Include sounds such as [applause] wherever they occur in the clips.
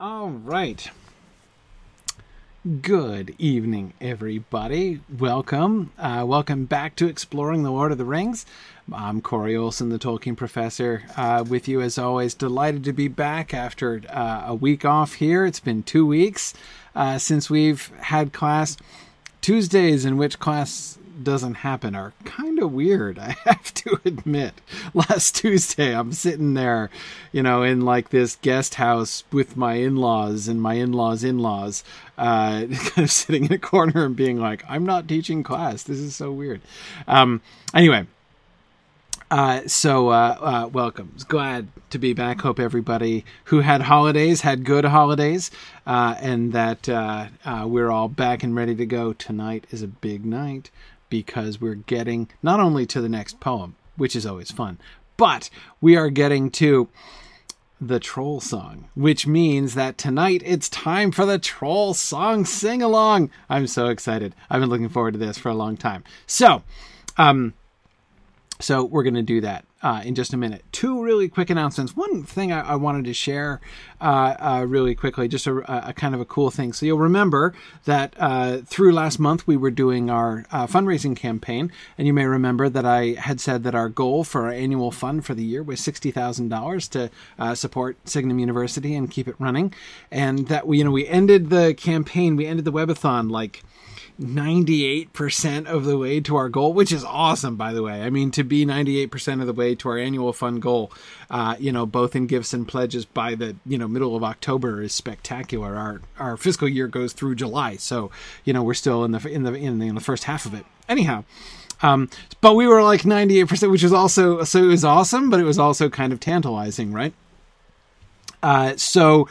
All right. Good evening, everybody. Welcome. Uh, welcome back to Exploring the Lord of the Rings. I'm Corey Olsen, the Tolkien professor, uh, with you as always. Delighted to be back after uh, a week off here. It's been two weeks uh, since we've had class. Tuesdays in which class doesn't happen are kind of weird, [laughs] I have to admit. Last Tuesday, I'm sitting there, you know, in like this guest house with my in laws and my in laws' in laws, uh, [laughs] kind of sitting in a corner and being like, I'm not teaching class. This is so weird. Um, anyway. Uh, so, uh, uh, welcome. Glad to be back. Hope everybody who had holidays had good holidays, uh, and that uh, uh, we're all back and ready to go. Tonight is a big night because we're getting not only to the next poem, which is always fun, but we are getting to the troll song, which means that tonight it's time for the troll song sing along. I'm so excited. I've been looking forward to this for a long time. So, um, so we're going to do that uh, in just a minute. Two really quick announcements. One thing I, I wanted to share uh, uh, really quickly, just a, a, kind of a cool thing. So you'll remember that uh, through last month we were doing our uh, fundraising campaign, and you may remember that I had said that our goal for our annual fund for the year was sixty thousand dollars to support Signum University and keep it running, and that we you know we ended the campaign, we ended the webathon like 98% of the way to our goal, which is awesome, by the way. I mean, to be 98% of the way to our annual fund goal, uh, you know, both in gifts and pledges by the, you know, middle of October is spectacular. Our, our fiscal year goes through July. So, you know, we're still in the, in the, in the, in the first half of it. Anyhow, um, but we were like 98%, which is also, so it was awesome, but it was also kind of tantalizing, right? Uh, so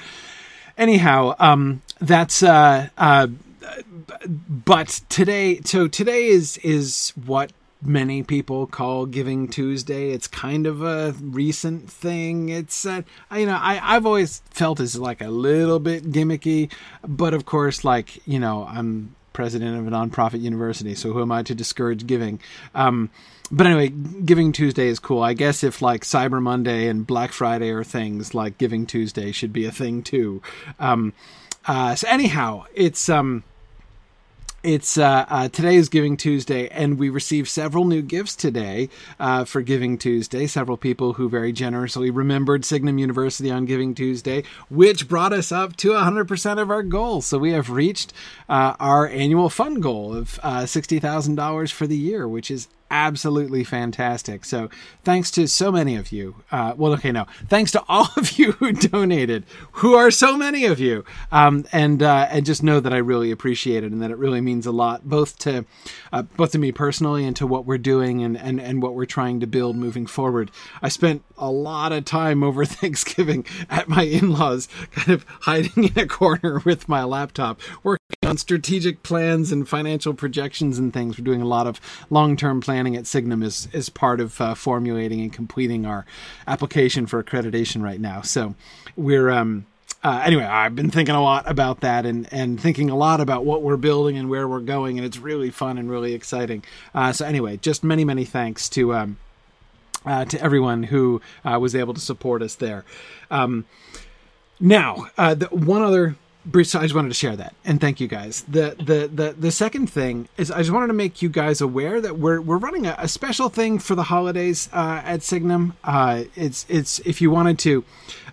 anyhow, um, that's, uh, uh, but today, so today is is what many people call Giving Tuesday. It's kind of a recent thing. It's uh, you know I I've always felt as like a little bit gimmicky, but of course, like you know I'm president of a nonprofit university, so who am I to discourage giving? Um, but anyway, Giving Tuesday is cool. I guess if like Cyber Monday and Black Friday are things, like Giving Tuesday should be a thing too. Um, uh, so anyhow, it's um, it's uh, uh, today is Giving Tuesday, and we received several new gifts today uh, for Giving Tuesday. Several people who very generously remembered Signum University on Giving Tuesday, which brought us up to 100% of our goal. So we have reached uh, our annual fund goal of uh, $60,000 for the year, which is absolutely fantastic. So thanks to so many of you. Uh, well, okay, no, thanks to all [laughs] of you who donated, who are so many of you, um, and uh, and just know that I really appreciate it and that it really means a lot, both to uh, both to me personally and to what we're doing and, and and what we're trying to build moving forward. I spent a lot of time over [laughs] Thanksgiving at my in-laws, kind of hiding in a corner with my laptop, working on strategic plans and financial projections and things. We're doing a lot of long-term planning at Signum is is part of uh, formulating and completing our application for accreditation right now. So we're um, uh, anyway, I've been thinking a lot about that and, and thinking a lot about what we're building and where we're going, and it's really fun and really exciting. Uh, so anyway, just many many thanks to um, uh, to everyone who uh, was able to support us there. Um, now, uh, the, one other Bruce, I just wanted to share that and thank you guys. The the the the second thing is I just wanted to make you guys aware that we're we're running a, a special thing for the holidays uh, at Signum. Uh, it's it's if you wanted to,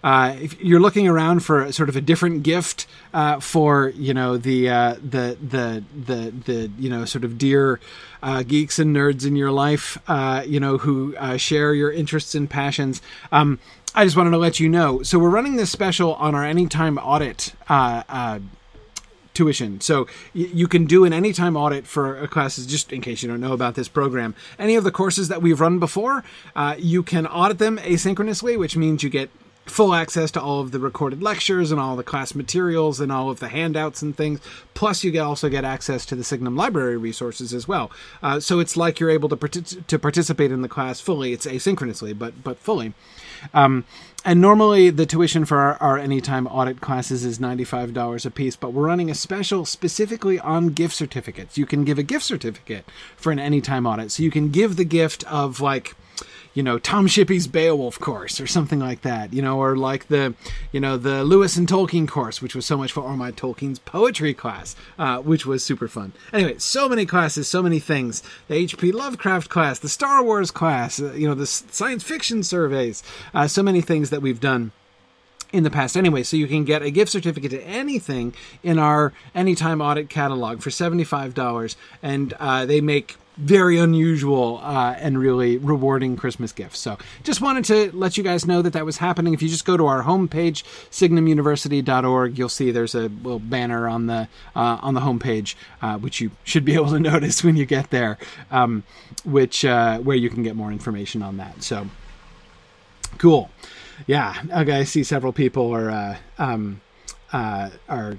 uh, if you're looking around for sort of a different gift uh, for you know the uh, the the the the you know sort of dear uh, geeks and nerds in your life, you know who share your interests and passions. Um, I just wanted to let you know. So we're running this special on our anytime audit uh, uh, tuition. So y- you can do an anytime audit for classes, just in case you don't know about this program. Any of the courses that we've run before, uh, you can audit them asynchronously, which means you get full access to all of the recorded lectures and all the class materials and all of the handouts and things. Plus, you also get access to the Signum library resources as well. Uh, so it's like you're able to partic- to participate in the class fully. It's asynchronously, but but fully. Um, and normally the tuition for our, our, anytime audit classes is $95 a piece, but we're running a special specifically on gift certificates. You can give a gift certificate for an anytime audit. So you can give the gift of like, you know Tom Shippey's Beowulf course or something like that, you know, or like the you know the Lewis and Tolkien course, which was so much fun, or my Tolkien's poetry class, uh, which was super fun. Anyway, so many classes, so many things. The H.P. Lovecraft class, the Star Wars class, uh, you know, the science fiction surveys, uh, so many things that we've done in the past anyway. So you can get a gift certificate to anything in our Anytime Audit catalog for $75. And uh, they make very unusual uh, and really rewarding Christmas gifts. So just wanted to let you guys know that that was happening. If you just go to our homepage, signumuniversity.org, you'll see there's a little banner on the uh, on the homepage, uh, which you should be able to [laughs] notice when you get there, um, which uh, where you can get more information on that. So cool yeah, okay, I see several people are uh, um, uh, are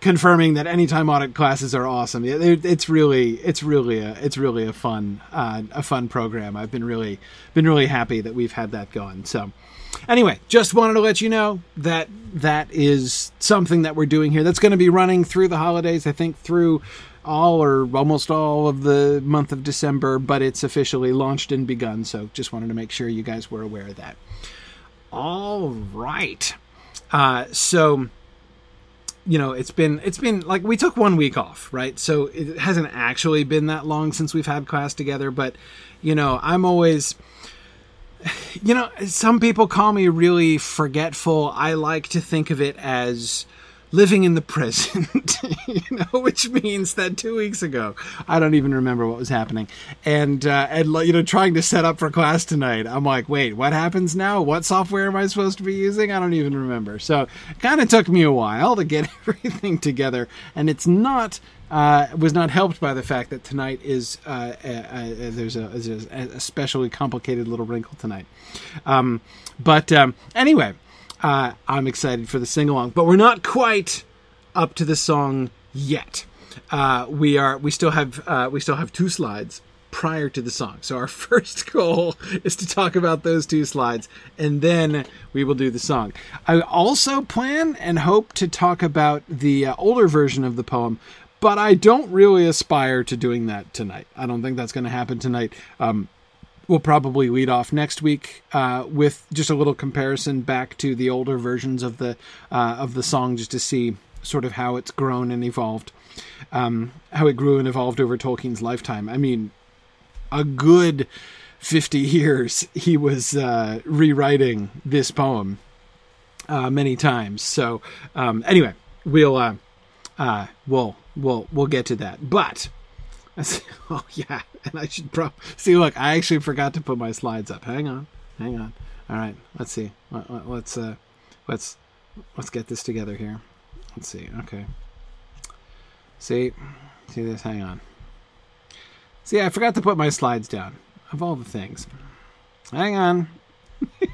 confirming that anytime audit classes are awesome. It's really it's really a it's really a fun uh, a fun program. I've been really been really happy that we've had that going. So anyway, just wanted to let you know that that is something that we're doing here. That's going to be running through the holidays. I think through all or almost all of the month of December, but it's officially launched and begun. So just wanted to make sure you guys were aware of that. All right. Uh, so you know it's been it's been like we took one week off right? So it hasn't actually been that long since we've had class together but you know i'm always [sighs] you know some people call me really forgetful. I like to think of it as living in the present, [laughs] you know, which means that two weeks ago, I don't even remember what was happening, and uh, and you know, trying to set up for class tonight, I'm like, wait, what happens now? What software am I supposed to be using? I don't even remember. So, it kind of took me a while to get [laughs] everything together, and it's not. Uh, was not helped by the fact that tonight is uh, a, a, there's, a, especially complicated little wrinkle tonight. Um, but um, anyway, uh, I'm excited for the sing along, but we're not quite up to the song yet. Uh, we are. We still have. Uh, we still have two slides prior to the song. So our [laughs] first goal is to talk about those two slides, and then we will do the song. I also plan and hope to talk about the uh, older version of the poem, but I don't really aspire to doing that tonight. I don't think that's going to happen tonight. Um, we'll probably lead off next week uh, with just a little comparison back to the older versions of the uh, of the song, just to see sort of how it's grown and evolved, um, how it grew and evolved over Tolkien's lifetime. I mean, a good fifty [laughs] years he was uh, rewriting this poem uh, many times. So um, anyway, we'll uh, uh, we'll we'll we'll get to that, but. [laughs] oh yeah, and I should probably see. Look, I actually forgot to put my slides up. Hang on, hang on. All right, let's see. Let's uh, let's let's get this together here. Let's see. Okay. See, see this. Hang on. See, I forgot to put my slides down. Of all the things, hang on. [laughs]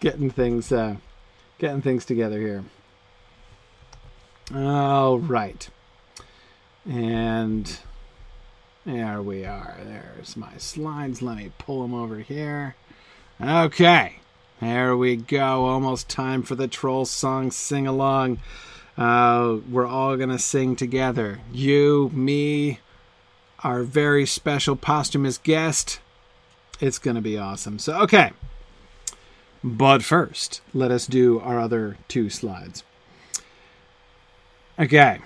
getting things, uh, getting things together here. All right. And there we are. There's my slides. Let me pull them over here. Okay. There we go. Almost time for the troll song sing along. Uh, we're all going to sing together. You, me, our very special posthumous guest. It's going to be awesome. So, okay. But first, let us do our other two slides. Okay.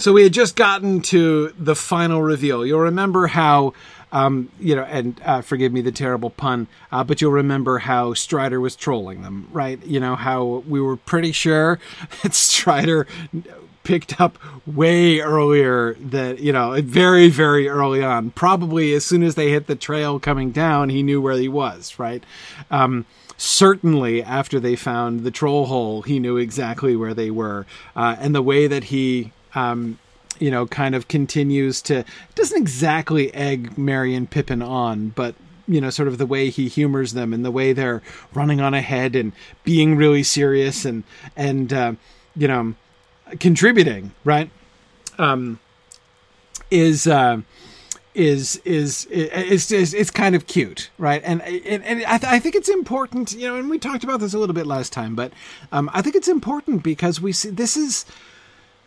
So we had just gotten to the final reveal. You'll remember how, um, you know, and uh, forgive me the terrible pun, uh, but you'll remember how Strider was trolling them, right? You know, how we were pretty sure [laughs] that Strider picked up way earlier that you know very very early on probably as soon as they hit the trail coming down he knew where he was right um, certainly after they found the troll hole he knew exactly where they were uh, and the way that he um, you know, kind of continues to doesn't exactly egg Merry and Pippin on, but you know, sort of the way he humors them and the way they're running on ahead and being really serious and and uh, you know, contributing right um, is. Uh, is is is is it's kind of cute, right? And and, and I, th- I, think it's important, you know. And we talked about this a little bit last time, but um, I think it's important because we see this is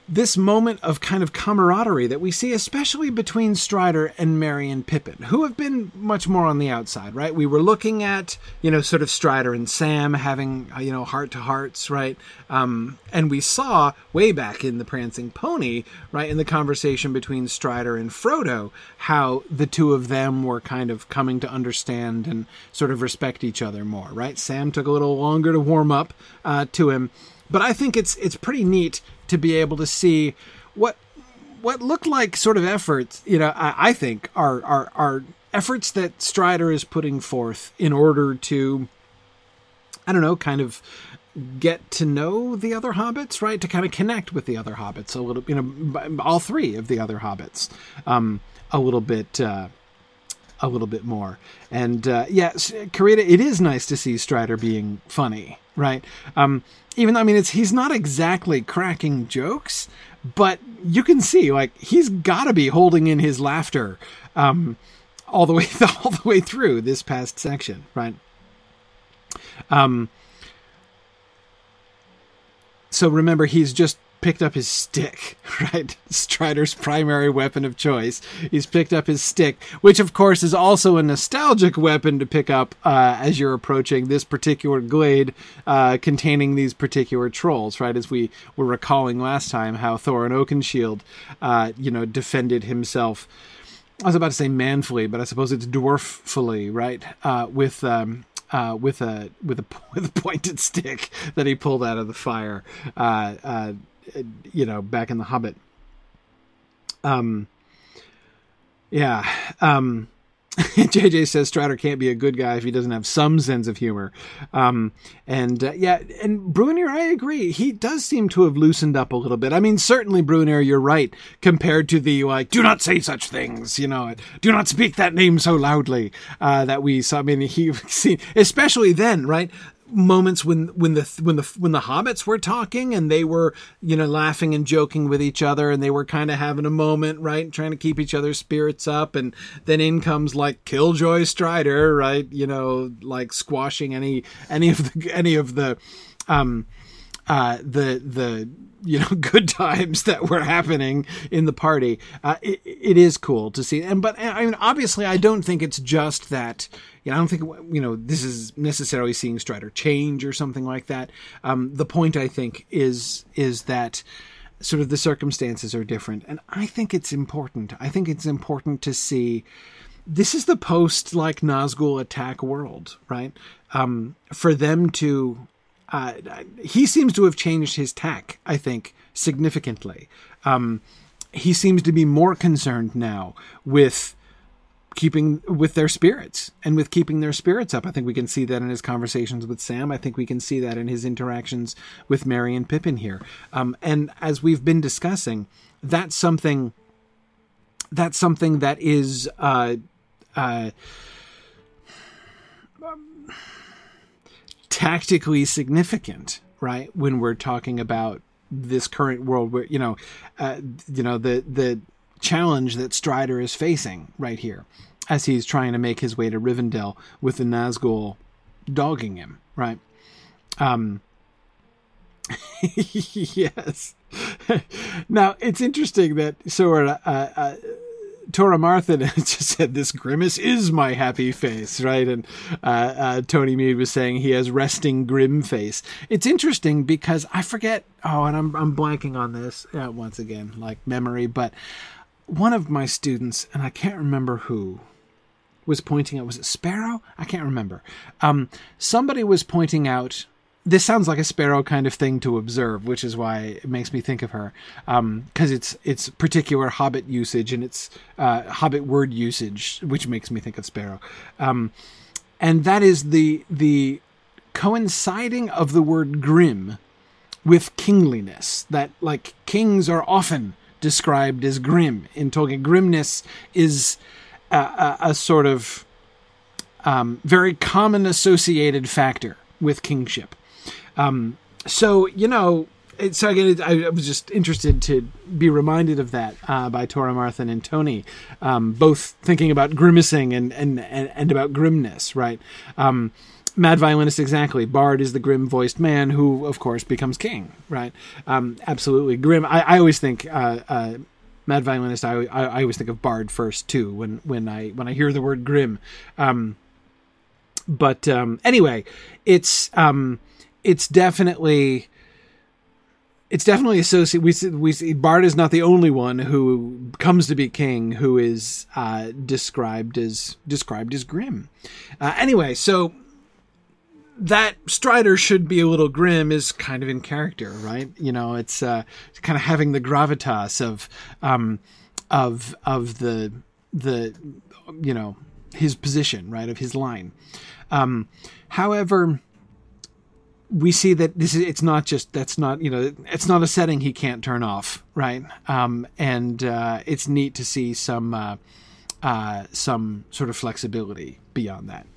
this moment of kind of camaraderie that we see, especially between Strider and and Pippin, who have been much more on the outside, right? We were looking at, you know, sort of Strider and Sam having, uh, you know, heart to hearts, right? Um, and we saw way back in the Prancing Pony, right, in the conversation between Strider and Frodo, how the two of them were kind of coming to understand and sort of respect each other more, right? Sam took a little longer to warm up uh, to him but I think it's it's pretty neat to be able to see what what looked like sort of efforts. You know, I, I think are are are efforts that Strider is putting forth in order to, I don't know, kind of get to know the other hobbits, right? To kind of connect with the other hobbits a little, you know, all three of the other hobbits, um, a little bit. Uh, a little bit more. And uh, yes, Karita, it is nice to see Strider being funny, right? Um, even though I mean, it's he's not exactly cracking jokes, but you can see like he's got to be holding in his laughter um, all the way [laughs] all the way through this past section, right? Um. So remember, he's just picked up his stick, [laughs] right? Strider's primary weapon of choice. He's picked up his stick, which of course is also a nostalgic weapon to pick up uh, as you're approaching this particular glade uh, containing these particular trolls, right? As we were recalling last time how Thorin Oakenshield, uh, you know, defended himself. I was about to say manfully, but I suppose it's dwarffully, right? Uh, with um, uh, with a with a [laughs] with a pointed stick that he pulled out of the fire. Uh, uh, you know, back in the Hobbit. Um, yeah. Um, [laughs] JJ says Strider can't be a good guy if he doesn't have some sense of humor. Um, and uh, yeah, and Bruenor, I agree. He does seem to have loosened up a little bit. I mean, certainly Bruenor, you're right. Compared to the like, do not say such things, you know, do not speak that name so loudly. Uh, that we saw. I mean, he [laughs] especially then, right? Moments when when the when the when the hobbits were talking and they were you know laughing and joking with each other and they were kind of having a moment right trying to keep each other's spirits up. And then in comes like killjoy strider right you know like squashing any any of the any of the um uh the the you know [laughs] good times that were happening in the party uh, it, it is cool to see and but i mean obviously i don't think it's just that you know, I don't think you know this is necessarily seeing Strider change or something like that. Um, the point I think is is that sort of the circumstances are different, and I think it's important. I think it's important to see. This is the post like Nazgul attack world, right? Um, for them to uh, he seems to have changed his tack, I think, significantly. Um, he seems to be more concerned now with keeping with their spirits and with keeping their spirits up. I think we can see that in his conversations with Sam. I think we can see that in his interactions with Merry and Pippin here. Um, and as we've been discussing, that's something that's something that is uh, uh, tactically significant, right? When we're talking about this current world, where you know, uh, you know the the challenge that Strider is facing right here as he's trying to make his way to Rivendell with the Nazgul dogging him, right? Um, [laughs] yes. [laughs] now it's interesting that so uh, uh, Tora Martha [laughs] just said this grimace is my happy face, right? And uh, uh, Tony Mead was saying he has resting grim face. It's interesting because I forget. Oh, and I'm I'm blanking on this uh, once again, like memory. But one of my students, and I can't remember who, was pointing out. Was it Sparrow? I can't remember. Um, somebody was pointing out. This sounds like a Sparrow kind of thing to observe, which is why it makes me think of her, because um, it's it's particular Hobbit usage and it's uh, Hobbit word usage, which makes me think of Sparrow, um, and that is the the coinciding of the word grim with kingliness. That like kings are often described as grim in Tolkien. Grimness is a, a, a sort of um, very common associated factor with kingship. Um, so you know, so again, I, was just interested to be reminded of that uh, by Tora Martha and Tony, um, both thinking about grimacing and, and, and, about grimness, right? Um, Mad Violinist, exactly. Bard is the grim voiced man who, of course, becomes king, right? Um, absolutely. Grim. I, I always think. Uh, uh, Mad Violinist. I, I, I always think of Bard first too when when I when I hear the word grim. Um, but um, anyway, it's um, it's definitely it's definitely associated. We we see Bard is not the only one who comes to be king who is uh, described as described as grim. Uh, anyway, so that Strider should be a little grim is kind of in character, right? You know, it's uh, kind of having the gravitas of um, of of the the you know his position, right, of his line. Um, however, we see that this is it's not just that's not you know it's not a setting he can't turn off, right? Um, and uh, it's neat to see some uh, uh, some sort of flexibility beyond that.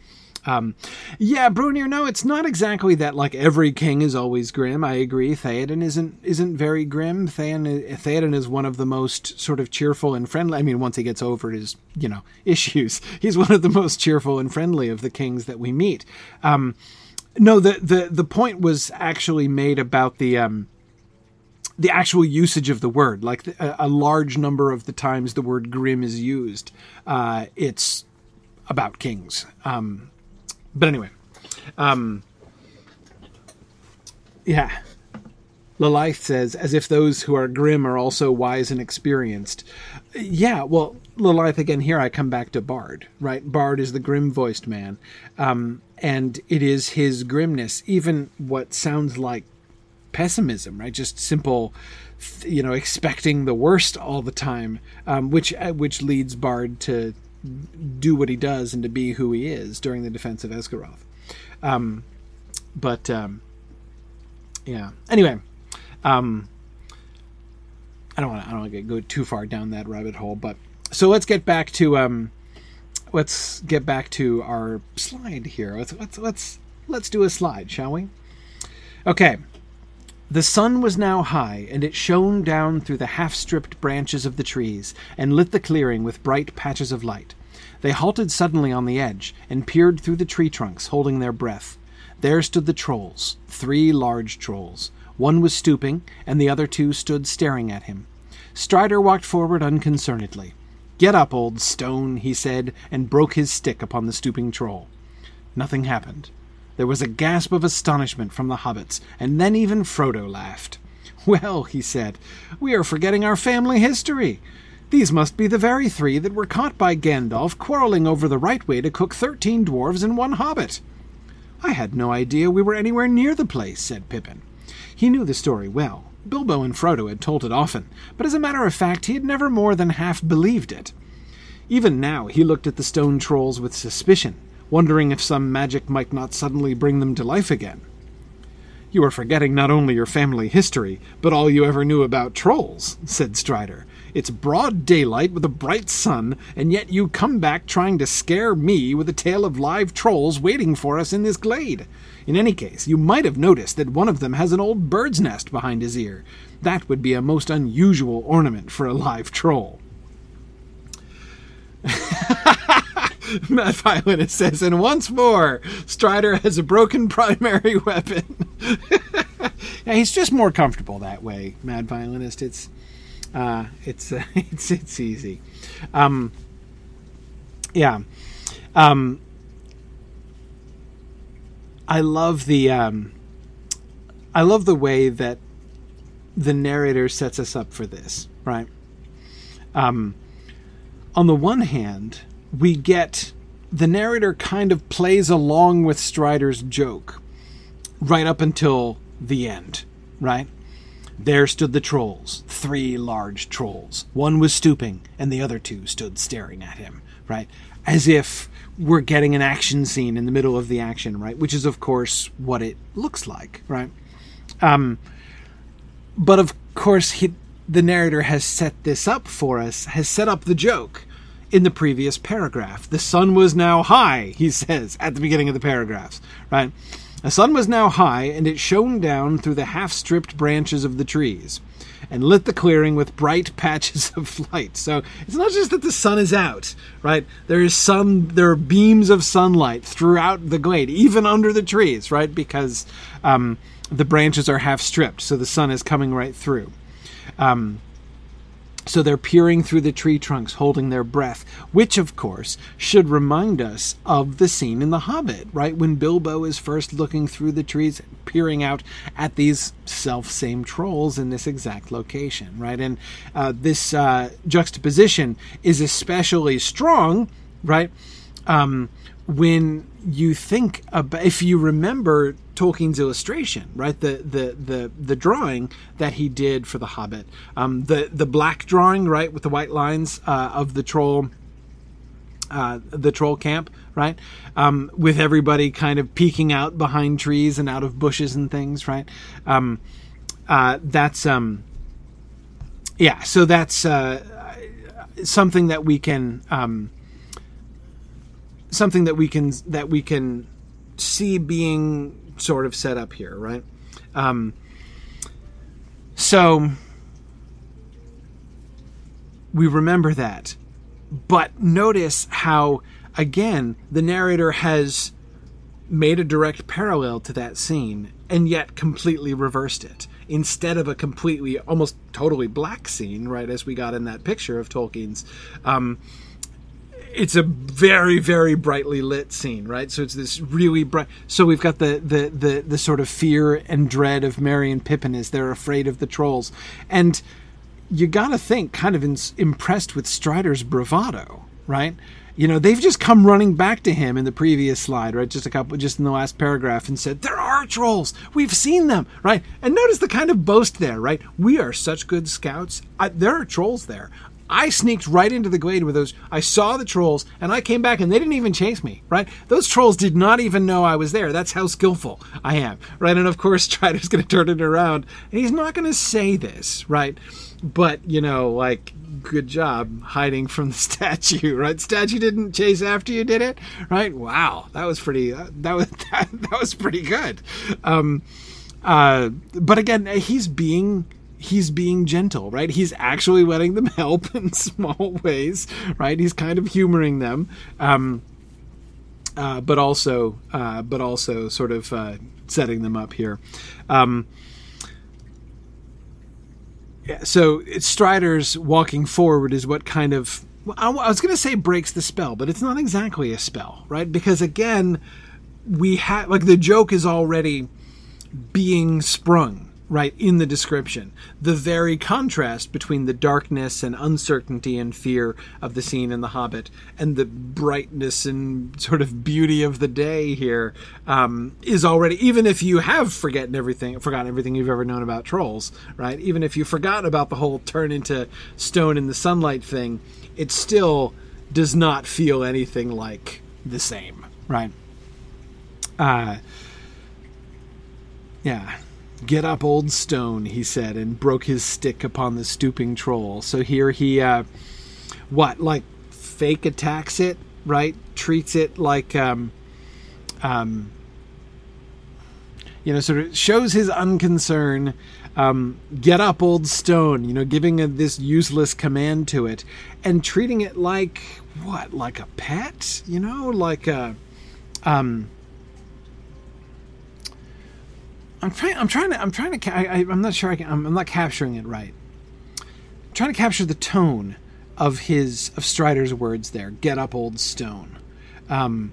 Um, yeah, Brunir, no, it's not exactly that like every king is always grim. I agree. Theoden isn't isn't very grim. Theoden, Theoden is one of the most sort of cheerful and friendly. I mean, once he gets over his, you know, [laughs] issues, he's one of the most cheerful and friendly of the kings that we meet. Um, no, the, the, the point was actually made about the, um, the actual usage of the word. Like the, a, a, large number of the times the word grim is used, uh, it's about kings. Um, but anyway, um, yeah. Lalaith says, as if those who are grim are also wise and experienced. Yeah, well, Lalaith, again, here I come back to Bard, right? Bard is the grim voiced man. Um, and it is his grimness, even what sounds like pessimism, right? Just simple, you know, expecting the worst all the time, um, which uh, which leads Bard to do what he does and to be who he is during the defense of Esgaroth. Um, but um, yeah. Anyway, um, I don't want to. I don't want to go too far down that rabbit hole. But so let's get back to um, let's get back to our slide here. Let's let's let's let's do a slide, shall we? Okay. The sun was now high, and it shone down through the half stripped branches of the trees, and lit the clearing with bright patches of light. They halted suddenly on the edge, and peered through the tree trunks, holding their breath. There stood the trolls, three large trolls. One was stooping, and the other two stood staring at him. Strider walked forward unconcernedly. Get up, old stone, he said, and broke his stick upon the stooping troll. Nothing happened. There was a gasp of astonishment from the hobbits, and then even Frodo laughed. [laughs] Well, he said, we are forgetting our family history. These must be the very three that were caught by Gandalf quarreling over the right way to cook thirteen dwarves and one hobbit. I had no idea we were anywhere near the place, said Pippin. He knew the story well. Bilbo and Frodo had told it often, but as a matter of fact, he had never more than half believed it. Even now, he looked at the stone trolls with suspicion, wondering if some magic might not suddenly bring them to life again. You are forgetting not only your family history, but all you ever knew about trolls, said Strider. It's broad daylight with a bright sun, and yet you come back trying to scare me with a tale of live trolls waiting for us in this glade. In any case, you might have noticed that one of them has an old bird's nest behind his ear. That would be a most unusual ornament for a live troll. [laughs] Mad Violinist says, and once more, Strider has a broken primary [laughs] weapon. [laughs] yeah, he's just more comfortable that way, Mad Violinist. It's uh, it's uh, it's it's easy. Um, yeah. Um, I love the um, I love the way that the narrator sets us up for this, right? Um, on the one hand, we get the narrator kind of plays along with Strider's joke right up until the end, right? There stood the trolls, three large trolls. One was stooping, and the other two stood staring at him, right? As if we're getting an action scene in the middle of the action, right? Which is, of course, what it looks like, right? Um, but of course, he, the narrator has set this up for us, has set up the joke in the previous paragraph. The sun was now high, he says at the beginning of the paragraphs, right? The sun was now high, and it shone down through the half stripped branches of the trees. And lit the clearing with bright [laughs] patches of light. So it's not just that the sun is out, right? There is sun, there are beams of sunlight throughout the glade, even under the trees, right? Because um, the branches are half stripped, so the sun is coming right through. Um, so they're peering through the tree trunks, holding their breath, which, of course, should remind us of the scene in The Hobbit, right? When Bilbo is first looking through the trees, peering out at these self same trolls in this exact location, right? And uh, this uh, juxtaposition is especially strong, right? Um, when you think about, if you remember Tolkien's illustration, right? The the the the drawing that he did for The Hobbit, um, the the black drawing, right, with the white lines uh, of the troll. Uh, the troll camp, right? Um, with everybody kind of peeking out behind trees and out of bushes and things, right? Um, uh, that's um, yeah. So that's uh, something that we can um, something that we can that we can see being sort of set up here, right? Um, so we remember that, but notice how again the narrator has made a direct parallel to that scene and yet completely reversed it instead of a completely almost totally black scene right as we got in that picture of tolkien's um, it's a very very brightly lit scene right? So it's this really bright so we've got the the the, the sort of fear and dread of merry and pippin as they're afraid of the trolls. And you gotta think kind of in, impressed with strider's bravado right? You know they've just come running back to him in the previous slide right? Just a couple just in the last paragraph and said there are trolls. We've seen them right? And notice the kind of boast there right? We are such good scouts. I, there are trolls there I sneaked right into the glade with those. I saw the trolls and I came back and they didn't even chase me, right? Those trolls did not even know I was there. That's how skillful I am, right? And of course, [laughs] Strider's going to turn it around and he's not going to say this, right? But, you know, like, good job hiding from the [laughs] statue, right? Statue didn't chase after you, did it? Right? Wow. That was pretty, uh, that was, [laughs] that, that was pretty good. Um, uh, but again, he's being he's being gentle, right? He's actually letting them [laughs] help in small ways, right? He's kind of humoring them, um, uh, but also, uh, but also sort of uh, setting them up here. Um, yeah, so Strider's walking forward is what kind of I was going to say breaks the spell, but it's not exactly a spell, right? Because again, we have like the joke is already being sprung right in the description. The very contrast between the darkness and uncertainty and fear of the scene in the hobbit and the brightness and sort of beauty of the day here um, is already even if you have forgotten everything forgotten everything you've ever known about trolls right? Even if you forgot about the whole turn into stone in the sunlight thing it still does not feel anything like the same right? Uh yeah Get up, old stone, he said, and broke his stick upon the stooping troll. So here he, uh, what, like fake attacks it, right? Treats it like, um, um, you know, sort of shows his unconcern. Um, get up, old stone, you know, giving a, this useless command to it and treating it like, what, like a pet, you know, like a, um, I'm trying. I'm trying to. I'm trying to. I, am not sure. I can, I'm, I'm, not capturing it right. I'm trying to capture the tone of his of Strider's words there. Get up, old stone. Um,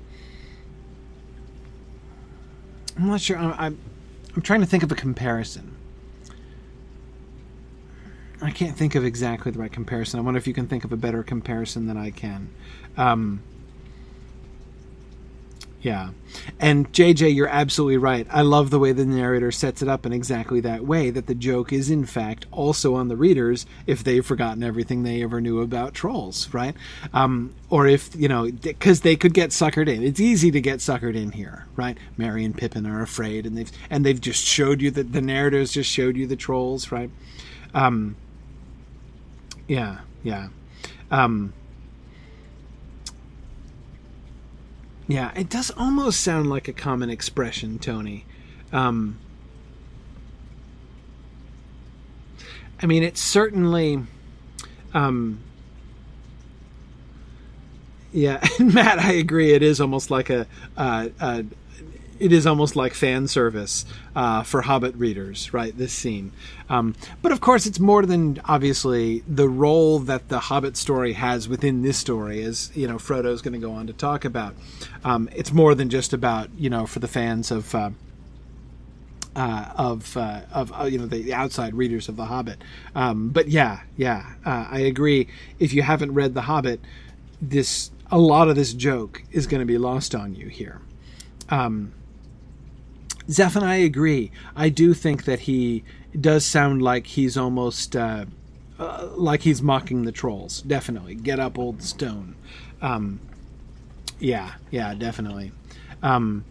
I'm not sure. I, I'm. I'm trying to think of a comparison. I can't think of exactly the right comparison. I wonder if you can think of a better comparison than I can. Um, yeah. And JJ, you're absolutely right. I love the way the narrator sets it up in exactly that way that the joke is, in fact, also on the readers if they've forgotten everything they ever knew about trolls, right? Um, or if, you know, because they could get suckered in. It's easy to get suckered in here, right? Merry and Pippin are afraid, and they've, and they've just showed you that the narrators just showed you the trolls, right? Um, yeah, yeah. Um, Yeah, it does almost sound like a common expression, Tony. Um, I mean, it's certainly. Um, yeah, [laughs] Matt, I agree. It is almost like a, uh, a it is almost like fan service uh, for Hobbit readers, right? This scene, um, but of course, it's more than obviously the role that the Hobbit story has within this story, as you know, Frodo's going to go on to talk about. Um, it's more than just about you know for the fans of. Uh, uh, of uh, of uh, you know the, the, outside readers of The Hobbit. Um, but yeah, yeah, uh, I agree. If you haven't read The Hobbit, this a lot of this joke is going to be lost on you here. Um, Zeph and I agree. I do think that he does sound like he's almost uh, uh, like he's mocking the trolls. Definitely, get up, old stone. Um, yeah, yeah, definitely. Um,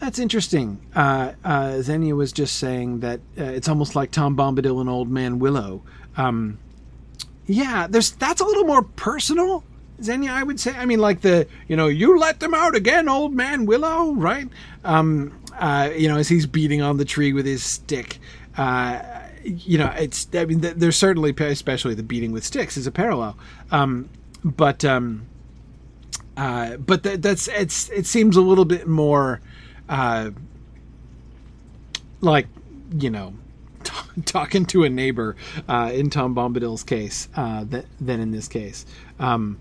that's interesting. Uh, uh, Xenia was just saying that uh, it's almost like Tom Bombadil and Old Man Willow. Um, yeah, there's that's a little more personal. Xenia, I would say. I mean, like the you know, you let them out again, Old Man Willow, right? Um, uh, you know, as he's beating on the tree with his stick. Uh, you know, it's. I mean, there's certainly, especially the beating with sticks, is a parallel. Um, but um, uh, but that, that's it's. It seems a little bit more uh, like you know [laughs] t- talking to a neighbor uh, in Tom Bombadil's case uh, than in this case. Um,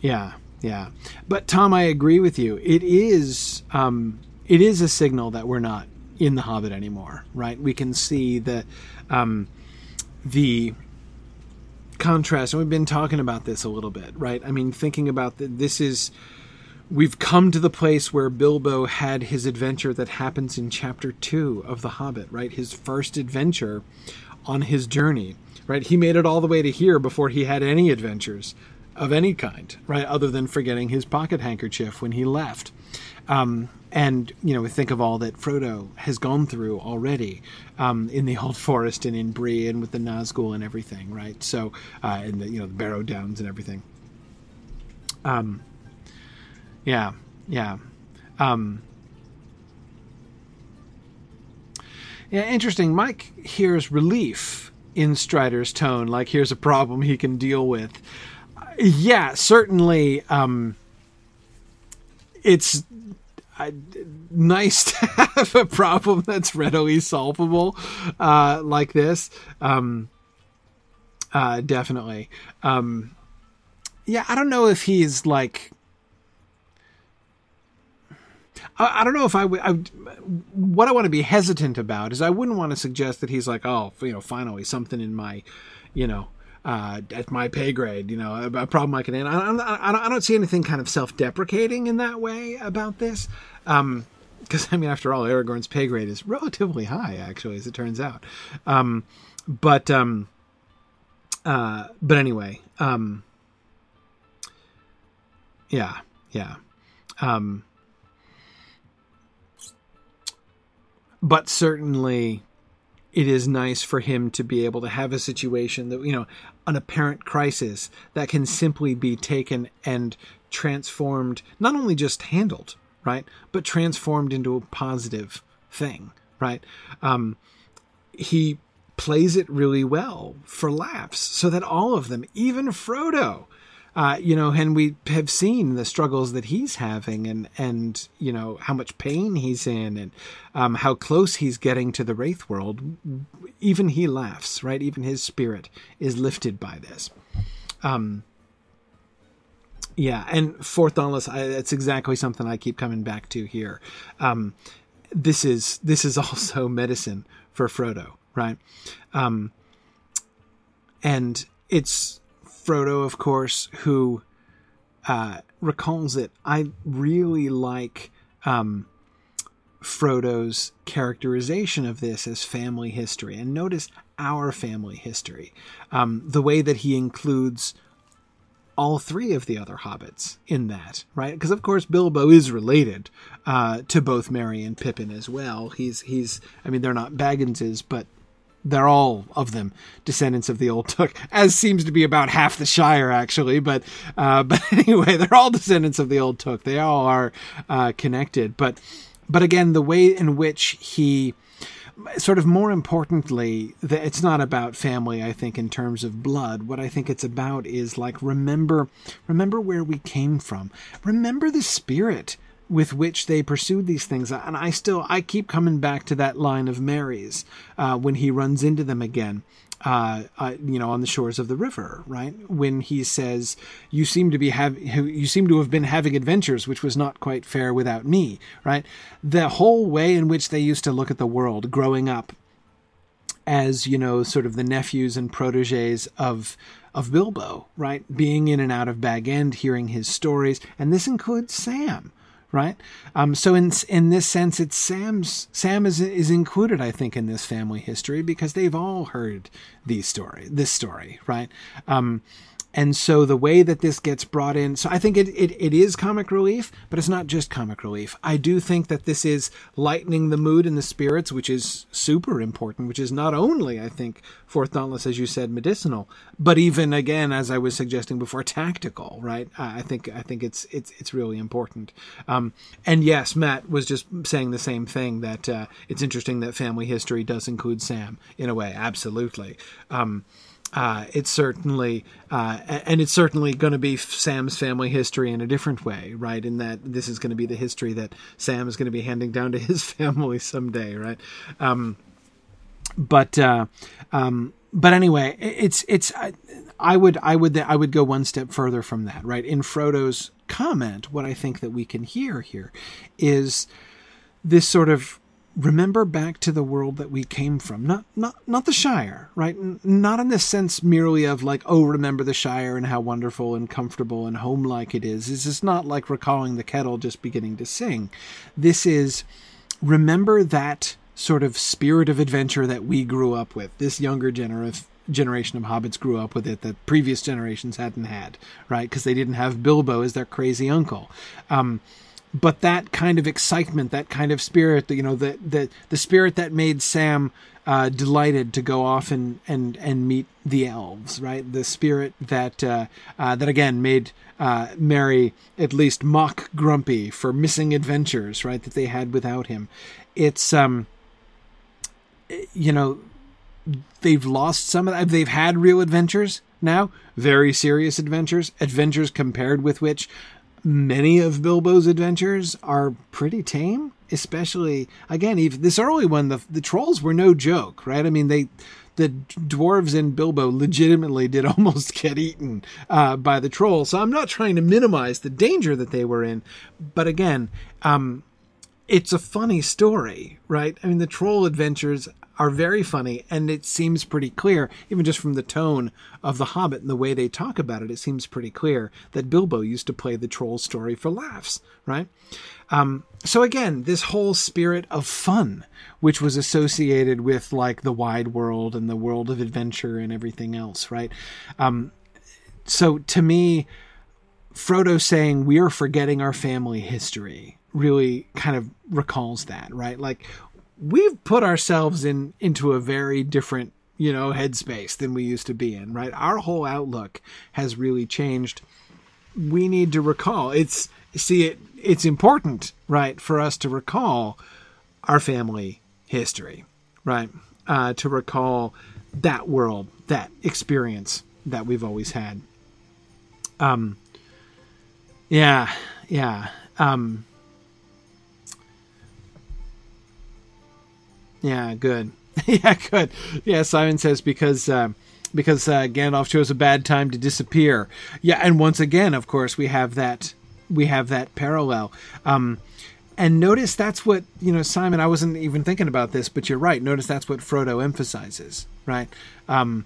yeah, yeah. But Tom, I agree with you. It is um, it is a signal that we're not in the Hobbit anymore, right? We can see the um, the contrast, and we've been talking about this a little bit, right? I mean, thinking about that, this is we've come to the place where Bilbo had his adventure that happens in chapter two of The Hobbit, right? His first adventure on his journey, right? He made it all the way to here before he had any adventures of any kind, right? Other than forgetting his pocket handkerchief when he left. Um, and you know, we think of all that Frodo has gone through already um, in the [laughs] Old Forest and in Bree and with the Nazgul and everything, right? So, uh, and the you know the Barrow Downs and everything. Um, yeah, yeah, um, yeah. Interesting. Mike hears relief in Strider's tone, like here's a problem he can deal with. Yeah, certainly. Um, it's uh, nice [laughs] to have a problem that's readily solvable uh, like this. Um, uh, definitely. Um, yeah, I don't know if he's like. I, I don't know if I would. I, what I want to be hesitant about is I wouldn't want to suggest that he's like, oh, you know, finally something in my, you know, uh, at my pay grade, you know, a, a problem I can handle. I, I, I, don't, see anything kind of self-deprecating in that way about this. Um, because I mean, after all, Aragorn's pay grade is relatively high, actually, as it turns out. Um, but um, uh, but anyway, um, yeah, yeah. Um, but certainly, it is nice for him to be able to have a situation that you know an apparent crisis that can simply be taken and transformed not only just handled right but transformed into a positive thing right? Um, he plays it really well for laughs so that all of them even frodo uh, you know, and we have seen the struggles that he's having, and and you know how much pain he's in, and um, how close he's getting to the wraith world. Even he laughs, right? Even his spirit is lifted by this. Um, yeah, and for Thonless, I, that's exactly something I keep coming back to here. Um, this is this is [laughs] also medicine for Frodo, right? Um, and it's Frodo, of course, who uh, recalls it. I really like um, Frodo's characterization of this as family history. And notice our family history. Um, the way that he includes all three of the other hobbits in that, right? Because of course Bilbo is related uh, to both Merry and Pippin as well. He's he's I mean they're not Bagginses, but they're all of them descendants of the old Took, as seems to be about half the Shire actually. But uh, [laughs] but anyway, they're all descendants of the old Took. They all are uh, connected. But but again, the way in which he sort of more importantly, that it's not about family. I think in terms of blood, what I think it's about is like remember, remember where we came from. Remember the spirit with which they pursued these things. And I still, I keep coming back to that line of Merry's uh, when he runs into them again. Uh, uh, you know, on the shores of the river, right? When he says, "You seem to be have you seem to have been having adventures, which was not quite fair without me," right? The whole way in which they used to look at the world growing up, as you know, sort of the nephews and proteges of of Bilbo, right? Being in and out of Bag End, hearing his stories, and this includes Sam, right? Um, so in in this sense, it's Sam's Sam is is included, I think, in this family history because they've all heard these story, this story, right? Um, and so the way that this gets brought in, so I think it, it, it is comic relief, but it's not just comic relief. I do think that this is lightening the mood and the spirits, which is super important, which is not only, I think, for Dauntless, as you said, medicinal, but even again, as I was suggesting before, tactical, right? I think I think it's it's it's really important. Um, and yes, Matt was just saying the same thing that uh, it's interesting that family history does include Sam in a way, absolutely. Um, uh, it's certainly uh, and it's certainly going to be Sam's family history in a different way, right? In that this is going to be the history that Sam is going to be handing down to [laughs] his family someday, right? Um, but uh, um, but anyway, it's it's I would I would I would go one step further from that, right? In Frodo's comment, what I think that we can hear here is this sort of remember back to the world that we came from. Not not not the shire right? Not in the sense merely of like oh remember the shire and how wonderful and comfortable and homelike it is. This is not like recalling the kettle just beginning to sing. This is remember that sort of spirit of adventure that we grew up with. This younger generation generation of hobbits grew up with it that previous generations hadn't had, right? Because they didn't have Bilbo as their crazy uncle. Um, but that kind of excitement, that kind of spirit, you know, the the the spirit that made Sam uh, delighted to go off and and and meet the elves, right? The spirit that uh, uh, that again made uh, Merry at least mock grumpy for missing adventures, right? That they had without him. It's um, you know, they've lost some of that. They've had real adventures now, very serious adventures, adventures compared with which many of Bilbo's adventures are pretty tame, especially again, even this early one, the the trolls were no joke, right? I mean, they the dwarves in Bilbo legitimately did [laughs] almost get eaten uh, by the trolls. So I'm not trying to minimize the danger that they were in, but again, um, it's a funny story, right? I mean, the troll adventures are very funny, and it seems pretty clear, even just from the tone of The Hobbit and the way they talk about it, it seems pretty clear that Bilbo used to play the troll story for laughs, right? Um, so again, this whole spirit of fun, which was associated with like the wide world and the world of adventure and everything else, right? Um, so to me, Frodo saying we're forgetting our family history really kind of recalls that, right? Like we've put ourselves in into a very different you know headspace than we used to be in right? Our whole outlook has really changed. We need to recall. It's see it it's important right for us to recall our family history right? Uh, to recall that world that experience that we've always had. Um yeah yeah um Yeah, good. [laughs] yeah, good. Yeah, Simon says because uh, because uh, Gandalf chose a bad time to disappear. Yeah, and once again, of course, we have that we have that parallel. Um, and notice that's what you know, Simon. I wasn't even thinking about this, but you're right. Notice that's what Frodo emphasizes, right? Um,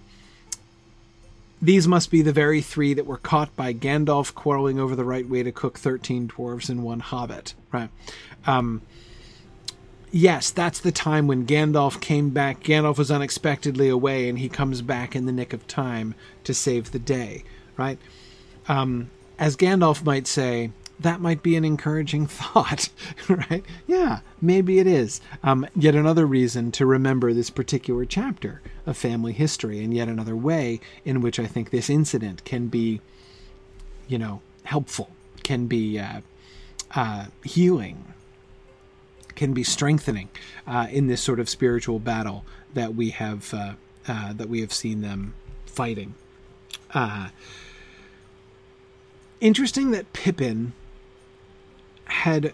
these must be the very three that were caught by Gandalf quarreling over the right way to cook thirteen dwarves and one hobbit, right? Um, yes, that's the time when Gandalf came back. Gandalf was unexpectedly away, and he comes back in the nick of time to save the day, right? Um, as Gandalf might say, that might be an encouraging [laughs] thought, right? Yeah, maybe it is. Um, yet another reason to remember this particular chapter of family history, and yet another way in which I think this incident can be, you know, helpful, can be uh, uh, healing, can be strengthening uh, in this sort of spiritual battle that we have uh, uh, that we have seen them fighting. Uh, interesting that Pippin had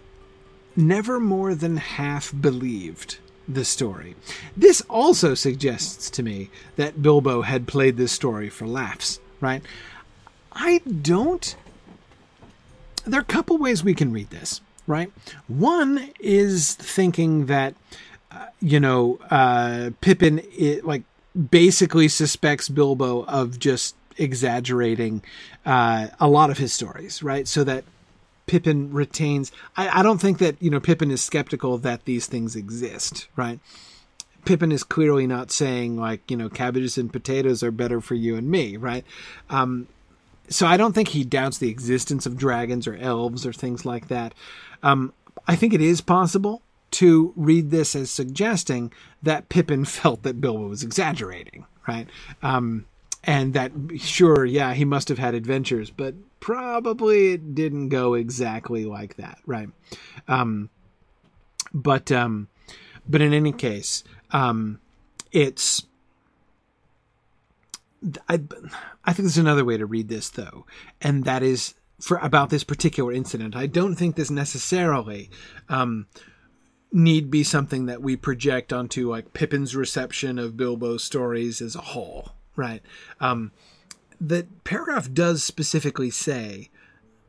never more than half believed the story. This also suggests to me that Bilbo had played this story for laughs, right? I don't. There are a couple ways we can read this, right? One is thinking that, uh, you know, uh, Pippin, it, like, basically suspects Bilbo of just exaggerating uh, a lot of his stories, right? So that Pippin retains. I, I don't think that you know Pippin is skeptical that these things exist, right? Pippin is clearly not saying like you know cabbages and potatoes are better for you and me, right? Um, so I don't think he doubts the existence of dragons or elves or things like that. Um, I think it is possible to read this as suggesting that Pippin [laughs] felt that Bilbo was exaggerating, right? Um, and that sure, yeah, he must have had adventures, but probably it didn't go exactly like that, right? Um, but um, but in any case, um, it's I, I think there's another way to read this though, and that is for about this particular incident. I don't think this necessarily um, need be something that we project onto like Pippin's reception of Bilbo's stories as a whole, right? Um, the paragraph does specifically say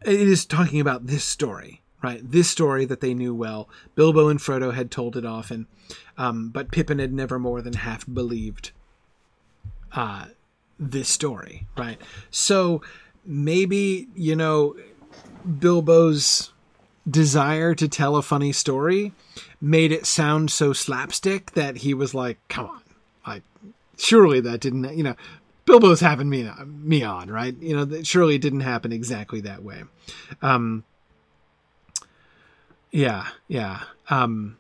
it is talking about this story, right? This story that they knew well. Bilbo and Frodo had told it often, um, but Pippin had never more than half believed uh, this story, right? So maybe, you know, Bilbo's desire to tell a funny story made it sound so slapstick that he was like, come on, like, surely that didn't, you know, Bilbo's having me, me on, right? You know, that surely it didn't happen exactly that way. Um, yeah, yeah. Um,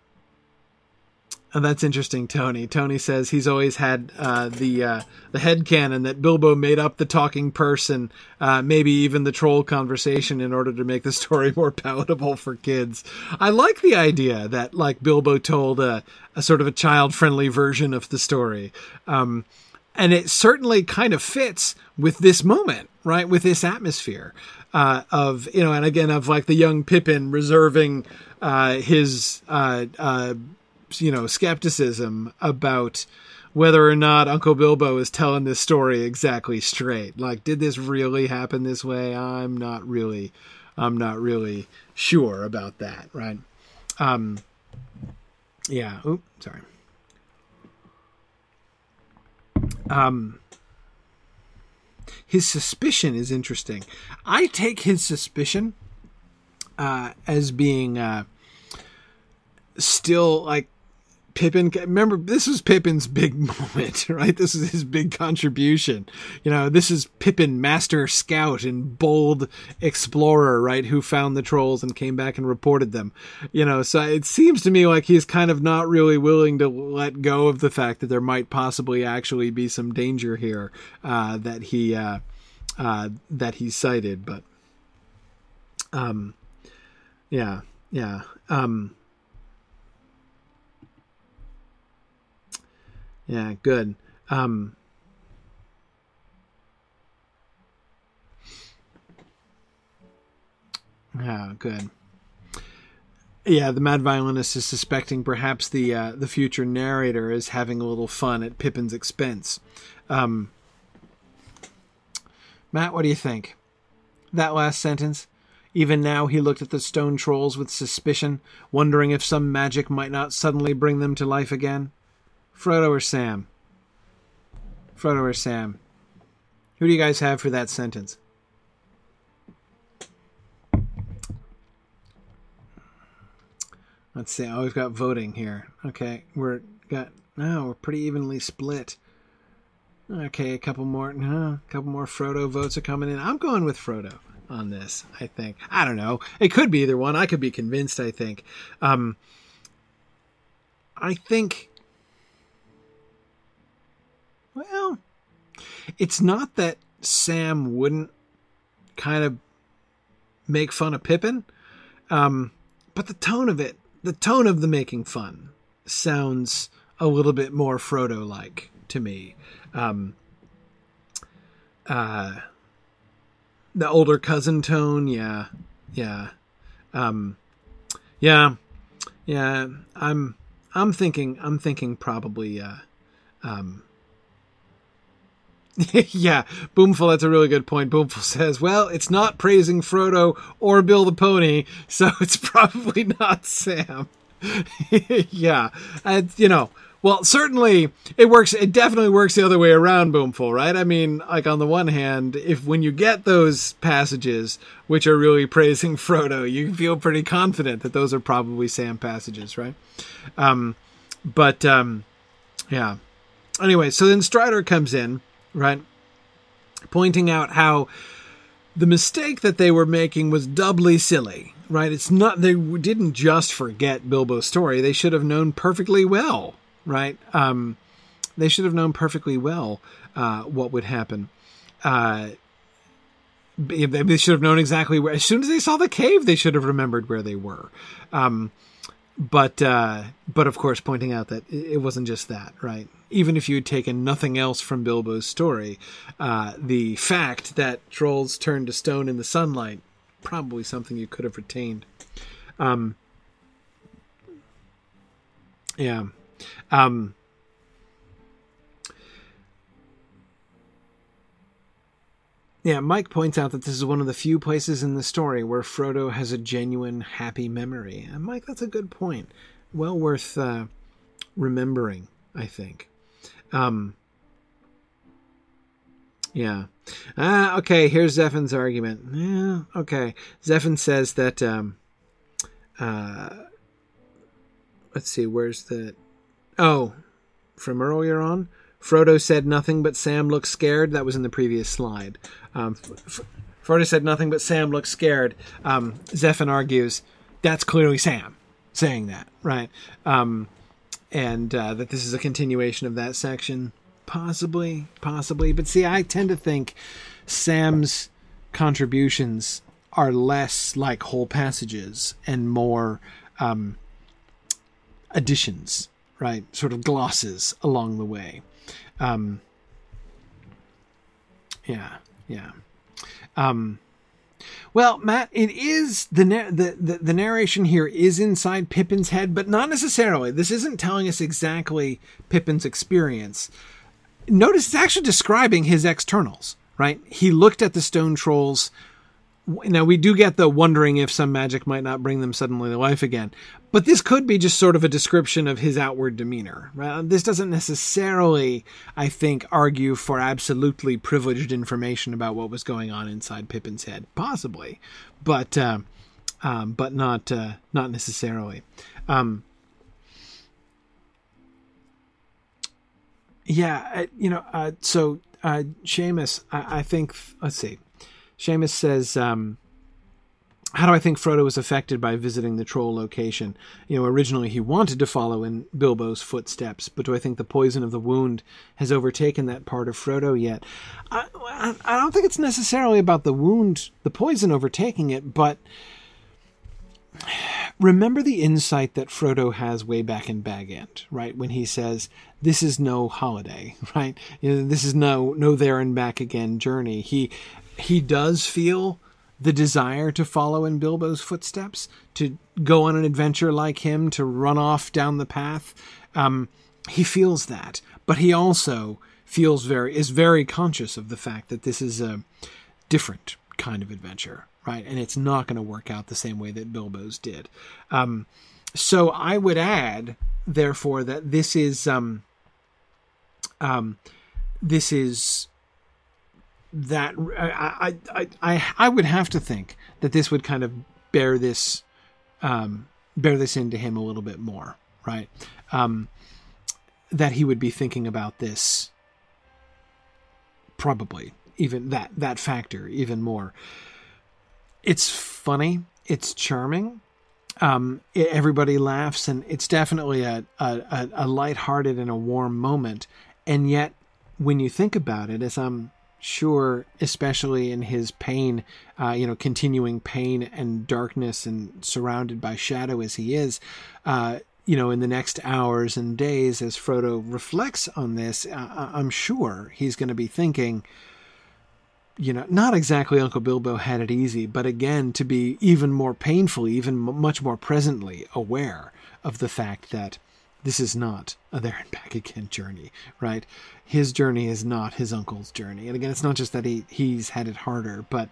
that's interesting, Tony. Tony says he's always had uh, the uh, the head canon that Bilbo made up the talking purse, uh, maybe even the troll conversation, in order to make the story [laughs] more palatable for kids. I like the idea that like Bilbo told a, a sort of a child friendly version of the story, um, and it certainly kind of fits with this moment, right? With this atmosphere uh, of you know, and again of like the young Pippin reserving uh, his uh, you know skepticism about whether or not Uncle Bilbo is telling this story exactly straight. Like, did this really happen this way? I'm not really, I'm not really sure about that, right? Um, yeah. Oop, sorry. Um, his suspicion is interesting. I take his suspicion uh, as being uh, still like Pippin, remember, this was Pippin's big [laughs] moment, right? This is his big contribution. You know, this is Pippin, master scout and bold explorer, right? Who found the trolls and came back and reported them. You know, so it seems to me like he's kind of not really willing to let go of the fact that there might possibly actually be some danger here uh, that he uh, uh, that he sighted. But, um, yeah, yeah. Um, Yeah, good. Um, yeah, good. Yeah, the mad violinist is suspecting perhaps the uh, the future narrator is having a little fun at Pippin's expense. Um, Matt, what do you think? That last sentence. Even now he looked at the stone trolls with suspicion, wondering if some magic might not suddenly bring them to life again. Frodo or Sam? Frodo or Sam? Who do you guys have for that sentence? Let's see. Oh, we've got voting here. Okay, we're got no, we're pretty evenly split. Okay, a couple more. No, a couple more Frodo votes are coming in. I'm going with Frodo on this. I think. I don't know. It could be either one. I could be convinced. I think. Um, I think well, it's not that Sam wouldn't kind of make fun of Pippin, um, but the tone of it the tone of the making fun sounds a little bit more Frodo like to me. Um, uh, the older cousin tone, yeah, yeah, um, yeah, yeah. I'm I'm thinking I'm thinking probably uh, um, [laughs] yeah, Boomful, that's a really good point. Boomful [laughs] says, well, it's not praising Frodo or Bill the Pony, [laughs] so it's probably not Sam. yeah, you know, well, certainly it works. It definitely works the other way around, Boomful, right? I mean, like on the one hand, if when you get those passages which are really praising Frodo, you feel pretty confident that those are probably Sam passages, right? Um, but um, yeah. Anyway, so then Strider comes in, right, pointing out how the mistake that they were making was doubly silly, right? It's not they didn't just forget Bilbo's story; they should have known perfectly well right? Um, they should have known perfectly well uh, what would happen. Uh, they should have known exactly where. As soon as they saw the cave, they should have remembered where they were. Um, but uh, but of course, pointing out that it wasn't just that, right? Even if you had taken nothing else from Bilbo's story, uh, the fact that trolls turn to stone in the sunlight probably something you could have retained. Um, yeah. Um, yeah, Mike points out that this is one of the few places in the story where Frodo has a genuine happy memory. And Mike, that's a good point. Well worth uh, remembering, I think. Um, yeah. Ah, okay, here's Zephin's argument. Yeah, okay. Zephin says that um, uh, let's see, where's the Oh, from earlier on? Frodo said nothing, but Sam looked scared. That was in the previous slide. Um, Frodo said nothing, but Sam looked scared. Um, Zephin argues that's clearly Sam saying that, right? Um, and uh, that this is a continuation of that section. Possibly, possibly. But see, I tend to think Sam's contributions are less like whole passages and more um, additions right? Sort of glosses along the way. Um, yeah, yeah. Um, well, Matt, it is the, the, the the narration here is inside Pippin's head, but not necessarily. This isn't telling us exactly Pippin's experience. Notice it's actually describing his externals, right? He looked at the stone trolls now we do get the wondering if some magic might not bring them suddenly to life again but this could be just sort of a description of his outward demeanor right? this doesn't necessarily i think argue for absolutely privileged information about what was going on inside pippin's head possibly but uh, um, but not uh, not necessarily um, yeah you know uh, so uh, Seamus, I, I think let's see Seamus says, um, how do I think Frodo was affected by visiting the troll location? You know, originally he wanted to follow in Bilbo's footsteps, but do I think the poison of the wound has overtaken that part of Frodo yet? I, I don't think it's necessarily about the wound, the poison overtaking it, but remember the insight that Frodo has way back in Bag End, right? When he says, "This is no holiday," [laughs] right? You know, this is no no there and back again journey. He he does feel the desire to follow in Bilbo's footsteps, to go on an adventure like him, to run off down the path. Um, he feels that, but he also feels very is very conscious of the fact that this is a different kind of adventure, right? And it's not going to work out the same way that Bilbo's did. Um, so I would add, therefore, that this is um, um, this is that I, I I I would have to think that this would kind of bear this um, bear this into him a little bit more, right? Um, that he would be thinking about this probably even that that factor even more. It's funny, it's charming. Um, it, everybody laughs, and it's definitely a, a a lighthearted and a warm moment. And yet, when you think about it, as I'm sure, especially in his pain, uh, you know, continuing pain and darkness and surrounded by shadow as he is, uh, you know, in the next hours and days, as Frodo reflects on this, uh, I'm sure he's going to be thinking, you know, not exactly Uncle Bilbo had it easy, but again, to be even more painfully, even much more presently aware of the fact that this is not a there and back again journey, right? His journey is not his uncle's journey. And again, it's not just that he, he's had it harder, but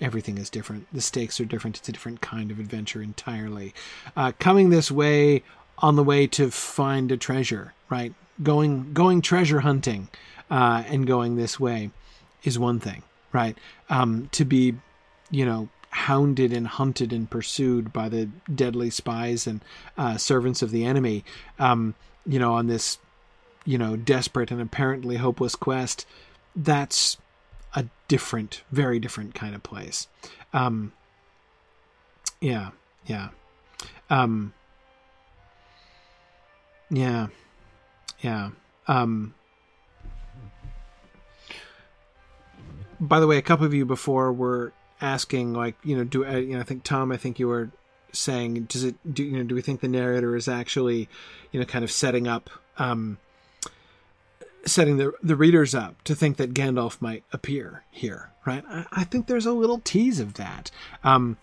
everything is different. The stakes are different. It's a different kind of adventure entirely. Uh, coming this way on the way to find a treasure, right? Going going treasure hunting uh, and going this way is one thing, right? Um, to be, you know, hounded and hunted and pursued by the deadly spies and uh, servants of the enemy, um, you know, on this, you know, desperate and apparently hopeless quest, that's a different, very different kind of place. Um, yeah, yeah. Um, yeah, yeah. Um, by the way, a couple of you before were asking like you know do uh, you know I think Tom I think you were saying does it do you know do we think the narrator is actually you know kind of setting up um setting the the readers up to think that Gandalf might appear here right? I, I think there's a little tease of that. Um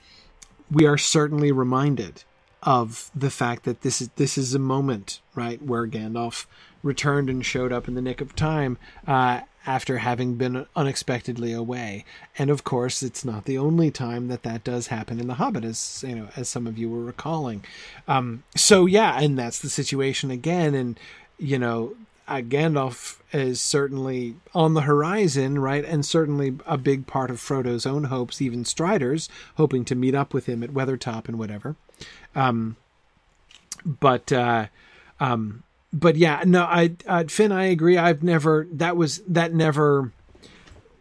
we are certainly reminded of the fact that this is this is a moment right where Gandalf returned and showed up in the nick of time uh, after having been unexpectedly away. And of course, it's not the only time that that does happen in The Hobbit, as you know, as some of you were recalling. Um, so yeah, and that's the situation again. And you know, uh, Gandalf is certainly on the horizon, right? And certainly a big part of Frodo's own hopes, even Strider's, hoping to meet up with him at Weathertop and whatever. Um, but uh, um, but yeah, no, I uh, Finn, I agree. I've never that was that never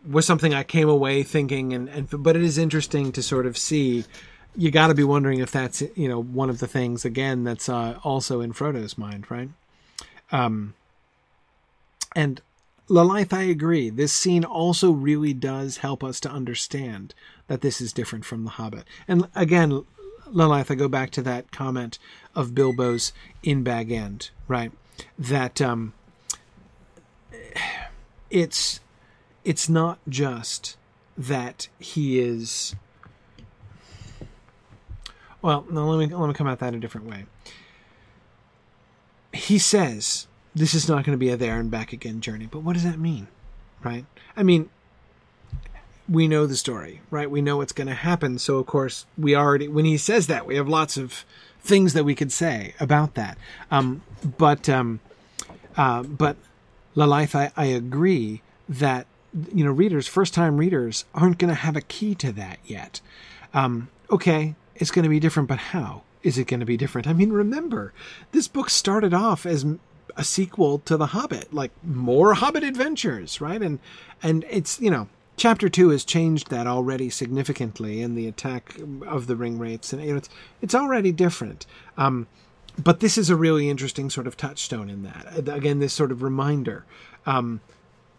was something I came away thinking, and and but it is interesting to sort of see. You got to be wondering if that's you know one of the things again that's uh, also in Frodo's mind, right? Um, and Lalaith, I agree. This scene also really does help us to understand that this is different from The Hobbit. And again, Lalaith, I go back to that comment of Bilbo's in Bag End, right? That um, it's it's not just that he is. Well, no, let me let me come at that a different way. He says this is not going to be a there and back again journey, but what does that mean, right? I mean, we know the story, right? We know what's going to happen. So, of course, we already, when he says that, we have lots of things that we could say about that. Um, but, um, uh, but Lalaith, I, I agree that, you know, readers, first time readers, aren't going to have a key to that yet. Um, okay, it's going to be different, but how? Is it going to be different? I mean, remember, this book started off as a sequel to The Hobbit, like more Hobbit adventures, right? And and it's you know chapter two has changed that already significantly in the attack of the ring wraiths, and it's it's already different. Um, but this is a really interesting sort of touchstone in that. Again, this sort of reminder. Um,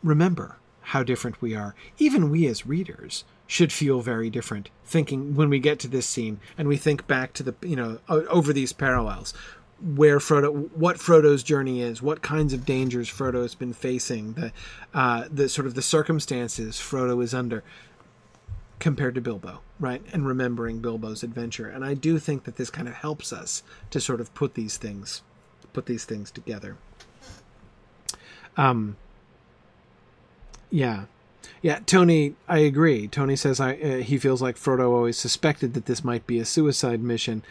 remember how different we are. Even we as readers should feel very different thinking when we get to this scene and we think back to the you know over these parallels where Frodo, what Frodo's journey is, what kinds of dangers Frodo has been facing, the uh, the sort of the circumstances Frodo is under, compared to Bilbo, right? And remembering Bilbo's adventure, and I do think that this kind of helps us to sort of put these things, put these things together. Um. Yeah, yeah, Tony, I agree. Tony says I uh, he feels like Frodo always suspected that this might be a suicide mission.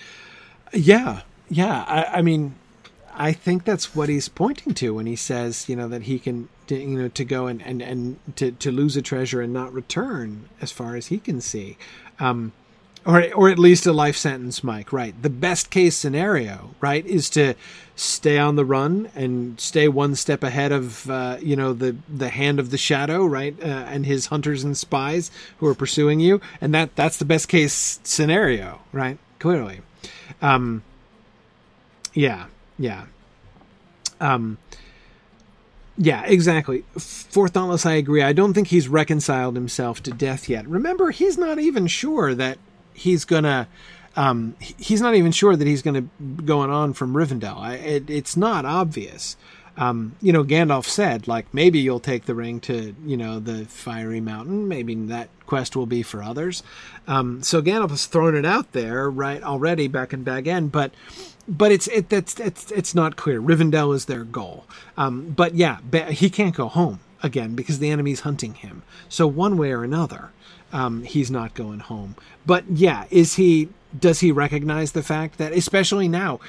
Yeah, yeah, I, I mean, I think that's what he's pointing to when he says, you know, that he can, you know, to go and, and, and to, to lose a treasure and not return as far as he can see. Um, or, or at least a life sentence, Mike, right? The best case scenario, right, is to stay on the run and stay one step ahead of, uh, you know, the, the hand of the shadow, right? Uh, and his hunters and spies who are pursuing you. And that, that's the best case scenario, right? Clearly. Um, yeah, yeah. Um, Yeah, exactly. Fourth Dauntless, I agree. I don't think he's reconciled himself to death yet. Remember, he's not even sure that he's gonna. Um, he's not even sure that he's to going on from Rivendell. I, it, it's not obvious. Um, you know, Gandalf said, like, maybe you'll take the ring to, you know, the fiery mountain. Maybe that quest will be for others. Um, so Gandalf has thrown it out there, right, already back in Bag End, but but it's it that's it's it's not clear. Rivendell is their goal. Um, but yeah, he can't go home again because the enemy's hunting him. So one way or another, um, he's not going home. But yeah, is he? Does he recognize the fact that, especially now,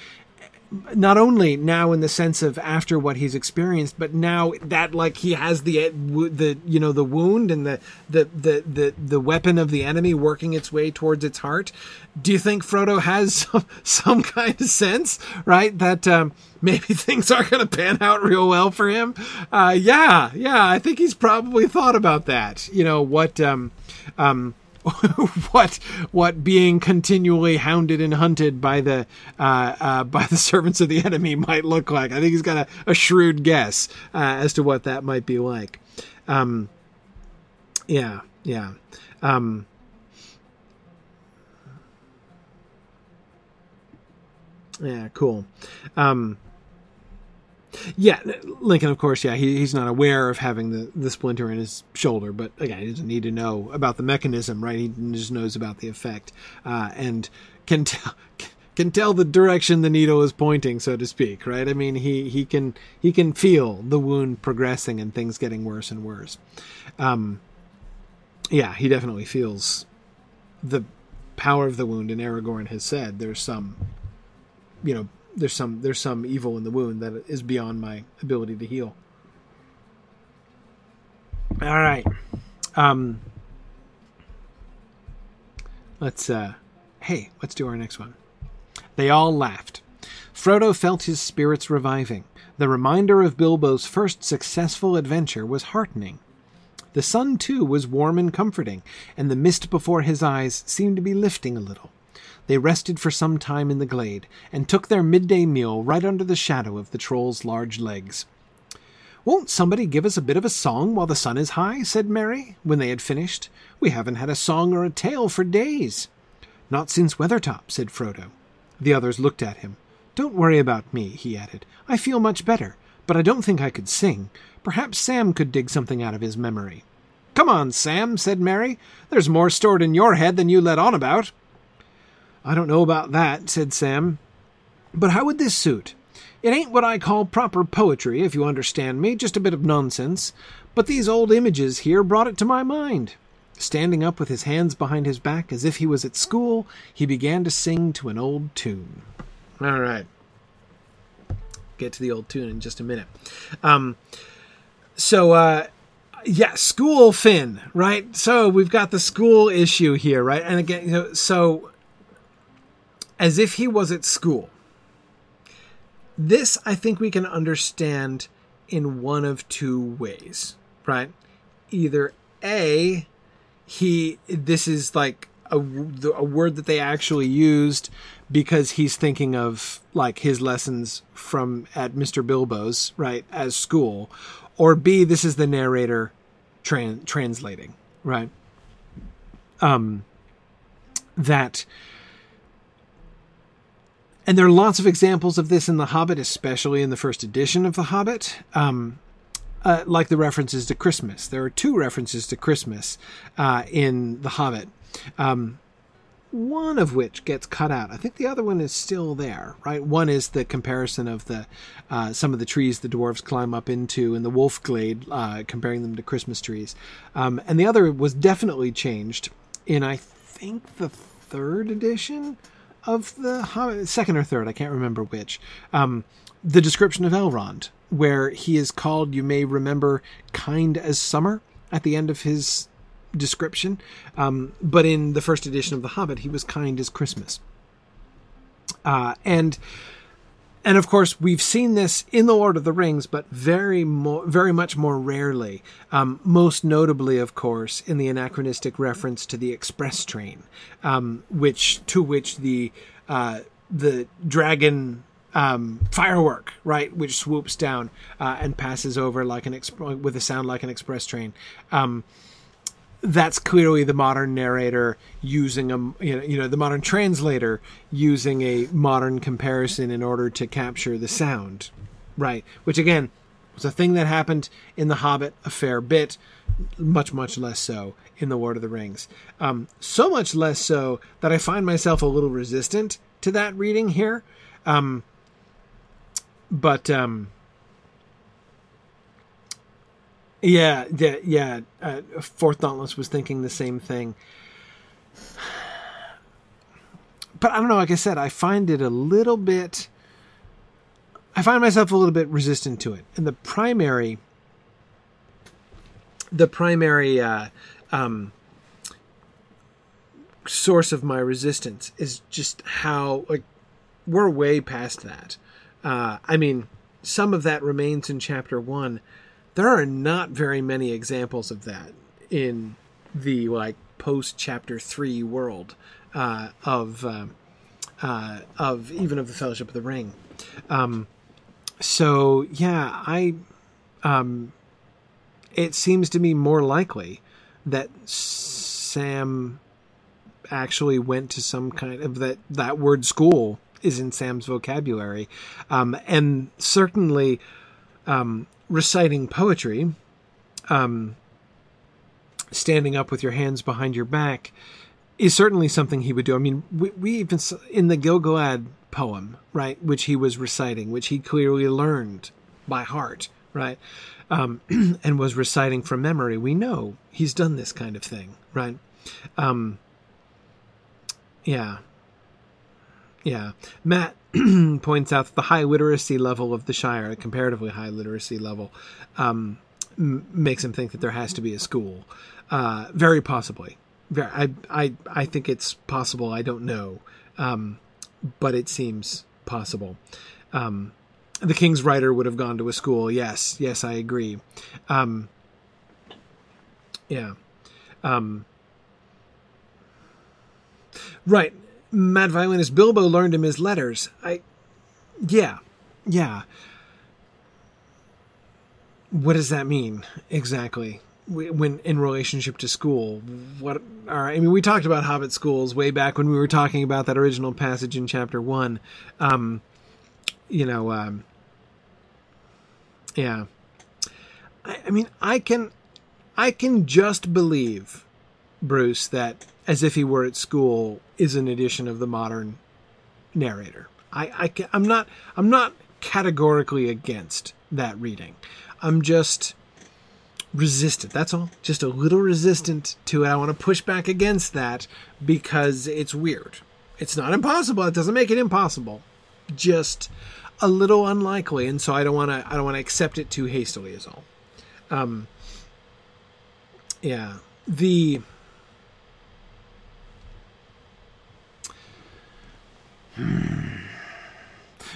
not only now in the sense of after what he's experienced, but now that like he has the the you know the wound and the the the the, the weapon of the enemy working its way towards its heart. Do you think Frodo has [laughs] some, some kind of sense, right, that um, maybe [laughs] things aren't going to pan out real well for him? Uh, yeah, yeah, I think he's probably thought about that. You know what? Um, um, [laughs] what what being continually hounded and hunted by the uh, uh, by the [laughs] servants of the enemy might look like. I think he's got a, a shrewd guess uh, as to what that might be like. Um, yeah, yeah. Um, yeah, cool. Um, yeah, Lincoln, of course, yeah, he, he's not aware of having the, the splinter in his shoulder, but again, he doesn't need to know about the mechanism, right? He just knows about the effect uh, and can tell [laughs] can tell the direction the needle is pointing, so to speak, right? I mean, he he can he can feel the wound progressing and things getting worse and worse. Um, yeah, he definitely feels the power of the wound, and Aragorn has said there's some, you know, there's some there's some evil in the wound that is beyond my ability to heal. All right. Um let's uh hey, let's do our next one. They all laughed. Frodo felt his spirits reviving. The reminder of Bilbo's first successful adventure was heartening. The sun, too, was warm and comforting, and the mist before his eyes seemed to be lifting a little. They rested for some time in the glade, and took their midday meal right under the shadow of the troll's large legs. Won't somebody give us a bit of a song while the sun is high? said Merry, when they had finished. We haven't had a song or a tale for days. Not since Weathertop, said Frodo. The others looked at him. Don't worry about me, he added. I feel much better, but I don't think I could sing. Perhaps Sam could dig something out of his memory. Come on, Sam, said Merry. There's more stored in your head than you let on about. I don't know about that, said Sam. But how would this suit? It ain't what I call proper poetry, if you understand me, just a bit of nonsense. But these old images here brought it to my mind. Standing up with his hands behind his back as if he was at school, he began to sing to an old tune. All right. Get to the old tune in just a minute. Um, so, uh, yeah, school Finn, right? So we've got the school issue here, right? And again, so as if he was at school. This, I think, we can understand in one of two ways, right? Either A, he, this is like a, a word that they actually used because he's thinking of like his lessons from at Mr. Bilbo's, right, as school. Or B, this is the narrator tran- translating, right? Um, that and there are lots of examples of this in The Hobbit, especially in the first edition of The Hobbit. Um, uh, like the references to Christmas. There are two references to Christmas uh, in The Hobbit. Um, one of which gets cut out. I think the other one is still there, right? One is the comparison of the uh, some of the trees the dwarves climb up into in the Wolf Glade, uh, comparing them to Christmas trees, um, and the other was definitely changed in I think the third edition of the second or third, I can't remember which, um, the description of Elrond, where he is called, you may remember, kind as summer at the end of his description. Um, but in the first edition of The Hobbit, he was kind as Christmas. Uh, and and of course we've seen this in the Lord of the Rings, but very very much more rarely. Um, most notably, of course, in the anachronistic reference to the express train, um, which to which the uh, the dragon um, firework, right, which swoops down uh, and passes over like an exp- with a sound like an express train. Um, that's clearly the modern narrator using a you know, you know the modern translator using a modern comparison in order to capture the sound, right? Which again was a thing that happened in The Hobbit a fair bit, much much less so in The Lord of the Rings. Um, so much less so that I find myself a little resistant to that reading here. Um, but um, yeah, yeah, yeah. Uh, Fourth Dauntless was thinking the same thing. But I don't know. Like I said, I find it a little bit. I find myself a little bit resistant to it, and the primary, the primary uh, um, source of my resistance is just how like we're way past that. Uh, I mean, some of that remains in chapter one. There are not very many examples of that in the like post chapter three world uh, of uh, uh, of even of the Fellowship of the Ring. Um, so yeah, I um, it seems to me more likely that Sam actually went to some kind of that that word school is in Sam's vocabulary, um, and certainly um, reciting poetry, um, standing up with your hands behind your back, is certainly something he would do. I mean, we, we even in the Gil-galad poem, right, which he was reciting, which he clearly learned by heart, right, um, [clears throat] and was reciting from memory. We know he's done this kind of thing, right? Um, yeah. Yeah. Matt [clears throat] points out the high literacy level of the Shire, a comparatively high literacy level, um, m- makes him think that there has to be a school. Uh, very possibly. Very, I, I, I think it's possible. I don't know. Um, but it seems possible. Um, the King's Writer would have gone to a school. Yes. Yes, I agree. Um, yeah. Um, right. Mad Violinist Bilbo learned him his letters. I, yeah, yeah. What does that mean exactly? When in relationship to school, what are I mean? We talked about Hobbit schools way back when we were talking about that original passage in chapter one. Um, you know, um, yeah. I, I mean, I can, I can just believe, Bruce, that as if he were at school is an addition of the modern narrator. I, I I'm not I'm not categorically against that reading. I'm just resistant. That's all. Just a little resistant to it. I want to push back against that because it's weird. It's not impossible. It doesn't make it impossible. Just a little unlikely, and so I don't want to. I don't want to accept it too hastily. Is all. Um. Yeah. The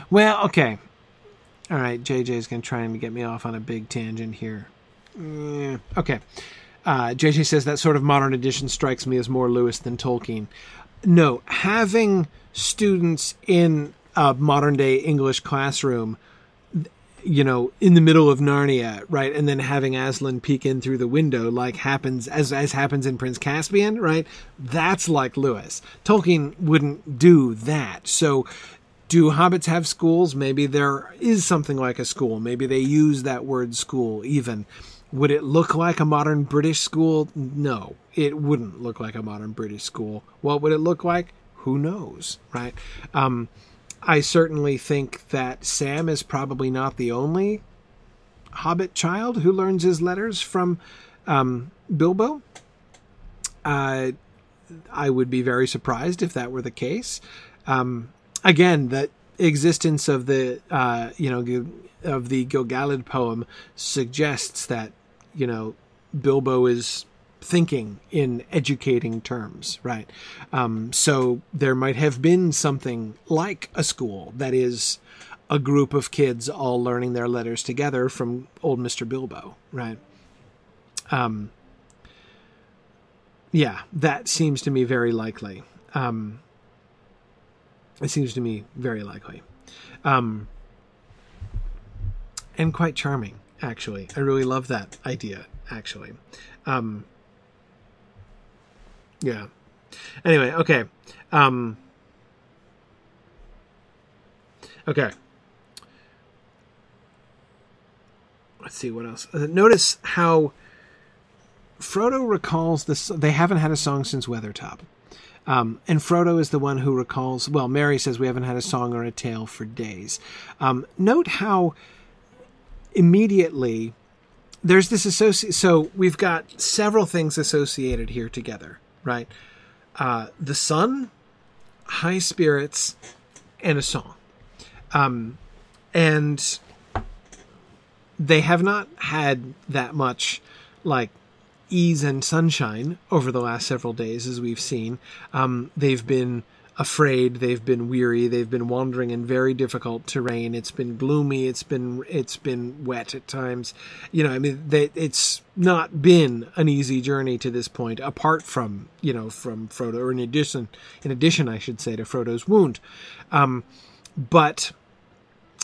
Well, okay. All right, JJ's going to try and get me off on a big tangent here. Mm, okay. Uh, JJ says that sort of modern edition strikes me as more Lewis than Tolkien. No, having students in a modern day English classroom you know, in the middle of Narnia, right, and then having Aslan peek in through the window, like happens as as happens in Prince Caspian, right? That's like Lewis. Tolkien wouldn't do that. So, do hobbits have schools? Maybe there is something like a school. Maybe they use that word school even. Would it look like a modern British school? No, it wouldn't look like a modern British school. What would it look like? Who knows, right? Um, I certainly think that Sam is probably not the only Hobbit child who learns his letters from um, Bilbo. Uh, I would be very surprised if that were the case. Um, again, the existence of the uh, you know of the Gil-galad poem suggests that you know Bilbo is thinking in educating terms, right? Um, so there might have been something like a school that is a group of kids all learning their letters together from old Mr. Bilbo, right? Um, yeah, that seems to me very likely. Um, it seems to me very likely. um, and quite charming. Actually, I really love that idea. Actually, um, yeah. Anyway, okay. Um, okay. Let's see what else. Uh, notice how Frodo recalls this. They haven't had a song since Weathertop. Um, and Frodo is the one who recalls. Well, Merry says we haven't had a song or a tale for days. Um, note how immediately there's this associate. So we've got several things associated here together, right? Uh, the sun, high spirits, and a song. Um, and they have not had that much like ease and sunshine over the last several days, as we've seen. Um, they've been afraid, they've been weary, they've been wandering in very difficult terrain. It's been gloomy, it's been it's been wet at times. You know, I mean, they, it's not been an easy journey to this point, apart from you know from Frodo, or in addition, in addition, I should say, to Frodo's wound. Um, but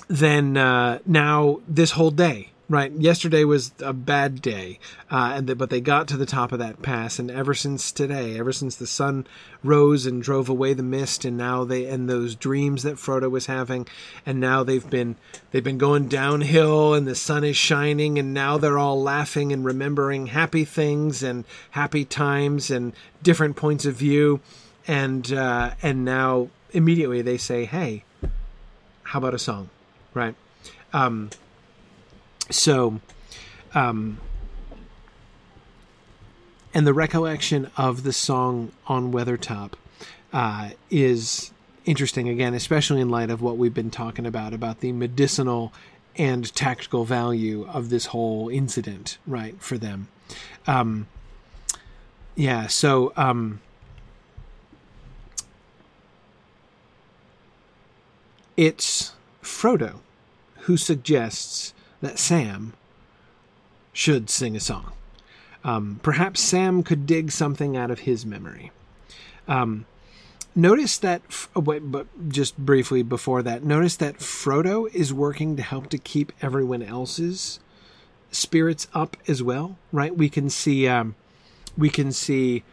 then uh, now this whole day Right. Yesterday was a bad day, uh, and the, but they got to the top of that pass, and ever since today, ever since the sun rose and drove away the mist, and now they and those dreams that Frodo was having, and now they've been they've been going downhill, and the sun is shining, and now they're all laughing and remembering happy things and happy times and different points of view, and uh, and now immediately they say, "Hey, how about a song?" Right. Um, so, um, and the recollection of the song on Weathertop uh, is interesting again, especially in light of what we've been talking about about the medicinal and tactical value of this whole incident, right, for them. Um, yeah, so um, it's Frodo who suggests that Sam should sing a song. Um, perhaps Sam could dig something out of his memory. Um, notice that, oh, wait, but just briefly before that, notice that Frodo is working to help to keep everyone else's spirits up as well. Right? We can see, um, we can see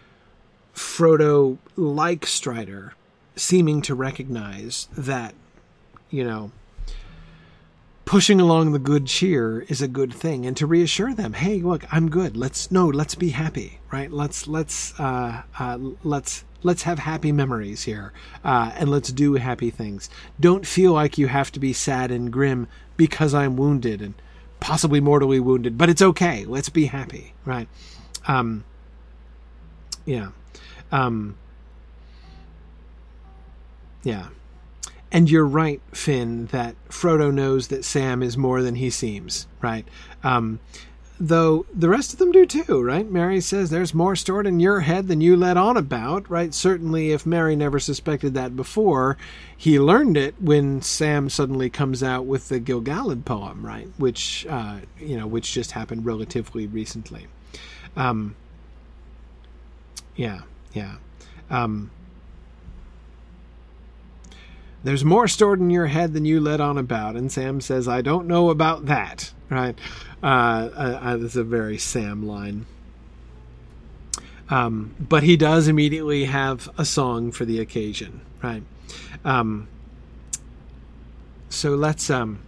Frodo, like Strider, seeming to recognize that, you know, pushing along the good cheer is a good thing. And to reassure them hey look i'm good. Let's no let's be happy right? Let's let's uh, uh, let's let's have happy memories here uh, and let's do happy things. Don't feel like you have to be sad and grim because i'm wounded and possibly mortally wounded but it's okay. Let's be happy right? Um, yeah. Um, yeah and you're right, Finn, that Frodo knows that Sam is more than he seems, right? Um, though the rest of them do too, right? Merry says there's more stored in your head than you let on about, right? Certainly, if Merry never suspected that before, he learned it when Sam suddenly comes out with the Gil-galad poem, right? Which, uh, you know, which just happened relatively recently. Um, yeah, yeah. Um, there's more stored in your head than you let on about. And Sam says, I don't know about that. Right? Uh, uh, uh, that's a very Sam line. Um, but he does immediately have a song for the occasion. Right? Um, so let's um,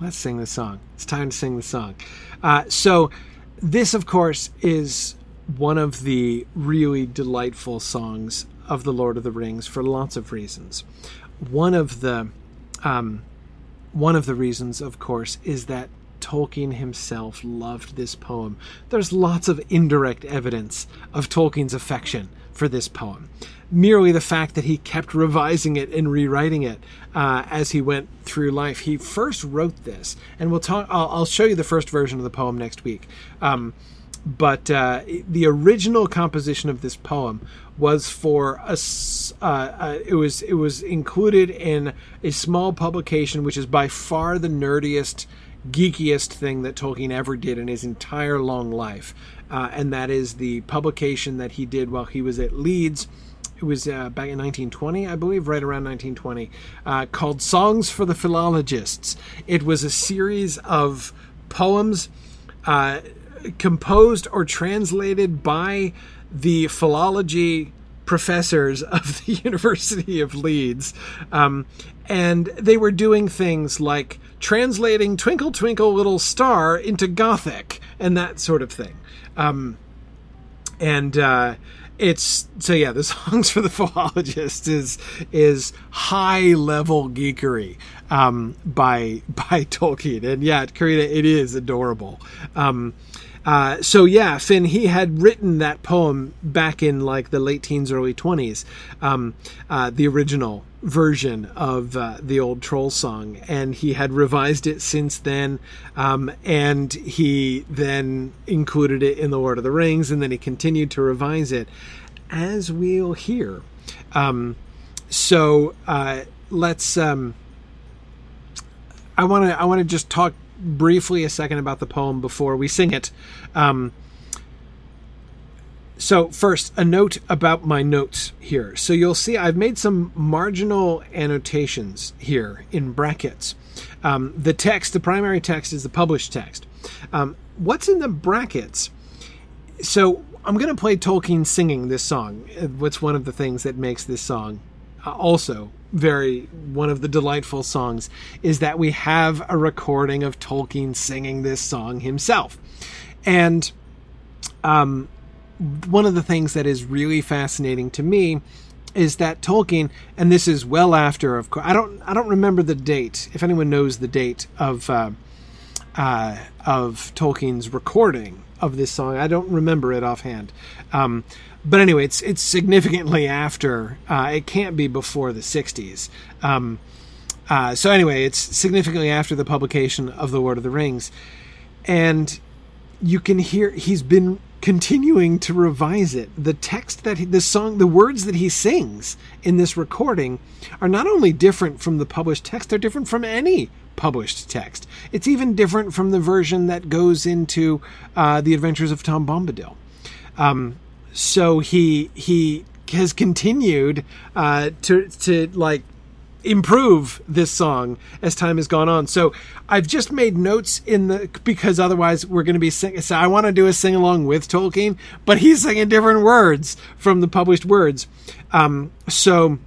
let's sing the song. It's time to sing the song. Uh, so this, of course, is one of the really delightful songs of the Lord of the Rings for lots of reasons. One of the um, one of the reasons, of course, is that Tolkien himself loved this poem. There's lots of indirect evidence of Tolkien's affection for this poem. Merely the fact that he kept revising it and rewriting it uh, as he went through life. He first wrote this, and we'll talk. I'll, I'll show you the first version of the poem next week. Um, but uh, the original composition of this poem was for a uh, uh, it was it was included in a small publication which is by far the nerdiest geekiest thing that Tolkien ever did in his entire long life uh, and that is the publication that he did while he was at Leeds it was uh, back in 1920, I believe, right around 1920, uh, called Songs for the Philologists. It was a series of poems uh, composed or translated by the philology professors of [laughs] the University of Leeds. Um, and they were doing things like translating Twinkle Twinkle Little Star into Gothic and that sort of thing. Um, and uh, it's so yeah the [laughs] songs for the philologist is is high level geekery um, by [laughs] by tolkien and yeah karina it is adorable um, uh, so yeah, Finn, he had written that poem back in like the late teens, early twenties, um, uh, the original version of uh, the old troll song, and he had revised it since then, um, and he then included it in the Lord of the Rings, and then he continued to revise it, as we'll hear. Um, so uh, let's. Um, I want to. I want to just talk briefly a second about the poem before we sing it. Um, so, first, a note about my notes here. So, you'll see I've made some marginal annotations here in brackets. Um, the text, the primary text, is the published text. Um, what's in the brackets? So, I'm going to play Tolkien singing this song. What's one of the things that makes this song also very one of the delightful songs is that we have a recording of Tolkien singing this song himself. And um, one of the things that is really fascinating to me is that Tolkien, and this is well after, of course, I don't, I don't remember the date. If anyone knows the date of uh, uh, of Tolkien's recording of this song, I don't remember it offhand. Um, but anyway, it's it's significantly after. Uh, it can't be before the '60s. Um, uh, so anyway, it's significantly after the publication of the Lord of the Rings, and you can hear he's been continuing to revise it. The text that he, the song, the words that he sings in this recording are not only different from the published text; they're different from any published text. It's even different from the version that goes into uh, the Adventures of Tom Bombadil. Um, so he he has continued uh, to to like improve this song as time has gone on. So I've just made notes in the because otherwise we're going to be singing. So I want to do a sing along with Tolkien, but he's singing different words from the published words. Um, so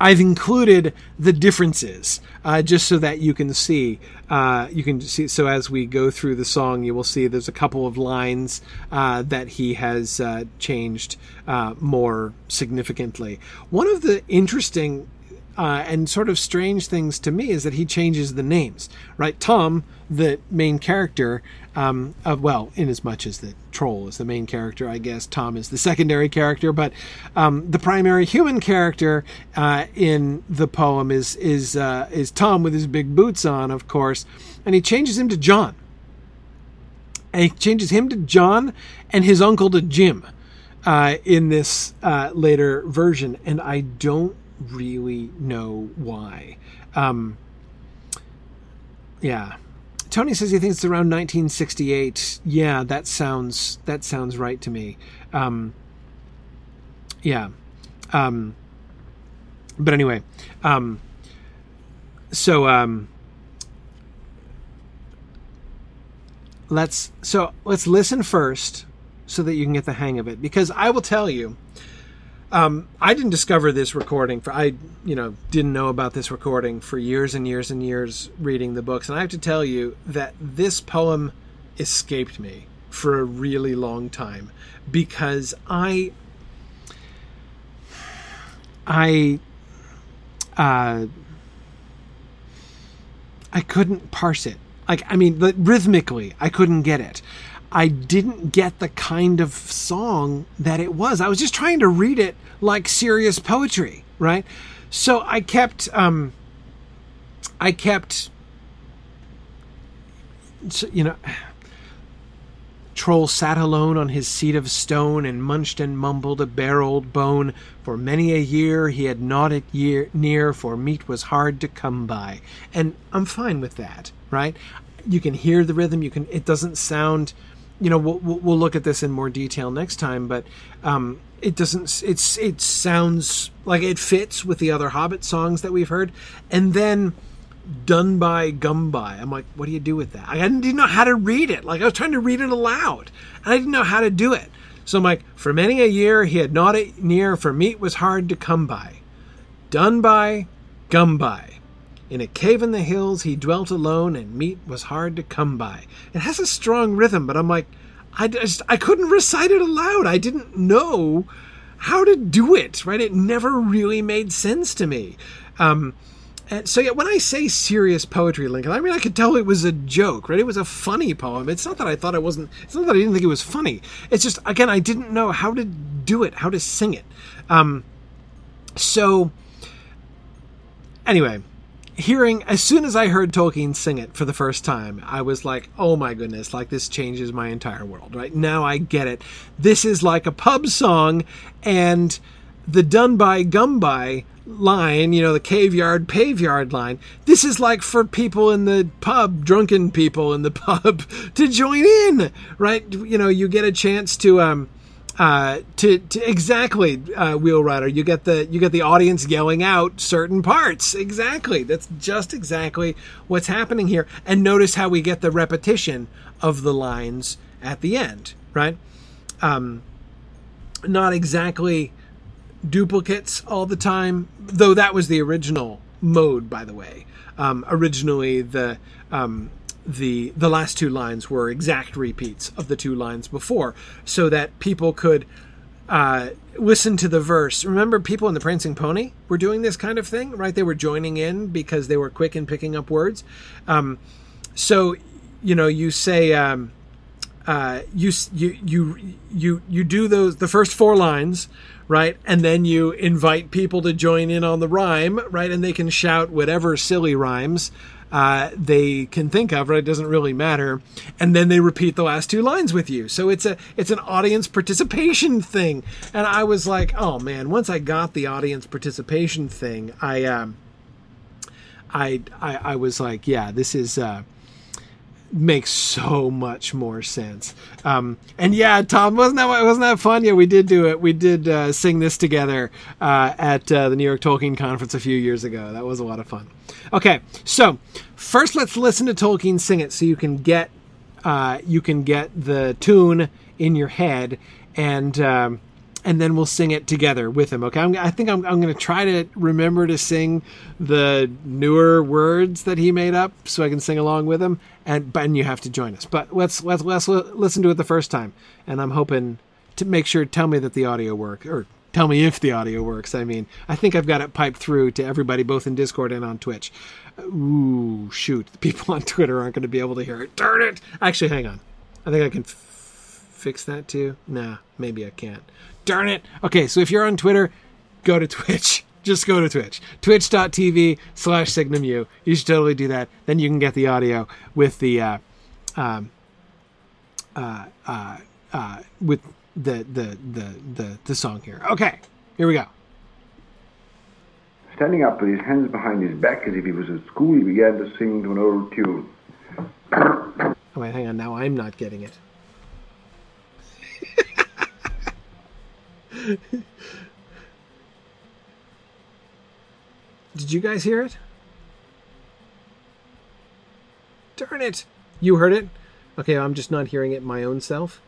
I've included the differences uh, just so that you can see. Uh, you can see. So as we go through the song, you will see there's a couple of lines uh, that he has uh, changed uh, more significantly. One of the interesting uh, and sort of strange things to me is that he changes the names. Right, Tom, the main character, um, of well, in as much as the troll is the main character, I guess Tom is the secondary character, but um, the primary human character uh, in the poem is is uh, is Tom with his big boots on, of course, and he changes him to John. And he changes him to John and his uncle to Jim uh, in this uh, later version, and I don't really know why. Um, yeah. Tony says he thinks it's around 1968. Yeah, that sounds that sounds right to me. Um, yeah. Um, but anyway, um, so um, let's so let's listen first so that you can get the hang of it because I will tell you um, I didn't discover this recording for I, you know, didn't know about this recording for years and years and years reading the books, and I have to tell you that this poem escaped me for a really long time because I, I, uh, I couldn't parse it. Like, I mean, rhythmically, I couldn't get it. I didn't get the kind of song that it was. I was just trying to read it like serious poetry, right? So I kept, um, I kept, you know, Troll sat alone on his seat of stone and munched and mumbled a bare old bone. For many a year he had gnawed it year, near, for meat was hard to come by. And I'm fine with that, right? You can hear the rhythm. You can. It doesn't sound you know, we'll, we'll look at this in more detail next time, but um, it doesn't. It's it sounds like it fits with the other Hobbit songs that we've heard, and then done by gum by. I'm like, what do you do with that? I didn't know how to read it. Like I was trying to read it aloud, and I didn't know how to do it. So I'm like, for many a year he had not it near, for meat was hard to come by. Done by, gum by. In a cave in the hills he dwelt alone, and meat was hard to come by. It has a strong rhythm, but I'm like, I just I couldn't recite it aloud. I didn't know how to do it. Right? It never really made sense to me. Um, and so yeah, when I say serious poetry, Lincoln, I mean I could tell it was a joke, right? It was a funny poem. It's not that I thought it wasn't. It's not that I didn't think it was funny. It's just again I didn't know how to do it, how to sing it. Um, so anyway, hearing as soon as I heard Tolkien sing it for the first time, I was like, "Oh my goodness! Like this changes my entire world." Right now, I get it. This is like a pub song, and the done by gum by line, you know, the cave yard, pave yard line. This is like for people in the pub, drunken people in the [laughs] pub to join in, right? You know, you get a chance to, um, uh, to, to exactly, uh, wheel rider. You get the, you get the audience yelling out certain parts. Exactly. That's just exactly what's happening here. And notice how we get the repetition of the lines at the end, right? Um, not exactly, duplicates all the time, though that was the original mode, by the way. Um, originally, the um, the the last two lines were exact repeats of the two lines before, so that people could uh, listen to the verse. Remember, people in the Prancing Pony were doing this kind of thing, right? They were joining in because they were quick in picking up words. Um, so, you know, you say. Um, uh, you you you you you do those the first four lines right? And then you invite people to join in on the rhyme, right? And they can shout whatever silly rhymes uh, they can think of, right? It doesn't really matter. And then they repeat the last two lines with you. So it's a it's an audience participation thing. And I was like, oh man, once I got the audience participation thing, I um, I, I I was like, yeah, this is. Uh, makes so much more sense. Um, and yeah, Tom, wasn't that wasn't that fun? Yeah, we did do it. We did uh, sing this together uh, at uh, the New York Tolkien Conference a few years ago. That was a lot of fun. Okay, so first let's listen to Tolkien sing it, so you can get uh, you can get the tune in your head and. Um, and then we'll sing it together with him. Okay, I'm, i think I'm, I'm going to try to remember to sing the newer words that he made up, so I can sing along with him. And but and you have to join us. But let's let's let's listen to it the first time, and I'm hoping to make sure. Tell me that the audio works, or tell me if the audio works. I mean, I think I've got it piped through to everybody, both in Discord and on Twitch. Ooh, shoot! The people on [laughs] Twitter aren't going to be able to hear it. Darn it! Actually, hang on. I think I can f- fix that too. Nah, maybe I can't. Darn it. Okay, so if you're on Twitter, go to [laughs] Twitch. Just go to Twitch. Twitch.tv slash SignumU. You should totally do that. Then you can get the audio with the uh, um, uh, uh, uh, with the, the the the the song here. Okay, here we go. Standing up with his hands behind his back as if he was at school, he began to sing to an old tune. oh, wait, hang on. Now I'm not getting it. Did you guys hear it? Darn it! You heard it? Okay, I'm just not hearing it my own self.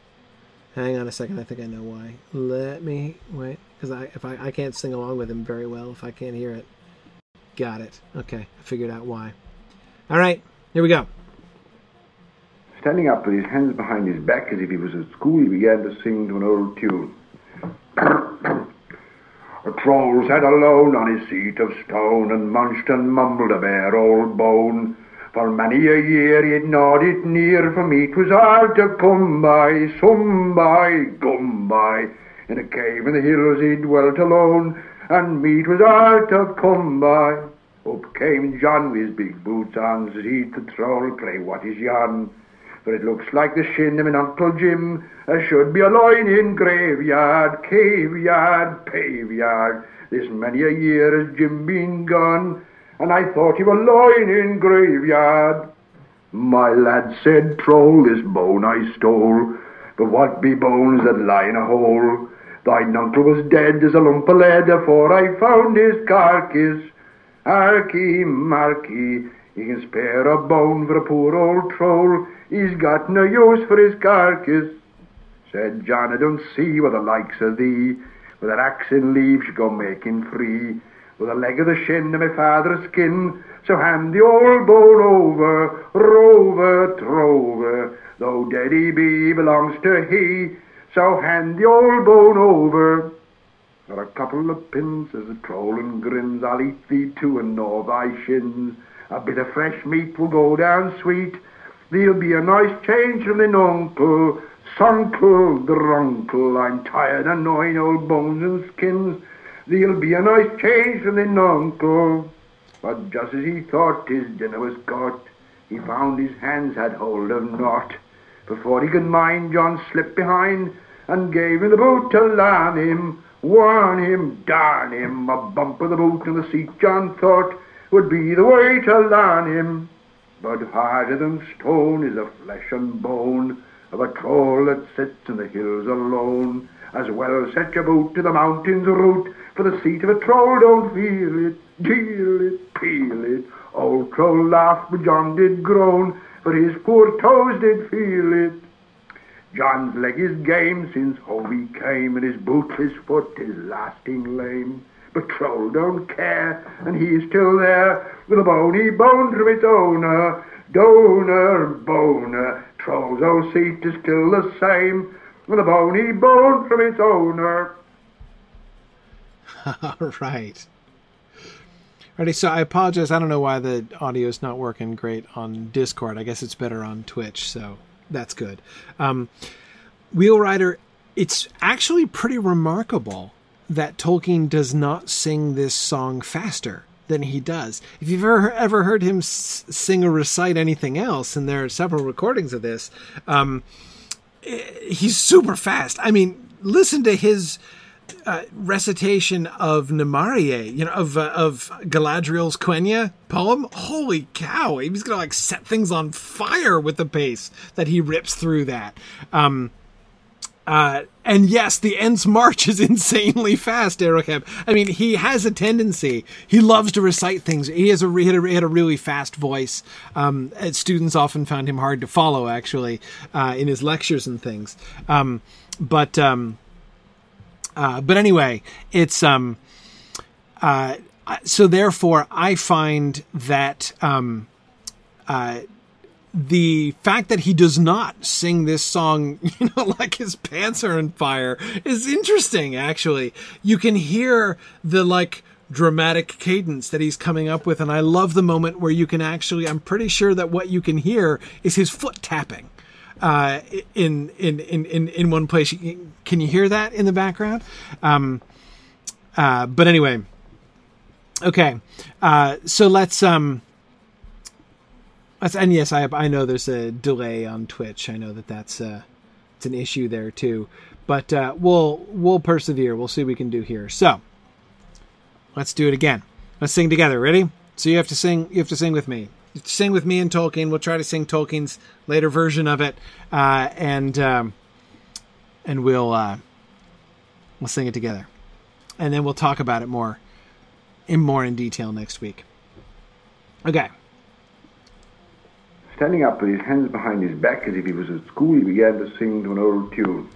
Hang on a second, I think I know why. Let me wait, because I if I, I can't sing along with him very well if I can't hear it. Got it. Okay, I figured out why. All right, here we go. Standing up with his hands behind his back as if he was at school, he began to sing to an old tune. A troll sat alone on his seat of stone and munched and mumbled a bare old bone. For many a year he'd gnawed it near, for meat was hard to come by, some by, gum by. In a cave in the hills he dwelt alone, and meat was hard to come by. Up came John with his big boots on, says he to the troll, play what is yon? For it looks like the shin of an Uncle Jim, as should be a loin in graveyard, cave yard, pave yard. This many a year has Jim been gone, and I thought he were loin in graveyard. My lad said, Troll, this bone I stole, but what be bones that lie in a hole? Thine uncle was dead as a lump of lead afore I found his carcass. Harky, Marky, he can spare a bone for a poor old troll. He's got no use for his carcass. Said John, I don't see what the likes of thee, with an axe in leave should go making free, with a leg of the shin of my father's skin. So hand the old bone over, rover, trover, though dead he be, belongs to he. So hand the old bone over. For a couple of pins as the troll and grins, I'll eat thee too and gnaw thy shins. A bit of fresh meat will go down sweet. There'll be a nice change from thine uncle, Sunkle, drunkle. I'm tired of gnawing old bones and skins. There'll be a nice change from thine uncle. But just as he thought his dinner was got, he found his hands had hold of naught. Before he could mind, John slipped behind and gave him the boot to land him. Warn him, darn him, a bump of the boot in the seat, John thought, would be the way to land him. But harder than stone is the flesh and bone of a troll that sits in the hills alone. As well set your boot to the mountain's root, for the seat of a troll don't feel it, deal it, peel it. Old troll laughed, but John did groan, for his poor toes did feel it. John's leg is game since home he came, and his bootless foot is lasting lame. But Troll don't care, and he's still there, with a bony bone from its owner. Donor, boner, Troll's old seat is still the same, with a bony bone from its owner. [laughs] All right. Alrighty, so I apologize. I don't know why the audio is not working great on Discord. I guess it's better on Twitch, so that's good. Um, Wheel Rider, it's actually pretty remarkable that Tolkien does not sing this song faster than he does. If you've ever ever heard him sing or recite anything else, and there are several recordings of this, um, he's super fast. I mean, listen to his uh, recitation of Namárië, you know, of uh, of Galadriel's Quenya poem. Holy cow! He's gonna like set things on fire with the pace that he rips through that. Um, uh, and yes, the Ents March is [laughs] insanely fast, Erocam. I mean, he has a tendency. He loves to recite things. He has a he had a, he had a really fast voice. Um, students often found him hard to follow, actually, uh, in his lectures and things. Um, but um, uh, but anyway, it's um, uh, so therefore, I find that um, uh, the fact that he does not sing this song, [laughs] you know, like his pants are on fire is interesting, actually. You can hear the like dramatic cadence that he's coming up with, and I love the moment where you can actually, I'm pretty sure that what you can hear is his foot tapping. Uh, in, in, in, in, in one place. Can you hear that in the background? Um, uh, but anyway, okay. Uh, so let's, um, and yes, I I know there's a delay on Twitch. I know that that's uh, it's an issue there too, but uh, we'll we'll persevere. We'll see what we can do here. So let's do it again. Let's sing together. Ready? So you have to sing. You have to sing with me. Sing with me and Tolkien. We'll try to sing Tolkien's later version of it, uh, and um, and we'll uh, we'll sing it together, and then we'll talk about it more in more in detail next week. Okay. Standing up with his hands behind his back as if he was at school, he began to sing to an old tune.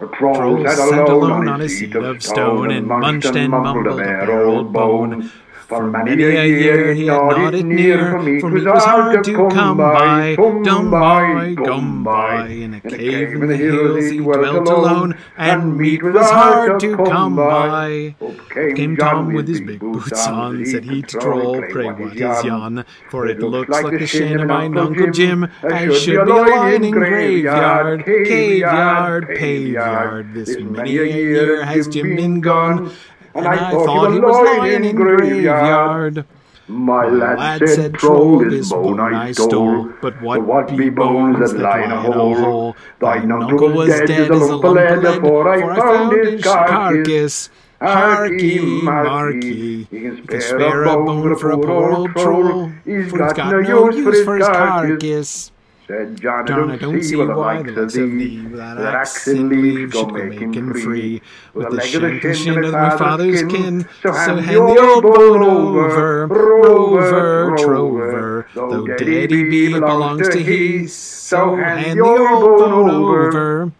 A troll, Troll sat sat alone on his seat of stone and munched and mumbled a bare old bone. For many a year he had it near, for meat was hard to come by. Come by, come by. In a cave in the hills he dwelt alone, and meat was hard to come by. Came Tom with his big boots on, said he to Troll, pray what is yon? For it looks like the shin of mine Uncle Jim. I should be lying in graveyard, caveyard, paveyard. This many a year has Jim been gone, and I thought he was lying in the graveyard. My lad said, Troll, this bone I stole, but what be bones that lie in a hole? Thine uncle was dead as a lump of lead, for I found his carcass. Harky, Marky, you can spare a bone for a poor old troll, He's for got, got no no use for his carcass. Said John, John, I don't see why the likes of thee, with that axe and leaves go should go making making free, with the the leg of the shank and shin of my father's kin. So hand the old bone over, over, rover, rover, trover, though Daddy Daddy B B belongs to he. So hand the old bone over.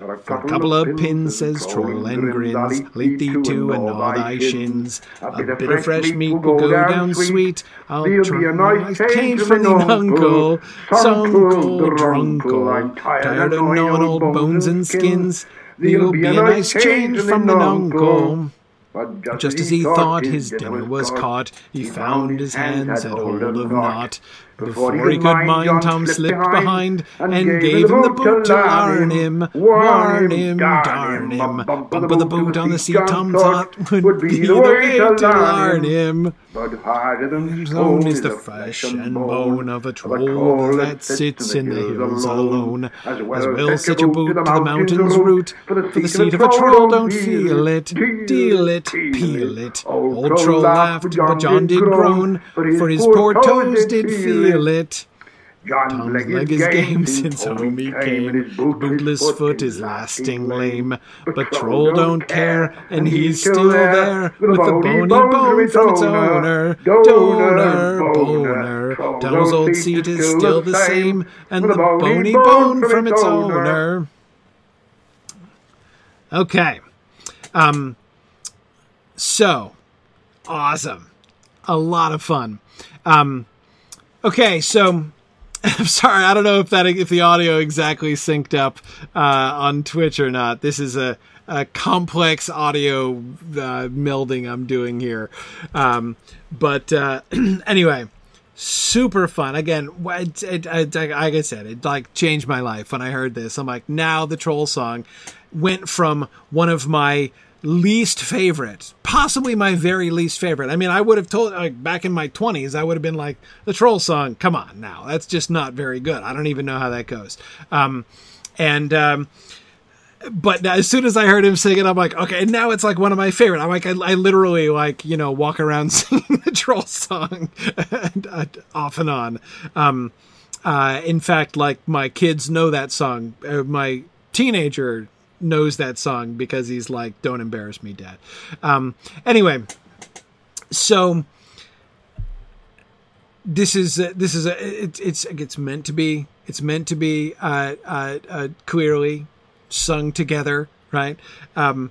For a couple of pins, says Troll and grins, I'll thee too and all thy shins. A bit of fresh meat will go down sweet. I'll try be a nice change from the uncle. Sunkle, drunkle, tired of gnawing old bones and skins. There'll be a nice change from the uncle. But Just as he thought his dinner was caught, he found his hands had hold of naught. Before he could mind, Tom slipped behind and gave him the boot to larn him, warn him, darn him. Bump of the boot on the seat, Tom thought would be the way to larn him. But harder than Stone is the flesh and bone of a troll that sits in the hills alone. As well set your boot to the mountain's root, for the seat of a troll don't feel it, deal it, peel it. Old troll laughed, but John did groan, for his poor toes did feel it. John's Tom's leg is game [laughs] since home he came. His bootless foot is lasting lame. But Troll don't care, and he's still there with the bony bone from its owner. Donor, boner. Troll's old seat is still the same, and the bony bone from its owner. Okay. Um. So, awesome. A lot of fun. Um. Okay, so I'm [laughs] sorry, I don't know if that if the audio exactly synced up uh, on Twitch or not. This is a, a complex audio uh, melding I'm doing here, um, but uh, [clears throat] anyway, super fun. Again, it, it, it, like I said, it like changed my life when I heard this. I'm like, now the troll song went from one of my least favorite, possibly my very least favorite. I mean, I would have told like back in my 20s, I would have been like the troll song. Come on, now that's just not very good. I don't even know how that goes. Um, and um, but as soon as I heard him sing it, I'm like, okay, and now it's like one of my favorite. I'm like, I, I literally like you know walk around [laughs] singing the troll song and, uh, off and on. Um, uh, in fact, like my kids know that song. Uh, my teenager knows that song because he's like, "Don't embarrass me, Dad." Um, anyway, so this is uh, this is a it, it's it's meant to be it's meant to be uh, uh, uh, clearly sung together, right? Um,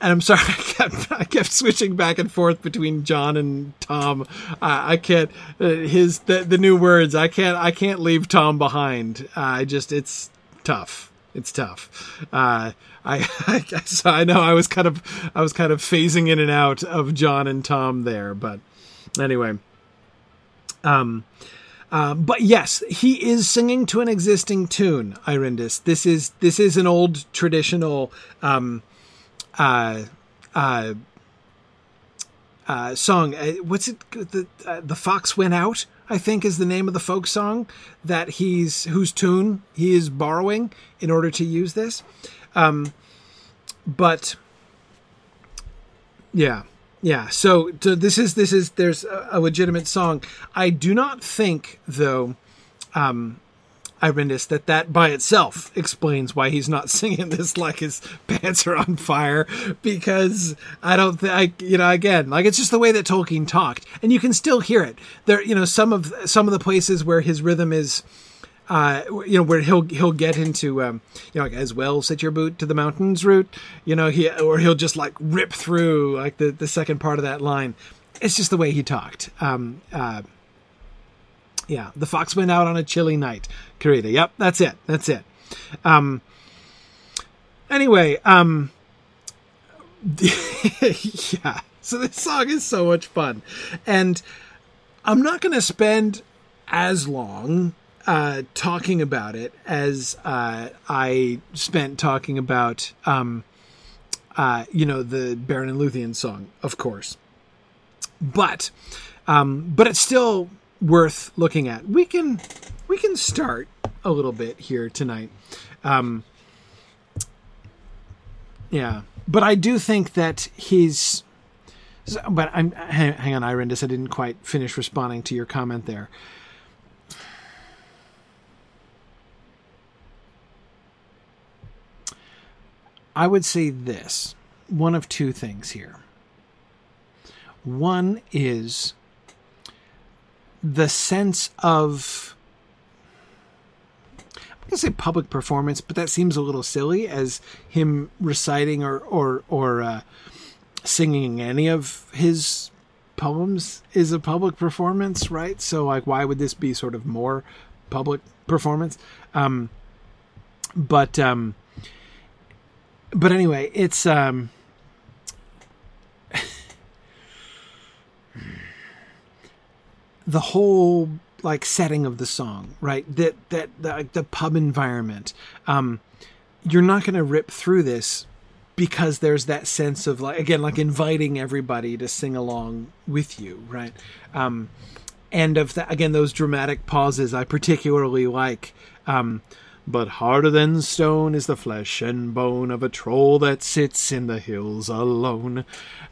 and I'm sorry, [laughs] I kept I kept switching back and forth between John and Tom. Uh, I can't uh, his the, the new words. I can't I can't leave Tom behind. Uh, I just it's tough. It's tough. Uh, I, [laughs] I I know I was kind of I was kind of phasing in and out of John and Tom there, but anyway. Um, uh, but yes, he is singing to an existing tune, Irindis. This is this is an old traditional um, uh, uh, uh, song. Uh, what's it? The the fox went out. I think is the name of the folk song that he's whose tune he is borrowing in order to use this. Um, but yeah, yeah. So, so this is this is there's a, a legitimate song. I do not think though. Um, Irindis, that that by itself explains why he's not [laughs] singing this like his pants are on fire because I don't think I you know again like it's just the way that Tolkien talked and you can still hear it. There you know some of some of the places where his rhythm is uh, you know where he'll he'll get into um, you know like as well set your boot to the mountains route you know he or he'll just like rip through like the the second part of that line. It's just the way he talked. Um, uh, yeah, the fox went out on a chilly night. Karita. Yep, that's it. That's it. Um. Anyway, um. [laughs] yeah. So this song is so much fun, and I'm not going to spend as long uh, talking about it as uh, I spent talking about, um, uh, you know, the Beren and Luthien song, of course. But, um, but it's still worth looking at. We can we can start a little bit here tonight. Um, Yeah, but I do think that he's. But I'm hang, hang on, Irindus. I didn't quite finish responding to your comment there. I would say this one of two things here. One is the sense of I'm say public performance, but that seems a little silly as him reciting or or or uh, singing any of his poems is a public performance, right? So like, why would this be sort of more public performance? Um, but um, but anyway, it's um. [sighs] the whole like setting of the song, right? That that the, the pub environment. Um, you're not going to rip through this because there's that sense of like again like inviting everybody to sing along with you, right? Um, and of that again those dramatic pauses I particularly like. Um, but harder than stone is the flesh and bone of a troll that sits in the hills alone.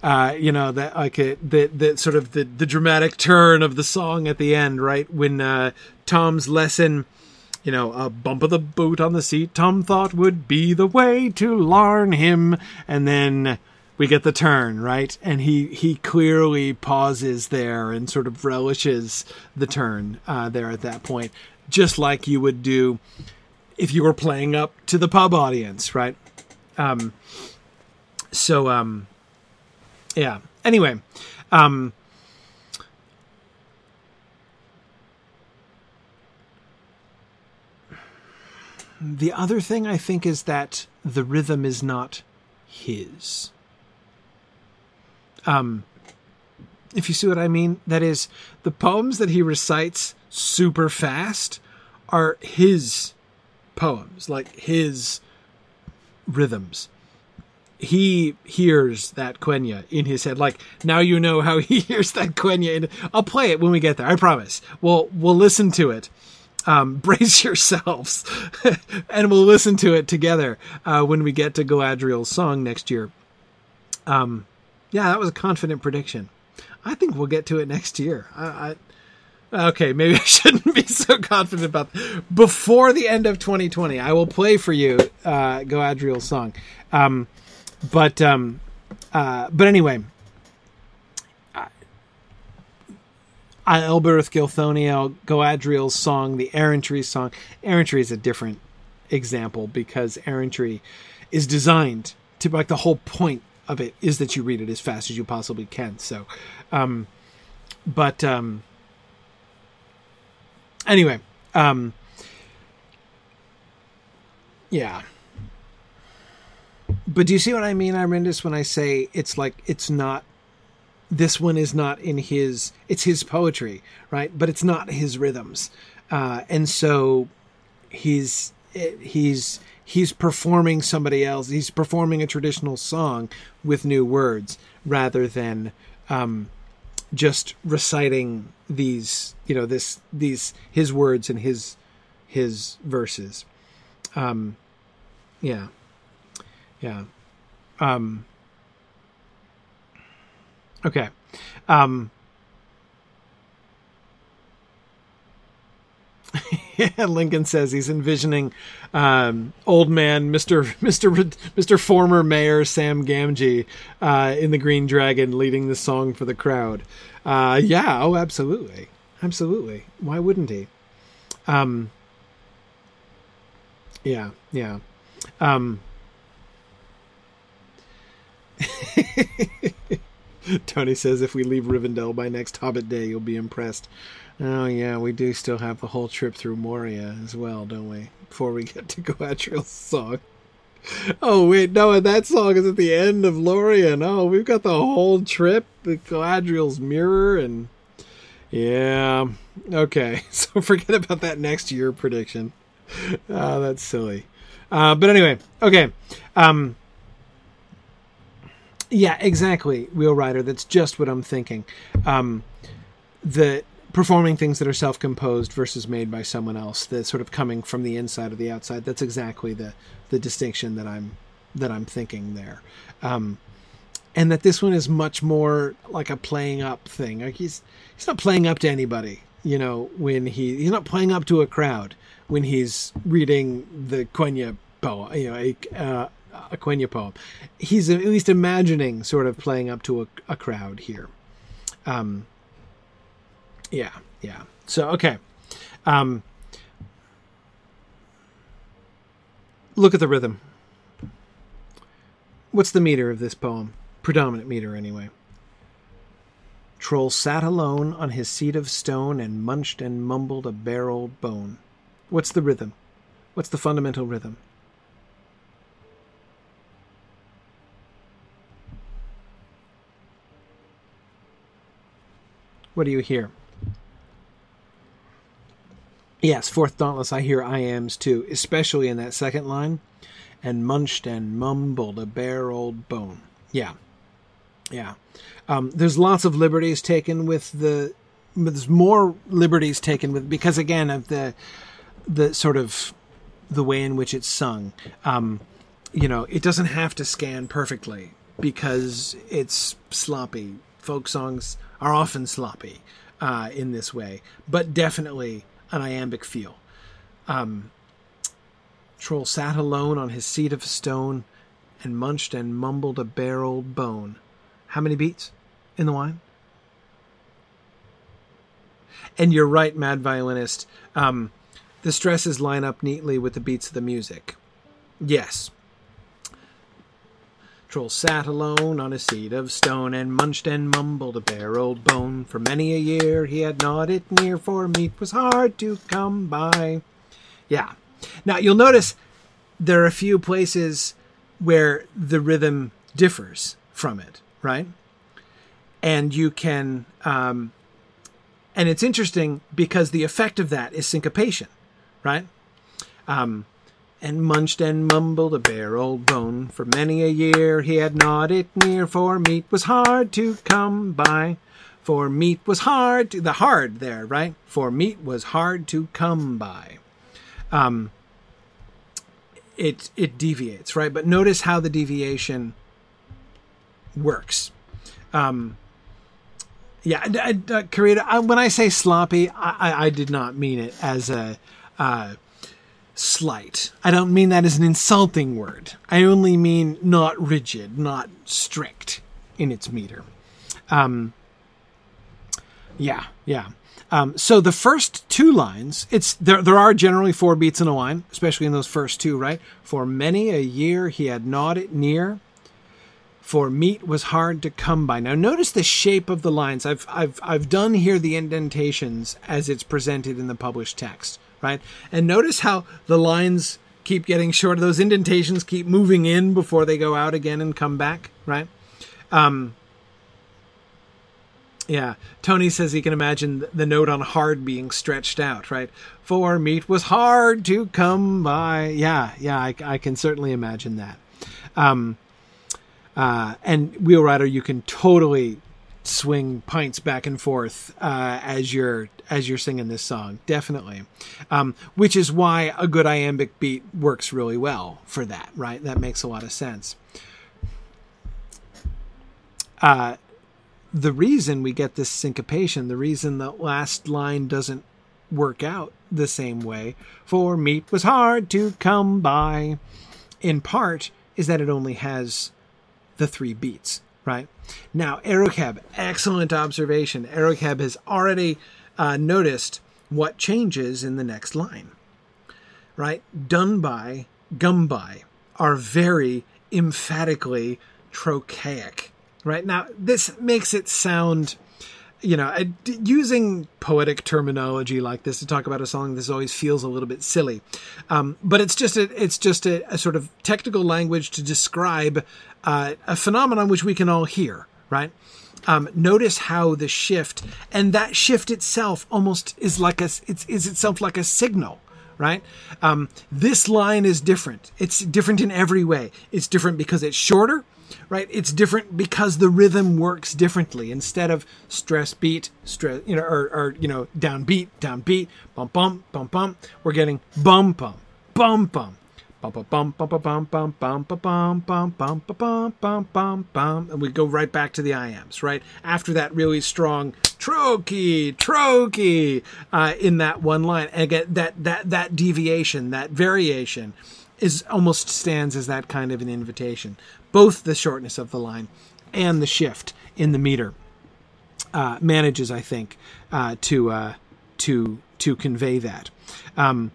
Uh, you know that like it, that that sort of the the dramatic turn of the song at the end, right? When uh, Tom's lesson, you know, a bump of the boot on the seat, Tom thought would be the way to larn him, and then we get the turn, right? And he he clearly pauses there and sort of relishes the turn uh, there at that point, just like you would do if you were playing up to the pub audience, right? Um, so, um, yeah. Anyway, um, the other thing I think is that the rhythm is not his. Um, if you see what I mean, that is, the poems that he recites super fast are his poems, like his rhythms. He hears that Quenya in his head. Like now you know how [laughs] he hears that Quenya. In, I'll play it when we get there. I promise. We'll we'll listen to it. Um, [laughs] brace yourselves, [laughs] and we'll listen to it together uh, when we get to Galadriel's song next year. Um, yeah, that was a confident prediction. I think we'll get to it next year. I, I okay, maybe [laughs] I shouldn't be so confident about before the end of 2020. I will play for you uh, Galadriel's song, um, but um, uh, but anyway, I Elbereth Gilthoniel, Galadriel's song, the Errantry song. Errantry is a different example because Errantry is designed to like the whole point of it is that you read it as fast as you possibly can. So, um, but um, anyway, um, yeah. But do you see what I mean, Irindus, when I say it's like it's not this one is not in his it's his poetry right but it's not his rhythms uh, and so he's he's he's performing somebody else he's performing a traditional song with new words rather than um, just reciting these you know this these his words and his his verses. Um yeah. Yeah. Um Okay. Um, [laughs] Lincoln says he's envisioning um, old man Mister [laughs] Mister Mister former Mayor Sam Gamgee uh, in the Green Dragon leading the song for the crowd. Uh, yeah, oh, absolutely, absolutely. Why wouldn't he? Um, yeah, yeah. Um, [laughs] Tony says if we leave Rivendell by next Hobbit Day, you'll be impressed. Oh yeah, we do still have the whole trip through Moria as well, don't we? Before we get to [laughs] Galadriel's song. Oh wait, no, and that song is at the end of Lorien. Oh, we've got the whole trip, the Galadriel's mirror, and yeah, okay. [laughs] So forget about that next year prediction. Uh, that's silly. Uh, but anyway, okay. Um, yeah, exactly, Wheel Rider. That's just what I'm thinking. Um, the performing things that are self-composed versus made by someone else. That's sort of coming from the inside or the outside. That's exactly the the distinction that I'm that I'm thinking there. Um, and that this one is much more like a playing up thing. Like he's he's not playing up to anybody, you know, when he he's not playing up to a crowd when he's reading the Quenya poem, you know, a, uh, a Quenya poem. He's at least imagining sort of playing up to a, a crowd here. Um, yeah, yeah. So okay. Um, look at the rhythm. What's the meter of this poem? Predominant meter, anyway. Troll sat alone on his seat of stone and munched and mumbled a bare old bone. What's the rhythm? What's the fundamental rhythm? What do you hear? Yes, Fourth Dauntless, I hear iambs too, especially in that second line. And munched and mumbled a bare old bone. Yeah. Yeah. Um, there's lots of liberties taken with the. There's more liberties taken with because again of the the sort of the way in which it's sung. Um, you know, it doesn't have to scan perfectly because it's sloppy. Folk songs are often sloppy uh, in this way, but definitely an iambic feel. Um, Troll sat alone on his seat of stone and munched and mumbled a bare old bone. How many beats in the wine? And you're right, mad violinist. Um, the stresses line up neatly with the beats of the music. Yes. Troll sat alone on a seat of stone and munched and mumbled a bare old bone. For many a year he had gnawed it near, for meat was hard to come by. Yeah. Now you'll notice there are a few places where the rhythm differs from it, right? And you can, um, and it's interesting because the effect of that is syncopation right? Um, and munched and mumbled a bare old bone. For many a year he had gnawed it near, for meat was hard to come by. For meat was hard to, the hard there, right? For meat was hard to come by. Um, it, it deviates, right? But notice how the deviation works. Um, yeah, uh, Karita, when I say sloppy, I, I did not mean it as a, uh, slight. I don't mean that as an insulting word. I only mean not rigid, not strict in its meter. Um, yeah, yeah. Um, so the first two lines, it's there. There are generally four beats in a line, especially in those first two, right? For many a year he had gnawed it near. For meat was hard to come by. Now notice the shape of the lines. I've I've I've done here the indentations as it's presented in the published text right? And notice how the lines keep getting shorter. Those indentations keep moving in before they go out again and come back, right? Um, yeah, Tony says he can imagine the note on hard being stretched out, right? For meat was hard to come by. Yeah, yeah, I, I can certainly imagine that. Um, uh, and Wheelwriter, you can totally swing pints back and forth uh, as you're as you're singing this song. Definitely. Um, which is why a good iambic beat works really well for that right? That makes a lot of sense. Uh, the reason we get this syncopation the reason the last line doesn't work out the same way for meat was hard to come by in part is that it only has the three beats right? Now, Erokeb, excellent observation. Erokeb has already uh, noticed what changes in the next line, right? Done by, gum by are very emphatically trochaic, right? Now, this makes it sound you know, using poetic terminology like this to talk about a song, this always feels a little bit silly. Um, but it's just a, it's just a, a, sort of technical language to describe uh, a phenomenon which we can all hear, right? Um, notice how the shift and that shift itself almost is like a it's is itself like a signal right um, this line is different it's different in every way it's different because it's shorter right? It's different because the rhythm works differently. Instead of stress beat, stress, you know, or, or you know, down beat, down beat, bump bump, bump bump, we're getting bum bum, bum bum, bum bum bum bum bum bum bum bum bum bum bum bum bum bum and we go right back to the iambs, right? After that really strong trochee, trochee uh, in that one line. And again, that that that deviation, that variation is almost stands as that kind of an invitation. Both the shortness of the line and the shift in the meter uh, manages, I think, uh, to uh, to to convey that. Um,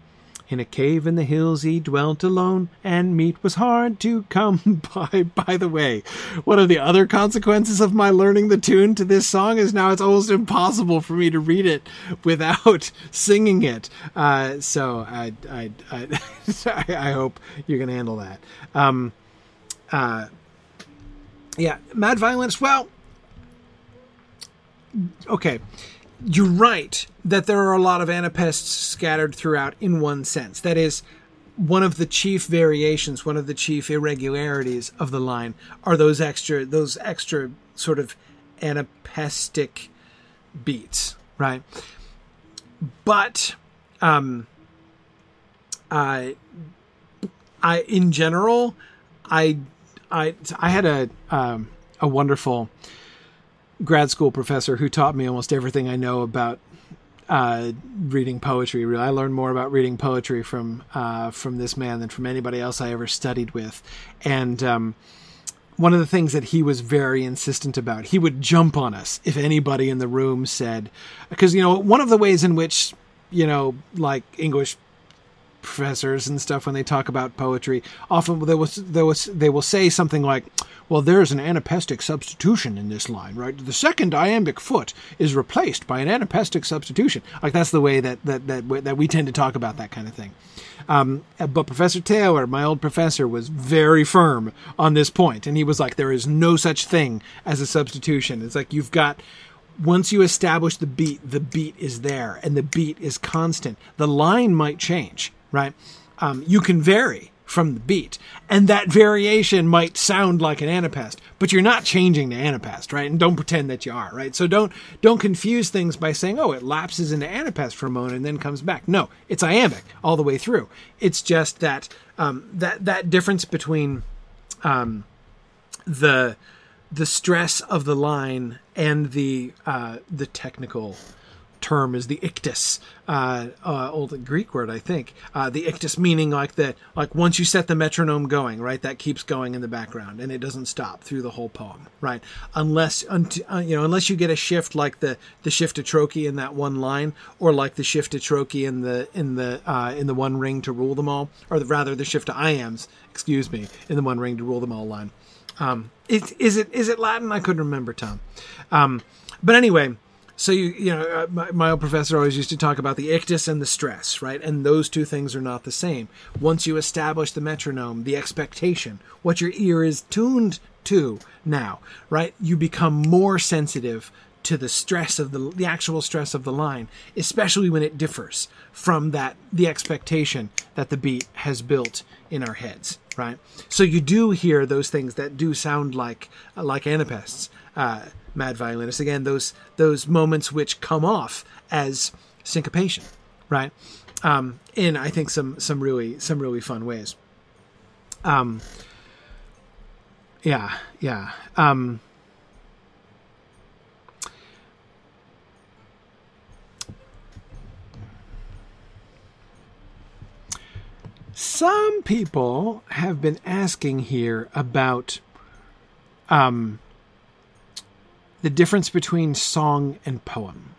in a cave in the hills he dwelt alone, and meat was hard to come [laughs] by. By the way, one of the other consequences of my learning the tune to this song is now it's almost impossible for me to read it without [laughs] singing it. Uh, so I, I, [laughs] I, I, hope you can handle that. Um, uh, yeah, mad violinist. Well, okay you're right that there are a lot of anapests scattered throughout in one sense. That is, one of the chief variations, one of the chief irregularities of the line are those extra, those extra sort of anapestic beats, right? But, um, I, I in general, I, I, I had a, um, a wonderful grad school professor who taught me almost everything I know about uh, reading poetry. I learned more about reading poetry from uh, from this man than from anybody else I ever studied with. And um, one of the things that he was very insistent about, he would jump on us if anybody in the room said, because you know one of the ways in which you know like English professors and stuff when they talk about poetry often they will, they will, they will say something like well, there's an anapestic substitution in this line, right? The second iambic foot is replaced by an anapestic substitution. Like that's the way that that that, that we tend to talk about that kind of thing. Um, but Professor Taylor, my old professor, was very firm on this point, and he was like, "There is no such thing as a substitution. It's like you've got." Once you establish the beat, the beat is there, and the beat is constant. The line might change, right? Um, you can vary, from the beat. And that variation might sound like an anapest, but you're not changing the anapest, right? And don't pretend that you are, right? So don't don't confuse things by saying, "Oh, it lapses into anapest for a moment and then comes back." No, it's iambic all the way through. It's just that um, that that difference between um, the the stress of the line and the uh, the technical term is the ictus, uh, uh, old Greek word, I think. Uh, the ictus meaning like that, like once you set the metronome going, right, that keeps going in the background and it doesn't stop through the whole poem, right? Unless, uh, you know, unless you get a shift like the the shift to trochee in that one line, or like the shift to trochee in the in the uh, in the one ring to rule them all, or the, rather the shift to iambs, excuse me, in the one ring to rule them all line. Um, it, is it is it Latin? I couldn't remember, Tom. Um, but anyway, so you you know uh, my, my, old professor always used to talk about the ictus and the stress right? And those two things are not the same. Once you establish the metronome the expectation what your ear is tuned to now right? You become more sensitive to the stress of the the actual stress of the line especially when it differs from that the expectation that the beat has built in our heads right? So you do hear those things that do sound like like anapests uh, mad violinist. Again, those those moments which come off as syncopation, right? Um, in I think some some really some really fun ways. Um, yeah, yeah. Um, some people have been asking here about um, the difference between song and poem,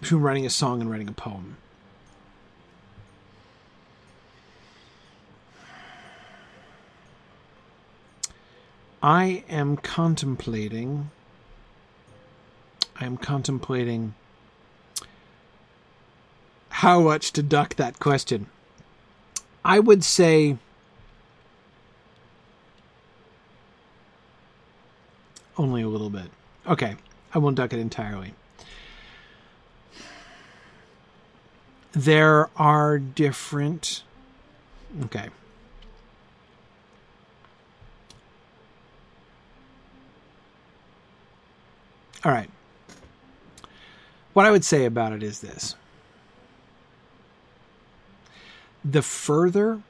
between writing a song and writing a poem. I am contemplating. I am contemplating how much to duck that question. I would say only a little bit. Okay, I won't duck it entirely. There are different. Okay. All right. What I would say about it is this the further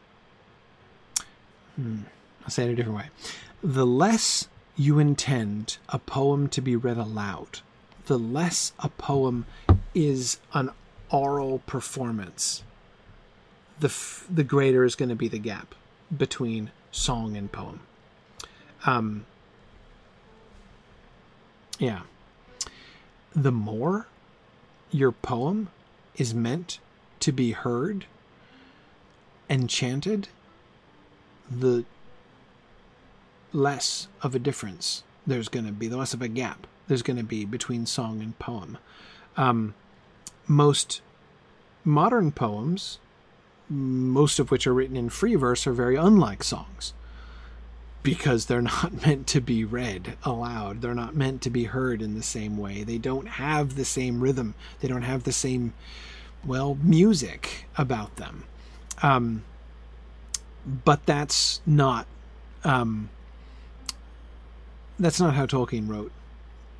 hmm, I'll say it a different way. The less you intend a poem to be read aloud, the less a poem is an oral performance, the, f- the greater is going to be the gap between song and poem. Um, yeah. The more your poem is meant to be heard and chanted, the less of a difference there's going to be, the less of a gap there's going to be between song and poem. Um, most modern poems, most of which are written in free verse, are very unlike songs because they're [laughs] not meant to be read aloud. They're not meant to be heard in the same way. They don't have the same rhythm. They don't have the same, well, music about them. Um, but that's not um, that's not how Tolkien wrote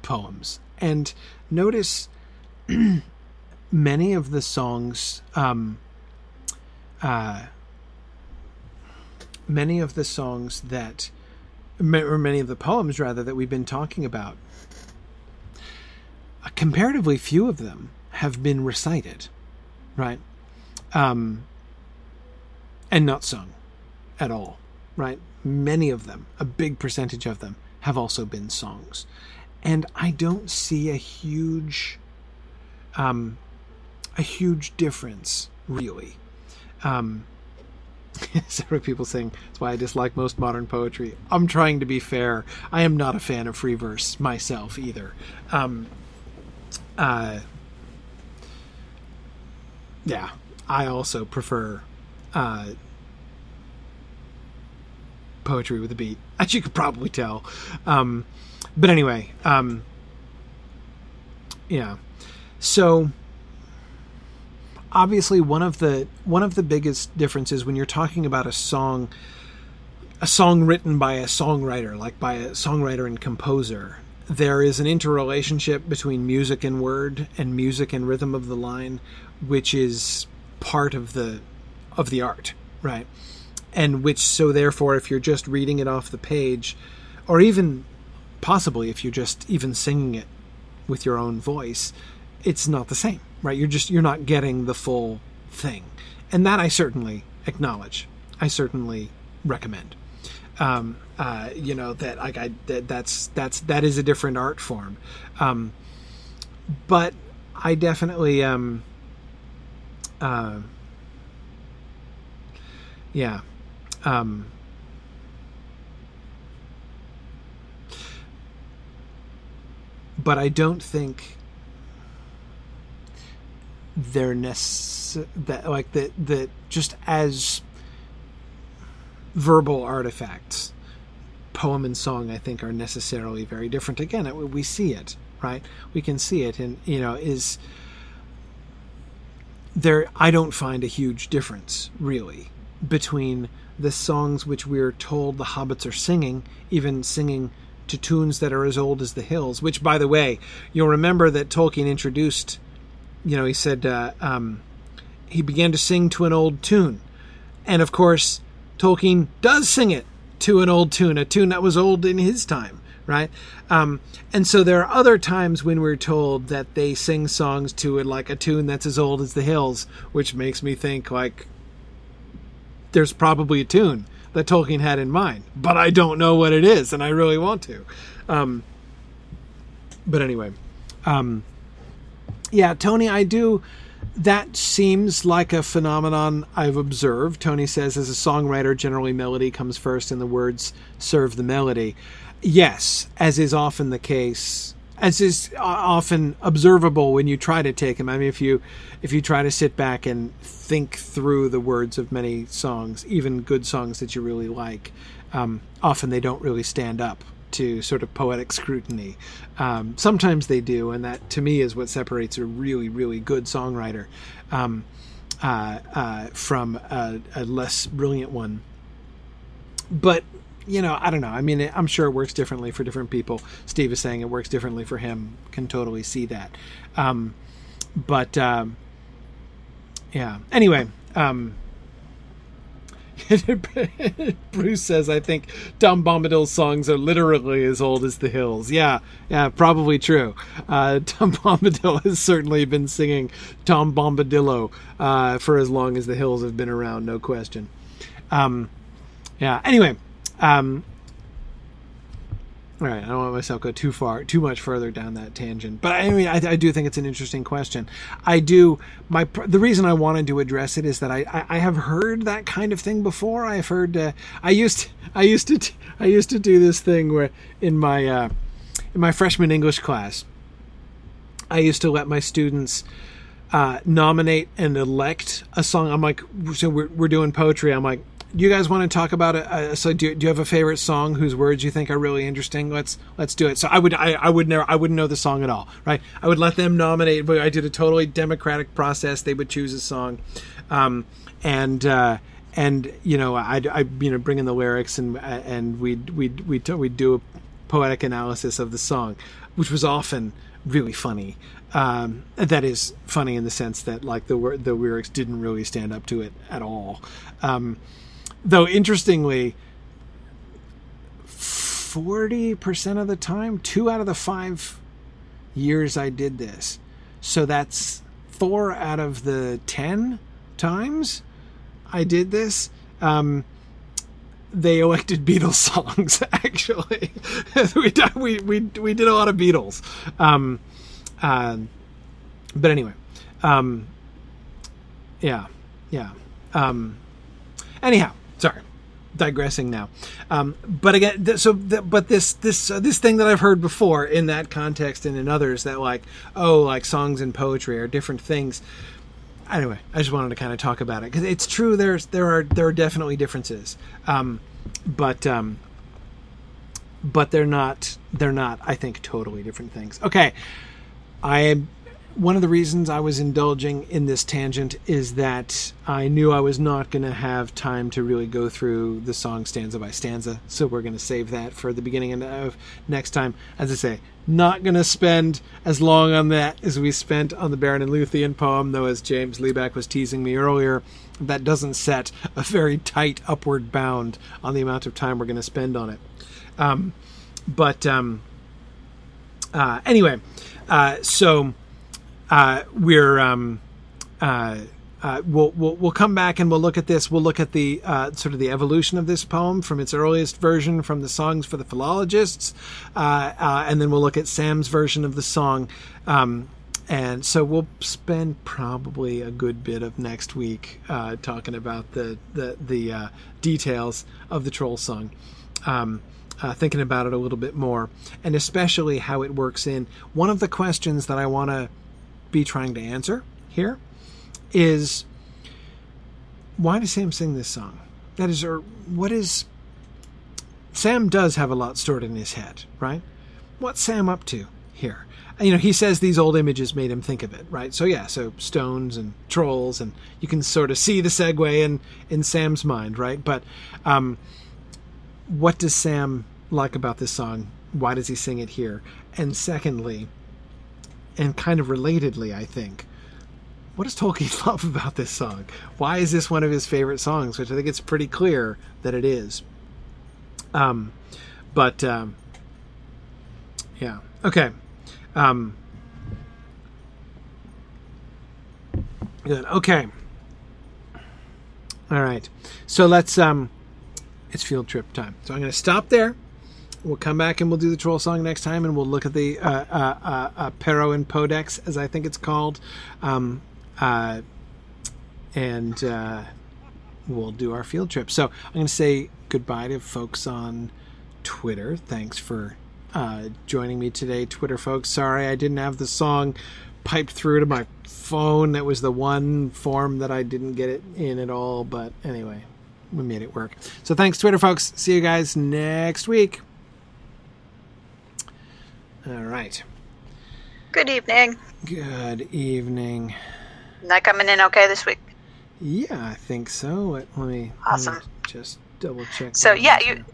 poems. And notice [clears throat] many of the songs, um, uh, many of the songs that, or many of the poems rather that we've been talking about, uh, comparatively few of them have been recited, right? Um, and not sung at all, right? Many of them, a big percentage of them, have also been songs. And I don't see a huge um a huge difference really. Um [laughs] several people saying that's why I dislike most modern poetry. I'm trying to be fair. I am not a fan of free verse myself either. Um uh yeah, I also prefer uh poetry with a beat, [laughs] as you could probably tell. Um, but anyway, um, yeah. So obviously, one of the one of the biggest differences when you're talking about a song, a song written by a songwriter, like by a songwriter and composer, there is an interrelationship between music and word and music and rhythm of the line, which is part of the of the art, right? And which so therefore if you're just reading it off the page or even possibly if you're just even singing it with your own voice it's not the same right? You're just you're not getting the full thing. And that i certainly acknowledge. I certainly recommend. Um, uh, you know that like I that, that's that's that is a different art form. Um, but I definitely um uh, yeah um, but I don't think they're necess- that like that that just as verbal artifacts poem and song i think are necessarily very different. Again we see it right? We can see it and you know is there i don't find a huge difference really between the songs which we're told the hobbits are singing, even singing to tunes that are as old as the hills. Which, by the way, you'll remember that Tolkien introduced. You know, he said uh, um, he began to sing to an old tune, and of course, Tolkien does sing it to an old tune, a tune that was old in his time, right? Um, and so there are other times when we're told that they sing songs to it like a tune that's as old as the hills, which makes me think like there's probably a tune that Tolkien had in mind, but I don't know what it is, and I really want to. Um, but anyway, um, yeah, Tony, I do. That seems like a phenomenon I've observed. Tony says, as a songwriter, generally melody comes first and the words serve the melody. Yes, as is often the case as is often observable when you try to take them. I mean, if you if you try to sit back and think through the words of many songs, even good songs that you really like, um, often they don't really stand up to sort of poetic scrutiny. Um, sometimes they do, and that to me is what separates a really really good songwriter um, uh, uh, from a, a less brilliant one. But you know, I don't know. I mean, I'm sure it works differently for different people. Steve is saying it works differently for him. Can totally see that. Um, but um, yeah. Anyway, um, [laughs] Bruce says, I think Tom Bombadil's songs are literally as old as the hills. Yeah, yeah, probably true. Uh, [laughs] Tom Bombadil has certainly been singing Tom Bombadillo uh, for as long as the hills have been around, no question. Um, yeah, anyway. Um, all right, I don't want myself to go too far, too much further down that tangent. But I mean, I, I do think it's an interesting question. I do my the reason I wanted to address it is that I, I, I have heard that kind of thing before. I've heard uh, I used I used to I used to do this thing where in my uh, in my freshman English class, I used to let my students uh, nominate and elect a song. I'm like, so we're we're doing poetry. I'm like you guys want to talk about it? so do, do you have a favorite song whose words you think are really interesting? Let's let's do it. So I would I, I would never I wouldn't know the song at all, right? I would let them nominate. But I did a totally democratic process. They would choose a song, um, and. Uh, and you know, I, I you know bring in the lyrics and and we we we we do a poetic analysis of the song, which was often really funny. Um, that is funny in the sense that like the the lyrics didn't really stand up to it at all. Um, Though interestingly, forty percent of the time, two out of the five years I did this, so that's four out of the ten times I did this. Um, they elected Beatles [laughs] songs. Actually, [laughs] we, we we we did a lot of Beatles. Um, uh, but anyway, um, yeah, yeah. Um, anyhow, digressing now. Um, but again, th- so th- but this this uh, this thing that I've heard before in that context and in others that like oh like songs and poetry are different things. Anyway, I just wanted to kind of talk about it because it's true. There's there are there are definitely differences, um, but um, but they're not they're not I think totally different things. Okay, I one of the reasons I was indulging in this tangent is that I knew I was not going to have time to really go through the song stanza by stanza, so we're going to save that for the beginning of next time. As I say, not going to spend as long on that as we spent on the Beren and Luthien poem, though, as James Liebeck was teasing me earlier, that doesn't set a very tight upward bound on the amount of time we're going to spend on it. Um, but um, uh, anyway, uh, so uh, we're um, uh, uh, we'll, we'll, we'll come back and we'll look at this. We'll look at the uh, sort of the evolution of this poem from its earliest version from the songs for the philologists, uh, uh, and then we'll look at Sam's version of the song. Um, and so we'll spend probably a good bit of next week talking about the the, the details of the troll song. Um, uh, thinking about it a little bit more, and especially how it works in. One of the questions that I want to be trying to answer here is why does Sam sing this song? That is, or what is. Sam does have a lot stored in his head, right? What's Sam up to here? You know, he says these old images made him think of it, right? So yeah, so stones and trolls, and you can sort of see the segue in in Sam's mind, right? But um, what does Sam like about this song? Why does he sing it here? And secondly, and kind of relatedly, I think, what does Tolkien [laughs] love about this song? Why is this one of his favorite songs? Which I think it's pretty clear that it is. Um, but um, yeah, okay. Um, good. Okay. All right. So let's um, it's field trip time. So I'm going to stop there. We'll come back and we'll do the troll song next time, and we'll look at the uh, uh, uh, uh Pero and Podex, as I think it's called, um, uh, and uh, we'll do our field trip. So I'm going to say goodbye to folks on Twitter. Thanks for joining me today, Twitter folks. Sorry I didn't have the song piped through to my phone. That was the one form that I didn't get it in at all. But anyway, we made it work. So thanks, Twitter folks. See you guys next week. All right. Good evening. Good evening. Not coming in okay this week? Yeah, I think so. Let, let me, awesome. Let me just double check. So yeah, you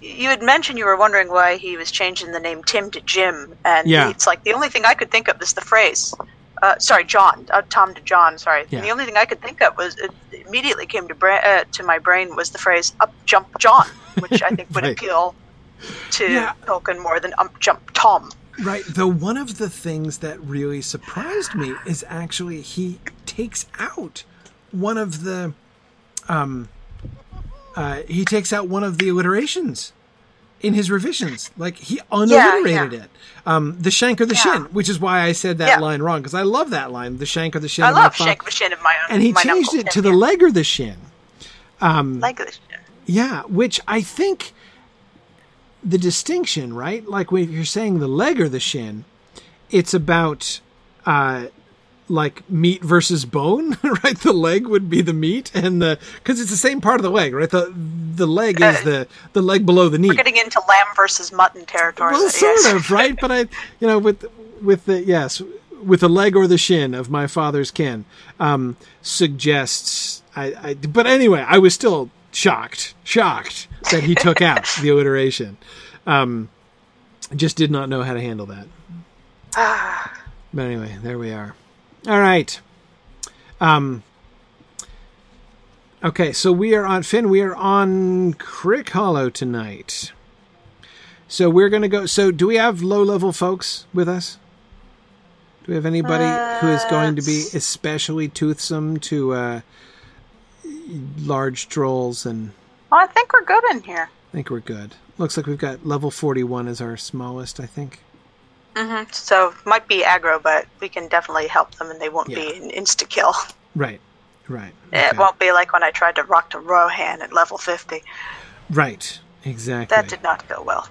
you had mentioned you were wondering why he was changing the name Tim to Jim, and yeah. it's like the only thing I could think of is the phrase Uh, sorry, John. Uh, Tom to John. Sorry. Yeah. The only thing I could think of was it immediately came to bra- uh, to my brain was the phrase "up jump John," which I think would [laughs] Right. appeal to Yeah. Tolkien more than "up jump Tom." Right. Though one of the things that really surprised me is actually he takes out one of the um uh he takes out one of the alliterations in his revisions. Like he unalliterated yeah. it. Um the shank or the Yeah. shin, which is why I said that Yeah. line wrong because I love that line, the shank or the shin. I of my love Shank Machine of my own. And he changed uncle it to the leg or the shin. leg of the shin. Yeah, which I think the distinction, right? Like when you're saying the leg or the shin, it's about uh like meat versus bone, [laughs] right? The leg would be the meat and the cuz it's the same part of the leg, right? The the leg is Uh, the the leg below the knee. We're getting into lamb versus mutton territory. Well, sort yes. of, right? But I, you know, with with the yes, with the leg or the shin of my father's kin, um, suggests. I, I, but anyway, I was still shocked, shocked that he took out the alliteration. Um, just did not know how to handle that. but anyway, there we are. All right. Um. Okay, so we are on Finn. We are on Crickhollow tonight. So we're going to go. So, do we have low level folks with us? Do we have anybody who is going to be especially toothsome to uh, large trolls? And Well, I think we're good in here. I think we're good. Looks like we've got level 41 as our smallest, I think. hmm So might be aggro, but we can definitely help them, and they won't be Yeah. an insta kill. Right, right. It won't be like when I tried to rock to Rohan at level fifty. Right, exactly. That did not go well.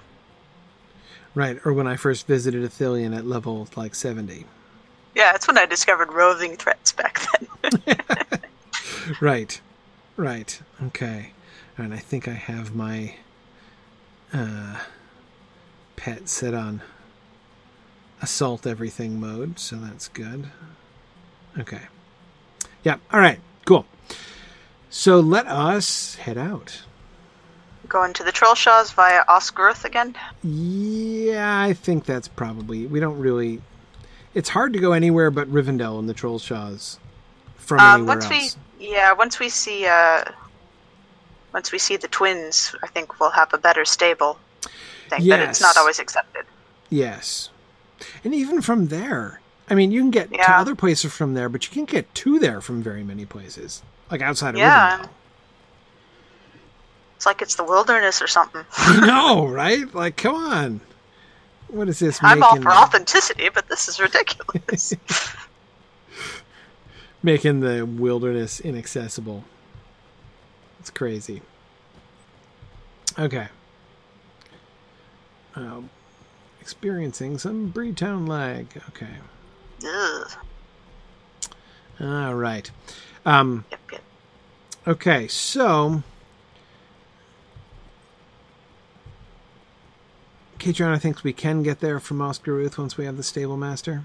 Right, or when I first visited Athelion at level like 70. Yeah, that's when I discovered roving threats back then. [laughs] Right, right. Okay. And I think I have my uh, pet set on assault everything mode, so that's good. Okay. Yeah, all right, cool. So let us head out. Going to the Trollshaws via Ost Guruth again. Yeah, I think that's probably. We don't really. It's hard to go anywhere but Rivendell and the Trollshaws from Um, anywhere once else. we, yeah, once we see, uh, once we see the twins, I think we'll have a better stable. Thing, but it's not always accepted. Yes. And even from there, I mean, you can get to other places from there, but you can't get to there from very many places, like outside of Yeah. Rivendell. It's like it's the wilderness or something. [laughs] no, right? Like, come on. What is this I'm all for authenticity, but this is ridiculous. [laughs] making the wilderness inaccessible? It's crazy. Okay. Um, experiencing some Breetown lag. Okay. Ugh. All right. Um, Yep, yep. Okay, so Catriona thinks we can get there from Ost Guruth once we have the stable master.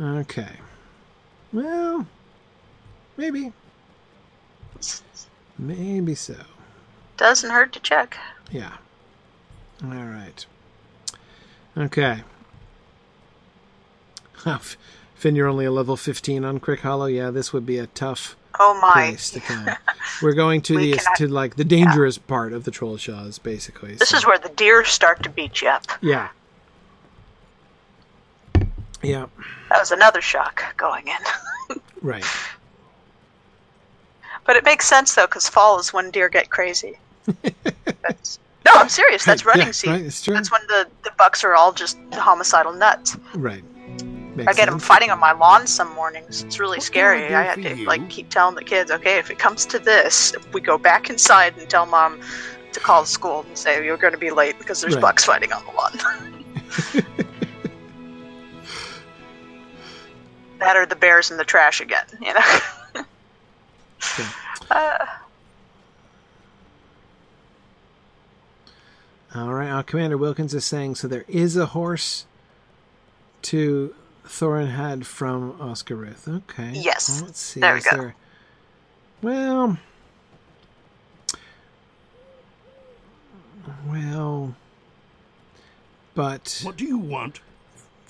Okay. Well, maybe. Maybe so. Doesn't hurt to check. Yeah. All right. Okay. Finn, you're only a level 15 on Crickhollow. Yeah, this would be a tough Oh my. place to come. We're going to [laughs] the cannot- to like the dangerous part of the troll shaws, basically. This so- is where the deer start to beat you up. yeah, yeah, That was another shock going in. [laughs] right. But it makes sense though, because fall is when deer get crazy. [laughs] That's, no, I'm serious. That's [laughs] running yeah, season. right, it's true. That's when the, the bucks are all just homicidal nuts. Right. I Makes get them fighting on my lawn some mornings. It's really scary. I I had to like keep telling the kids, okay, if it comes to this, we go back inside and tell mom to call school and say you're going to be late because there's Right. bucks fighting on the lawn. That or the bears in the trash again. You know. Okay. [laughs] Uh, All right. Uh, Commander Wilkins is saying so. There is a horse to Thorenhad from Ost Guruth. Okay. Yes. Well, let's see. There we is go. there- Well. Well. But What do you want?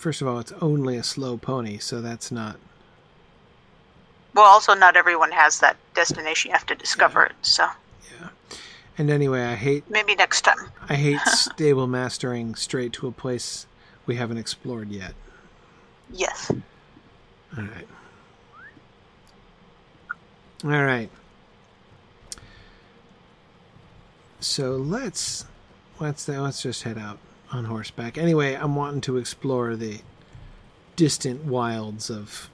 First of all, it's only a slow pony, so that's not. Well, also not everyone has that destination. You have to discover it. So Yeah. And anyway, I hate maybe next time. I hate [laughs] stable mastering straight to a place we haven't explored yet. Yes. All right. All right. So let's let's let's just head out on horseback. Anyway, I'm wanting to explore the distant wilds of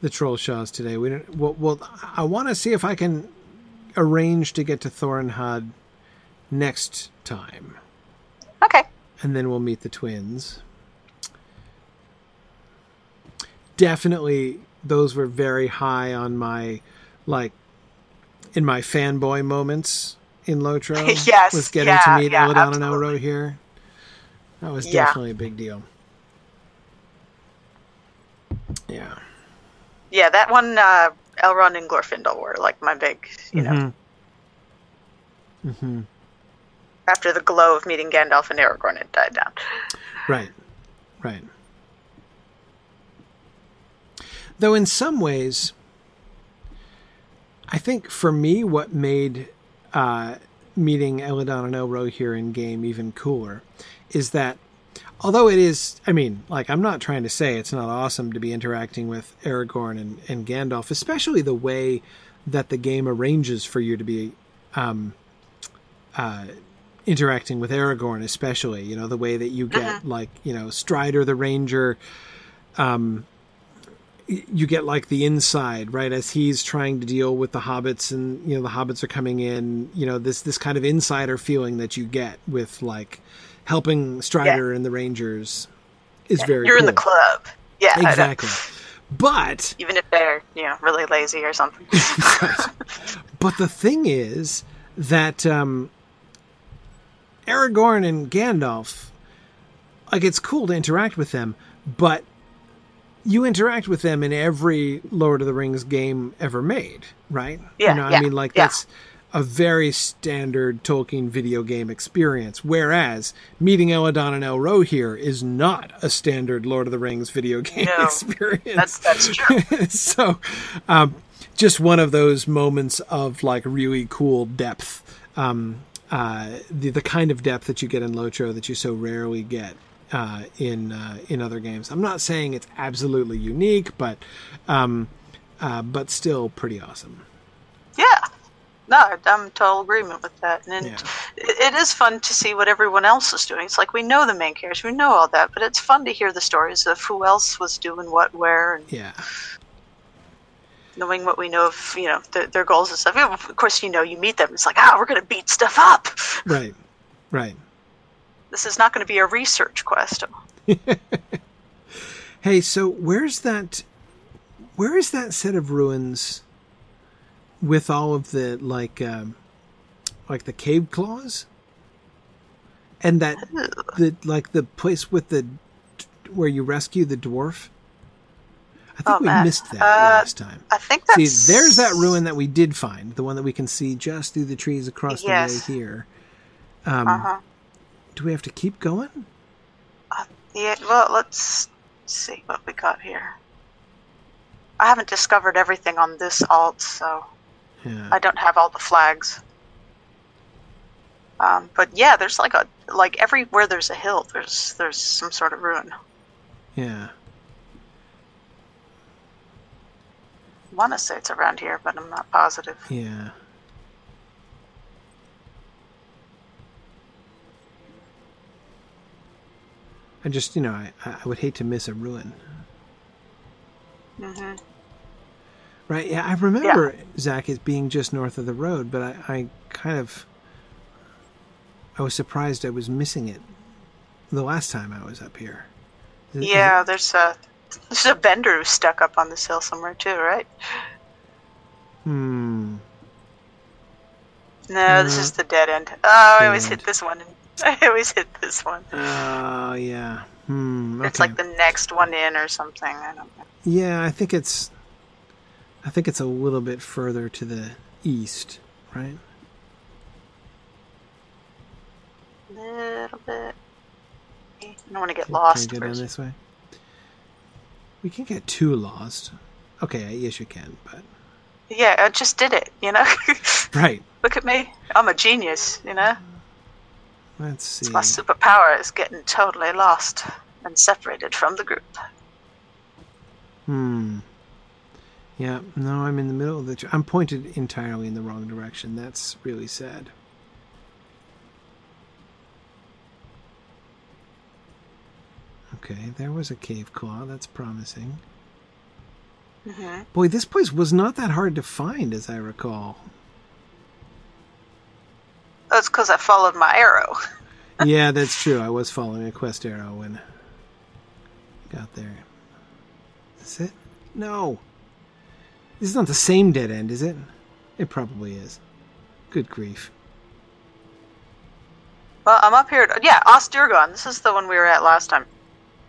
the Trollshaws today. We don't. Well, well I want to see if I can arrange to get to Thorenhad next time, Okay. and then we'll meet the twins. Definitely, those were very high on my like in my fanboy moments in Lotro. [laughs] Yes, was getting yeah, to meet yeah, Elladan and absolutely. Elrohir. That was Yeah. definitely a big deal. Yeah. Yeah, that one, uh, Elrond and Glorfindel were like my big, you know, hmm hmm after the glow of meeting Gandalf and Aragorn had died down. Right. Right. Though in some ways, I think for me, what made uh, meeting Elladan and Elrohir in game even cooler is that although it is, I mean, like, I'm not trying to say it's not awesome to be interacting with Aragorn and, and Gandalf, especially the way that the game arranges for you to be um, uh, interacting with Aragorn, especially, you know, the way that you get, like, you know, Strider the Ranger, um, you get like the inside right as he's trying to deal with the hobbits and you know the hobbits are coming in you know this this kind of insider feeling that you get with like helping strider and the rangers is very You're in the club. Yeah. Exactly but Even if they're, you know, really lazy or something. [laughs] but the thing is that um aragorn and gandalf like it's cool to interact with them but you interact with them in every Lord of the Rings game ever made, right? Yeah, you know, yeah, I mean, like yeah. that's a very standard Tolkien video game experience. Whereas meeting Elladan and Elrohir is not a standard Lord of the Rings video [laughs] game No, experience. That's that's true. [laughs] so, um, just one of those moments of like really cool depth. Um, uh, the the kind of depth that you get in Lotro that you so rarely get uh, in uh, in other games. I'm not saying it's absolutely unique, but um, uh, but still pretty awesome. Yeah. No, I'm in total agreement with that. And Yeah. it, it is fun to see what everyone else is doing. It's like we know the main characters, we know all that, but it's fun to hear the stories of who else was doing what, where, and Yeah, knowing what we know of, you know, their, their goals and stuff. Of course, you know, you meet them. It's like, ah, we're going to beat stuff up. right, right. This is not going to be a research quest. [laughs] Hey, so where's that? Where is that set of ruins with all of the like, um, like the cave claws, and that the like the place with the where you rescue the dwarf? I think Oh, we man. missed that Uh, last time. I think that's. See, there's that ruin that we did find, the one that we can see just through the trees across Yes. the way here. Um, Uh-huh. Do we have to keep going? Yeah, well, let's see what we got here. I haven't discovered everything on this alt, so Yeah. I don't have all the flags. Um, but yeah, there's like a like everywhere there's a hill, there's there's some sort of ruin. yeah. I want to say it's around here, but I'm not positive. Yeah. I just, you know, I, I would hate to miss a ruin. hmm Right? Yeah, I remember Zach as being just north of the road, but I, I kind of, I was surprised I was missing it the last time I was up here. Is- is Yeah, it- there's a there's a bender who's stuck up on this hill somewhere too, right? hmm. No, this Uh, is the dead end. Oh, I always dead hit this one. [laughs] I always hit this one. Oh, yeah. Hmm. It's like the next one in or something. I don't know. Yeah, I think it's I think it's a little bit further to the east, right? little bit. I don't want to get Can- lost. Can I go down first. this way? We can't get too lost. Okay, yes you can, but Yeah, I just did it. You know. [laughs] right. Look at me. I'm a genius. You know. Let's see. It's my superpower is getting totally lost and separated from the group. Hmm. Yeah. No, I'm in the middle of the. Tr- I'm pointed entirely in the wrong direction. That's really sad. Okay, there was a cave claw. That's promising. hmm Boy, this place was not that hard to find, as I recall. That's because I followed my arrow. [laughs] yeah, that's true. I was following a quest arrow when I got there. Is it? No. This is not the same dead end, is it? It probably is. Good grief. Well, I'm up here. Yeah, Ostirgon. This is the one we were at last time.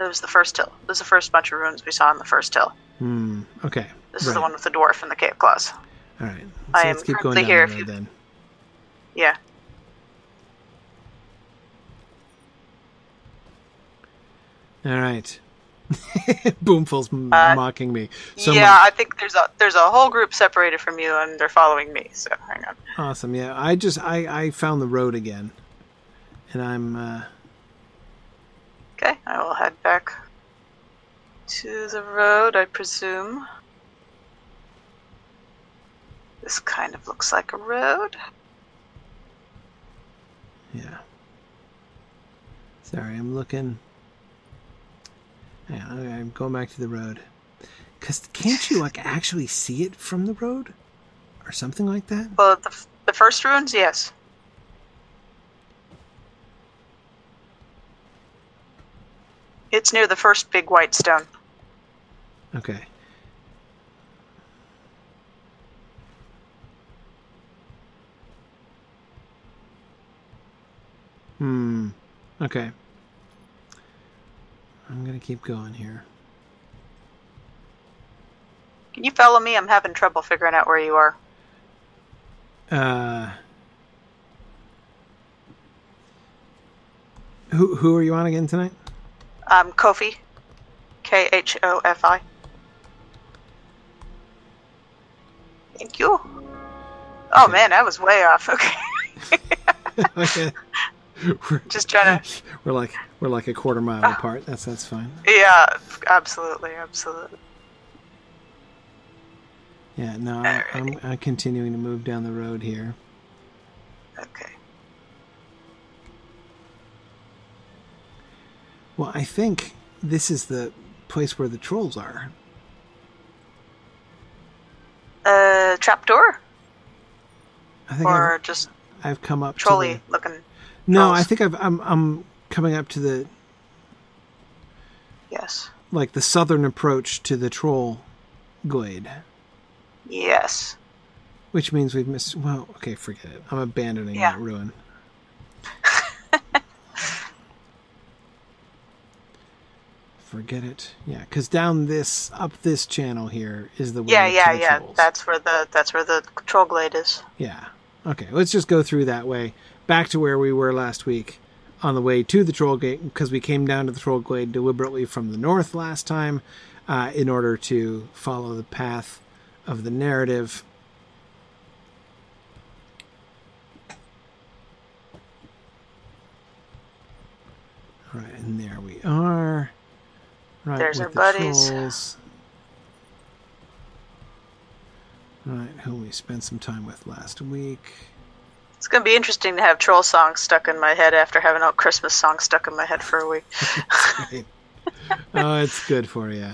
It was the first hill. It was the first bunch of ruins we saw on the first hill. Hmm. Okay. This is the one with the dwarf and the cave claws. All right. So I am let's keep going down here road you- then. Yeah. All right. [laughs] Boomful's m- Uh, mocking me. So yeah, much. I think there's a there's a whole group separated from you, and they're following me. So hang on. Awesome. Yeah, I just I I found the road again, and I'm uh, Okay, I will head back to the road, I presume. This kind of looks like a road. yeah. Sorry, I'm looking. Yeah, okay, I'm going back to the road. Cause can't you like [laughs] actually see it from the road, or something like that? Well, the, f- the first ruins, yes. It's near the first big white stone. Okay. Hmm. Okay. I'm gonna keep going here. Can you follow me? I'm having trouble figuring out where you are. Uh. Who who are you on again tonight? Um, Kofi. K H O F I. Thank you. Oh Okay. man, I was way off. [laughs] Okay. [laughs] okay. We're, Just trying [laughs] to. we're like we're like a quarter mile apart. That's that's fine. Yeah, absolutely, absolutely. Yeah. No, I, I'm I'm continuing to move down the road here. Okay. Well, I think this is the place where the trolls are. Uh, trapdoor I think or I've, just I've come up trolley to the, looking? No? I think I've I'm I'm coming up to the Yes. like the southern approach to the troll glade, Yes. which means we've missed. Well, okay, forget it. I'm abandoning Yeah. that ruin. [laughs] forget it. Yeah, because down this up this channel here is the way Yeah, to yeah, yeah. That's where the that's where the troll glade is. Yeah. Okay, let's just go through that way. Back to where we were last week on the way to the Troll Gate, because we came down to the Troll Glade deliberately from the north last time uh, in order to follow the path of the narrative. All right, and there we are. Right, There's with our the buddies. trolls. Right, who we spent some time with last week. It's gonna be interesting to have troll songs stuck in my head after having all Christmas songs stuck in my head for a week. [laughs] Oh, it's good for you.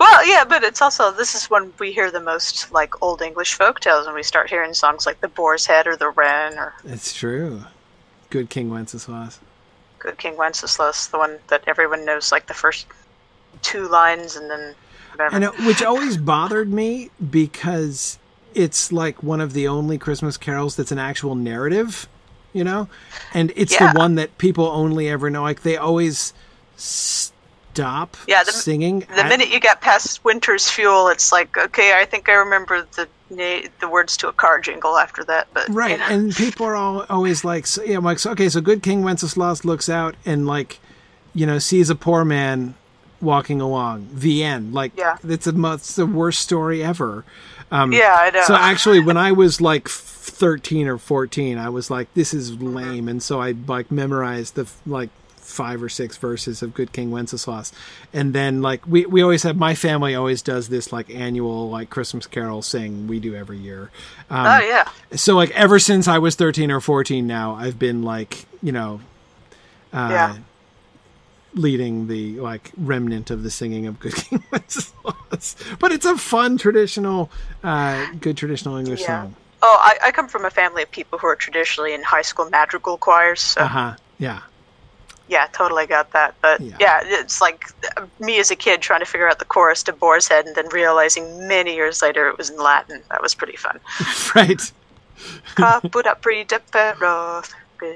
Well, yeah, but it's also this is when we hear the most like old English folk tales, when we start hearing songs like the Boar's Head or the Wren or It's true. Good King Wenceslas. Good King Wenceslas, the one that everyone knows like the first two lines and then whatever. And it, which always bothered me because it's like one of the only Christmas carols that's an actual narrative, you know? And it's Yeah. the one that people only ever know. Like they always stop Yeah, the- singing. The at- minute you get past Winter's Fuel, it's like okay, I think I remember the the words to a car jingle after that. But you Right, know. and people are all always like, so, yeah, I'm like, so, okay, so good King Wenceslas looks out and like you know, sees a poor man walking along. The end. Like, Yeah. it's, a, it's the worst story ever. Um, Yeah, I know. So actually, when I was like 13 or 14, I was like, this is lame. And so I like memorized the like five or six verses of Good King Wenceslas. And then like we, we always have, my family always does this like annual like Christmas carol sing we do every year. Um, oh yeah. so like ever since I was 13 or 14 now, I've been like, you know, uh, Yeah. Leading the like remnant of the singing of Good [laughs] King Wenceslas. But it's a fun traditional, uh, good traditional English Yeah. song. Oh, I, I come from a family of people who are traditionally in high school madrigal choirs, so Uh huh. Yeah. yeah, totally got that. But Yeah. yeah. it's like me as a kid trying to figure out the chorus to Boar's Head and then realizing many years later it was in Latin. That was pretty fun. [laughs] Right. Caput predepero,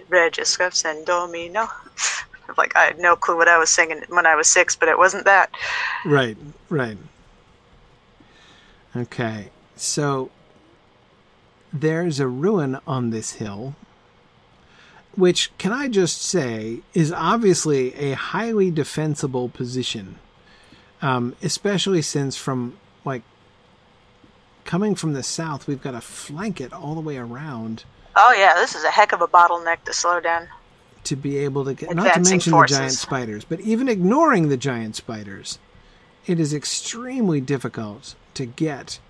regis and domino. Like I had no clue what I was singing when I was six, but it wasn't that. Right. Right. Okay. So there's a ruin on this hill, which, can I just say, is obviously a highly defensible position, um, especially since from like coming from the south, we've got to flank it all the way around Oh yeah, this is a heck of a bottleneck to slow down. To be able to get. Not to mention forces. the giant spiders, but even ignoring the giant spiders, it is extremely difficult to get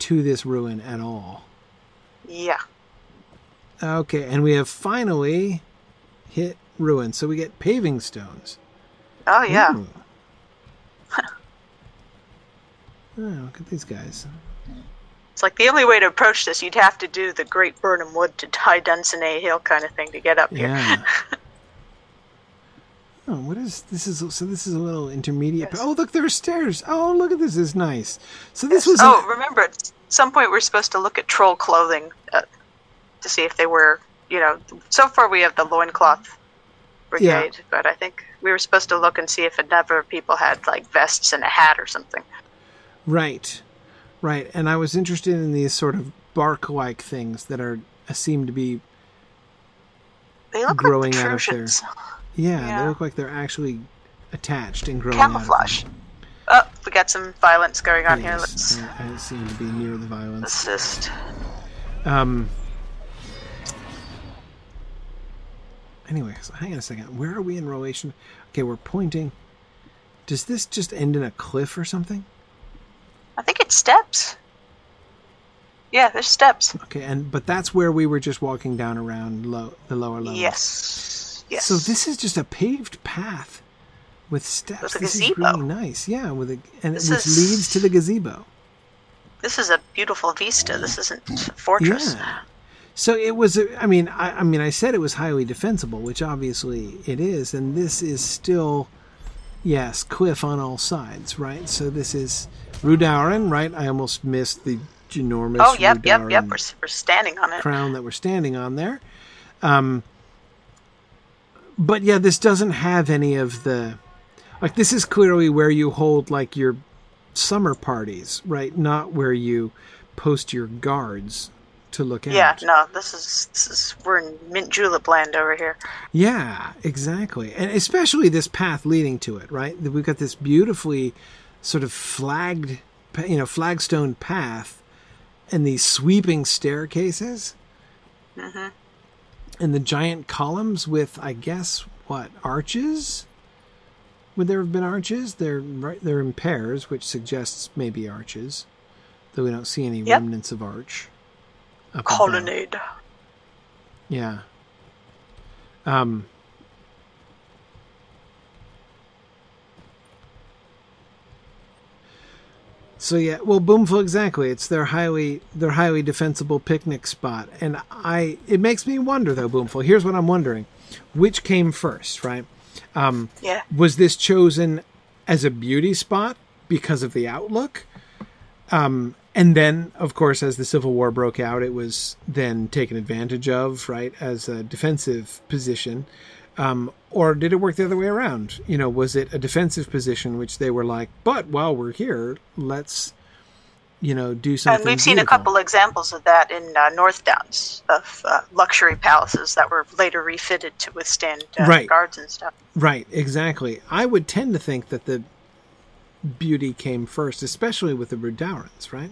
to this ruin at all. Yeah. Okay, and we have finally hit ruin, so we get paving stones. Oh yeah. Oh, [laughs] look at these guys. It's like the only way to approach this, you'd have to do the Great Birnam Wood to High Dunsinane Hill kind of thing to get up here. Yeah. [laughs] oh, what is this? Is so this is a little intermediate. Yes. Oh, look, there are stairs. Oh, look at this. This is nice. So this was. Oh, remember, at some point we're supposed to look at troll clothing uh, to see if they were, you know, so far we have the loincloth brigade, but I think we were supposed to look and see if another people had like vests and a hat or something. Right, right. And I was interested in these sort of bark-like things that are uh, seem to be, They look Growing like out of there. protrusions. yeah, they look like they're actually attached and growing. out of them. Camouflage. Oh, we got some violence going on here. Let's, I, I seem to be near the violence. let's just. Um. Anyway, so hang on a second. Where are we in relation? Okay, we're pointing. Does this just end in a cliff or something? I think it's steps. Yeah, there's steps. Okay, and but that's where we were just walking down around low, the lower levels. Yes. Yes. So this is just a paved path with steps. With a this gazebo. is really nice. Yeah, with a and This which is- leads to the gazebo. This is a beautiful vista. This isn't a fortress. Yeah. So it was. I mean, I, I mean, I said it was highly defensible, which obviously it is, and this is still, yes, cliff on all sides, right? So this is Rudauran, right? I almost missed the enormous. Oh, yep, yep, yep. We're, we're standing on it. crown that we're standing on there. Um, but yeah, this doesn't have any of the like. This is clearly where you hold like your summer parties, right? Not where you post your guards to look out. Yeah, no, this is this is we're in mint julep land over here. Yeah, exactly. And especially this path leading to it, right? We've got this beautifully sort of flagged, you know, flagstone path and these sweeping staircases. And the giant columns with, I guess, what, arches? Would there have been arches? They're right, they're in pairs, which suggests maybe arches, though we don't see any Yep. remnants of arch. Colonnade. Yeah. Um. So yeah, well, Boomful exactly. It's their highly their highly defensible picnic spot, and I it makes me wonder though, Boomful. Here's what I'm wondering: which came first, right? Yeah. was this chosen as a beauty spot because of the outlook um, and then of course as the civil war broke out it was then taken advantage of right as a defensive position um, or did it work the other way around you know was it a defensive position which they were like but while we're here let's you know, do something. And we've seen a couple examples of that in uh, North Downs of uh, luxury palaces that were later refitted to withstand uh, Right. guards and stuff. Right, exactly. I would tend to think that the beauty came first, especially with the Rudaurans, right?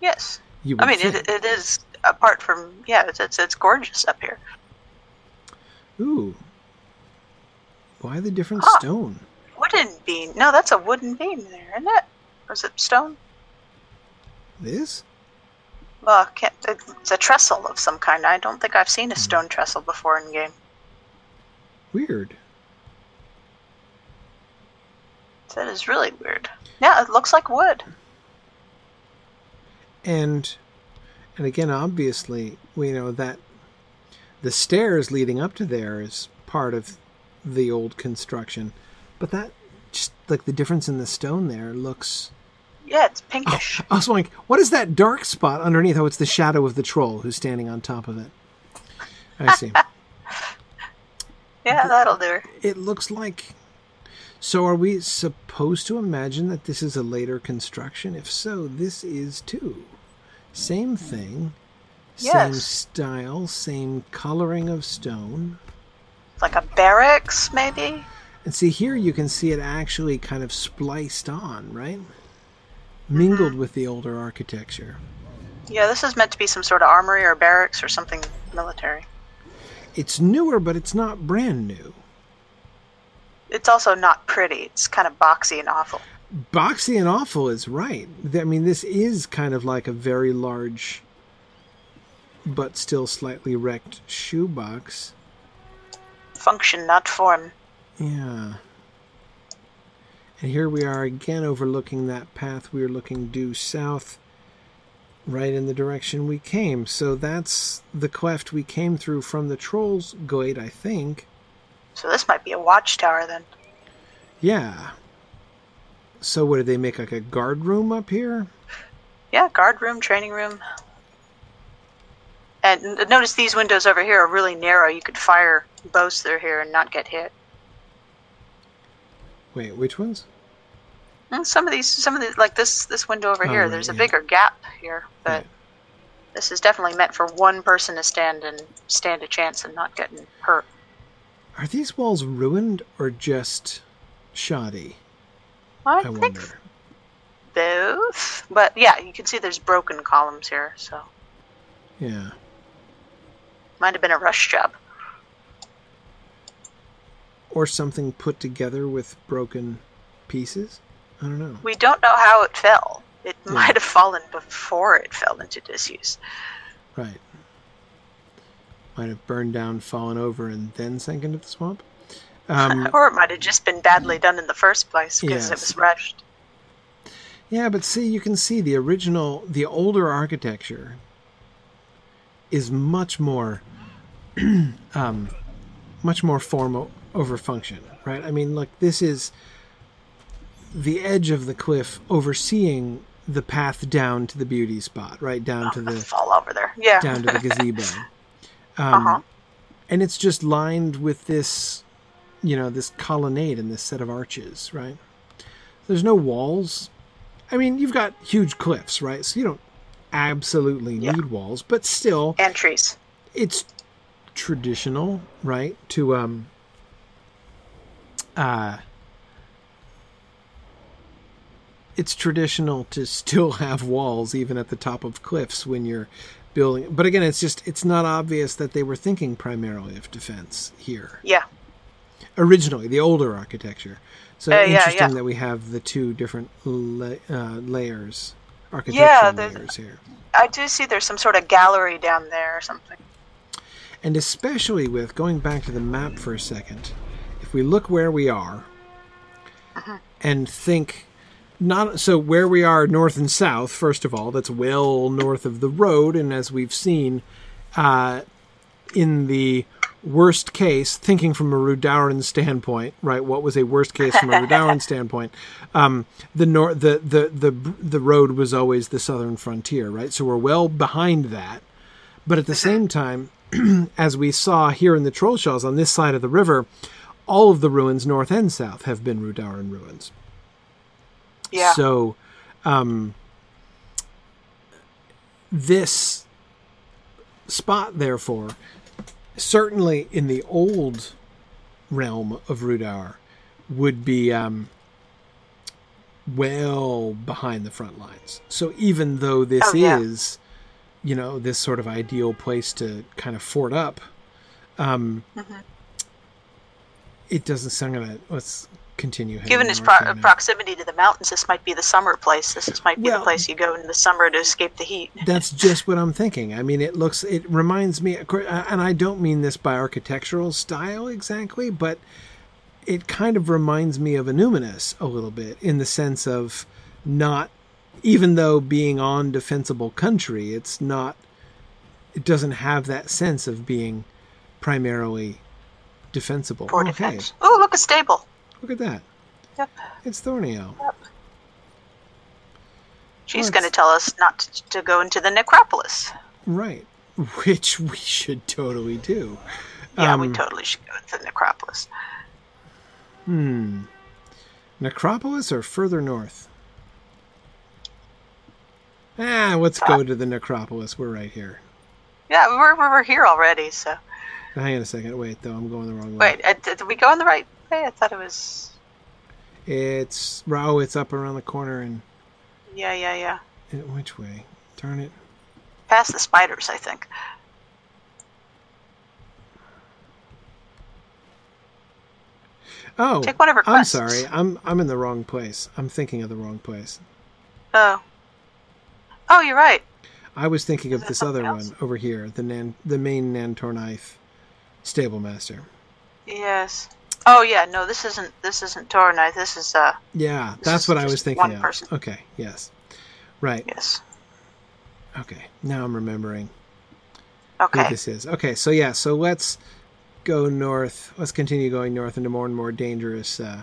Yes, You I mean it, it is apart from yeah, it's, it's it's gorgeous up here. Ooh. Why the different Huh. stone? Wooden beam? No, that's a wooden beam there, isn't it? Or is it stone? This? Well, can't, it's a trestle of some kind. I don't think I've seen Hmm. a stone trestle before in game. Weird. That is really weird. Yeah, it looks like wood. And and again, obviously, we know that the stairs leading up to there is part of the old construction. But that just like the difference in the stone there looks Yeah, it's pinkish. Oh, I was like, what is that dark spot underneath? Oh, it's the shadow of the troll who's standing on top of it. I see. [laughs] Yeah, that'll do. it looks like. So, are we supposed to imagine that this is a later construction? If so, this is too. Same thing, yes. same style, same coloring of stone. Like a barracks, maybe. And see, here you can see it actually kind of spliced on, right? Mingled mm-hmm. with the older architecture. Yeah, this is meant to be some sort of armory or barracks or something military. It's newer, but it's not brand new. It's also not pretty. It's kind of boxy and awful. Boxy and awful is right. I mean, this is kind of like a very large, but still slightly wrecked shoebox. Function, not form. Yeah. And here we are again overlooking that path we are looking due south, right in the direction we came. So that's the cleft we came through from the Trolls Glade, I think. So this might be a watchtower then. Yeah. So what did they make like a guard room up here? Yeah, guard room, training room. And notice these windows over here are really narrow. You could fire bows through here and not get hit. Wait, which ones? And some of these, some of these, like this, this window over Oh, here. right, there's a yeah. bigger gap here, but Right. this is definitely meant for one person to stand and stand a chance and not getting hurt. Are these walls ruined or just shoddy? I, I think wonder. both, but yeah, you can see there's broken columns here, so Yeah. Might have been a rush job. Or something put together with broken pieces? I don't know. We don't know how it fell. It Yeah. might have fallen before it fell into disuse. Right. Might have burned down, fallen over, and then sank into the swamp. Um, [laughs] Or it might have just been badly done in the first place because it was rushed. yeah, but see, you can see the original, the older architecture is much more, [clears throat] um, much more form over function, right? I mean, look, this is the edge of the cliff overseeing the path down to the beauty spot, right down to the Fall over there. Yeah. down to the [laughs] gazebo. Um, Uh-huh. And it's just lined with this, you know, this colonnade and this set of arches, right? There's no walls. I mean, you've got huge cliffs, right? So you don't absolutely Yeah. need walls, but still, and trees. it's traditional, right? To um, uh, it's traditional to still [laughs] have walls even at the top of cliffs when you're building. But again, it's just it's not obvious that they were thinking primarily of defense here Yeah. originally, the older architecture. So Uh, interesting yeah. that we have the two different la- uh, layers, architectural Yeah, layers here. I do see there's some sort of gallery down there or something. And especially with going back to the map for a second, if we look where we are and think not so where we are north and south, first of all, that's well north of the road, and as we've seen, uh, in the worst case, thinking from a Rudauran standpoint, right? What was a worst case from a Rudauran [laughs] standpoint? Um, the nor- the, the the the road was always the southern frontier, right? So we're well behind that, but at the same time, [clears throat] as we saw here in the Trollshaws on this side of the river, all of the ruins, north and south, have been Rudauran ruins. Yeah. So, um, this spot, therefore, certainly in the old realm of Rudaur, would be um, well behind the front lines. So even though this Oh, yeah. is, you know, this sort of ideal place to kind of fort up, um, Mm-hmm. it doesn't sound gonna. Let's continue. Given its pro- proximity to the mountains, this might be the summer place. This is, might be Well- the place you go in the summer to escape the heat. That's just what I'm thinking. I mean, it looks, it reminds me, and I don't mean this by architectural style exactly, but it kind of reminds me of Annúminas a little bit in the sense of not, even though being on defensible country, it's not, it doesn't have that sense of being primarily defensible. For okay, defense. Oh, look, a stable. look at that. Yep. It's Thornio. Yep. She's Well, going to tell us not to, to go into the necropolis. Right. [laughs] Which we should totally do. Yeah, we Um, totally should go into the necropolis. Hmm. Necropolis or further north? Ah, let's go to the necropolis. We're right here. Yeah, we're, we were here already, so. Hang on a second. Wait, though. I'm going the wrong way. Wait, uh, did we go in the right way? I thought it was. It's oh, it's up around the corner and Yeah, yeah, yeah. which way? Turn it. Past the spiders, I think. Oh, Take one of her I'm sorry. I'm I'm in the wrong place. I'm thinking of the wrong place. Oh. Oh, you're right. I was thinking of this other something one over here, the Nan, the main Nantorknife stable master. Yes. Oh yeah, no, this isn't this isn't Thorenhad. This is uh Yeah, that's what I was thinking one of. person. Okay, yes. Right. yes. Okay. Now I'm remembering who Okay. this is. Okay, so yeah, so let's go north. Let's continue going north into more and more dangerous uh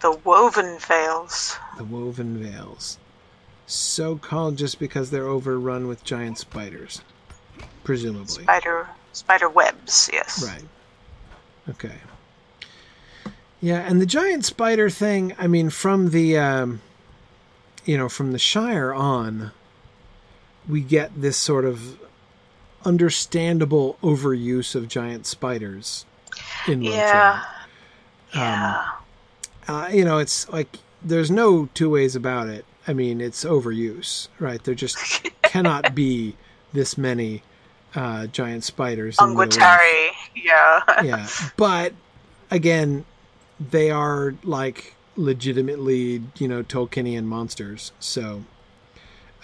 The woven veils. the woven veils. So called just because they're overrun with giant spiders. Presumably. Spider spider webs, yes. Right. Okay. Yeah, and the giant spider thing, I mean, from the, um, you know, from the Shire on, we get this sort of understandable overuse of giant spiders in Yeah. Lotro. Yeah. Uh, you know, it's like there's no two ways about it. I mean, it's overuse, right? There just cannot be this many uh, giant spiders. in real life. Unguitari. Yeah. yeah but again they are like legitimately you know tolkienian monsters so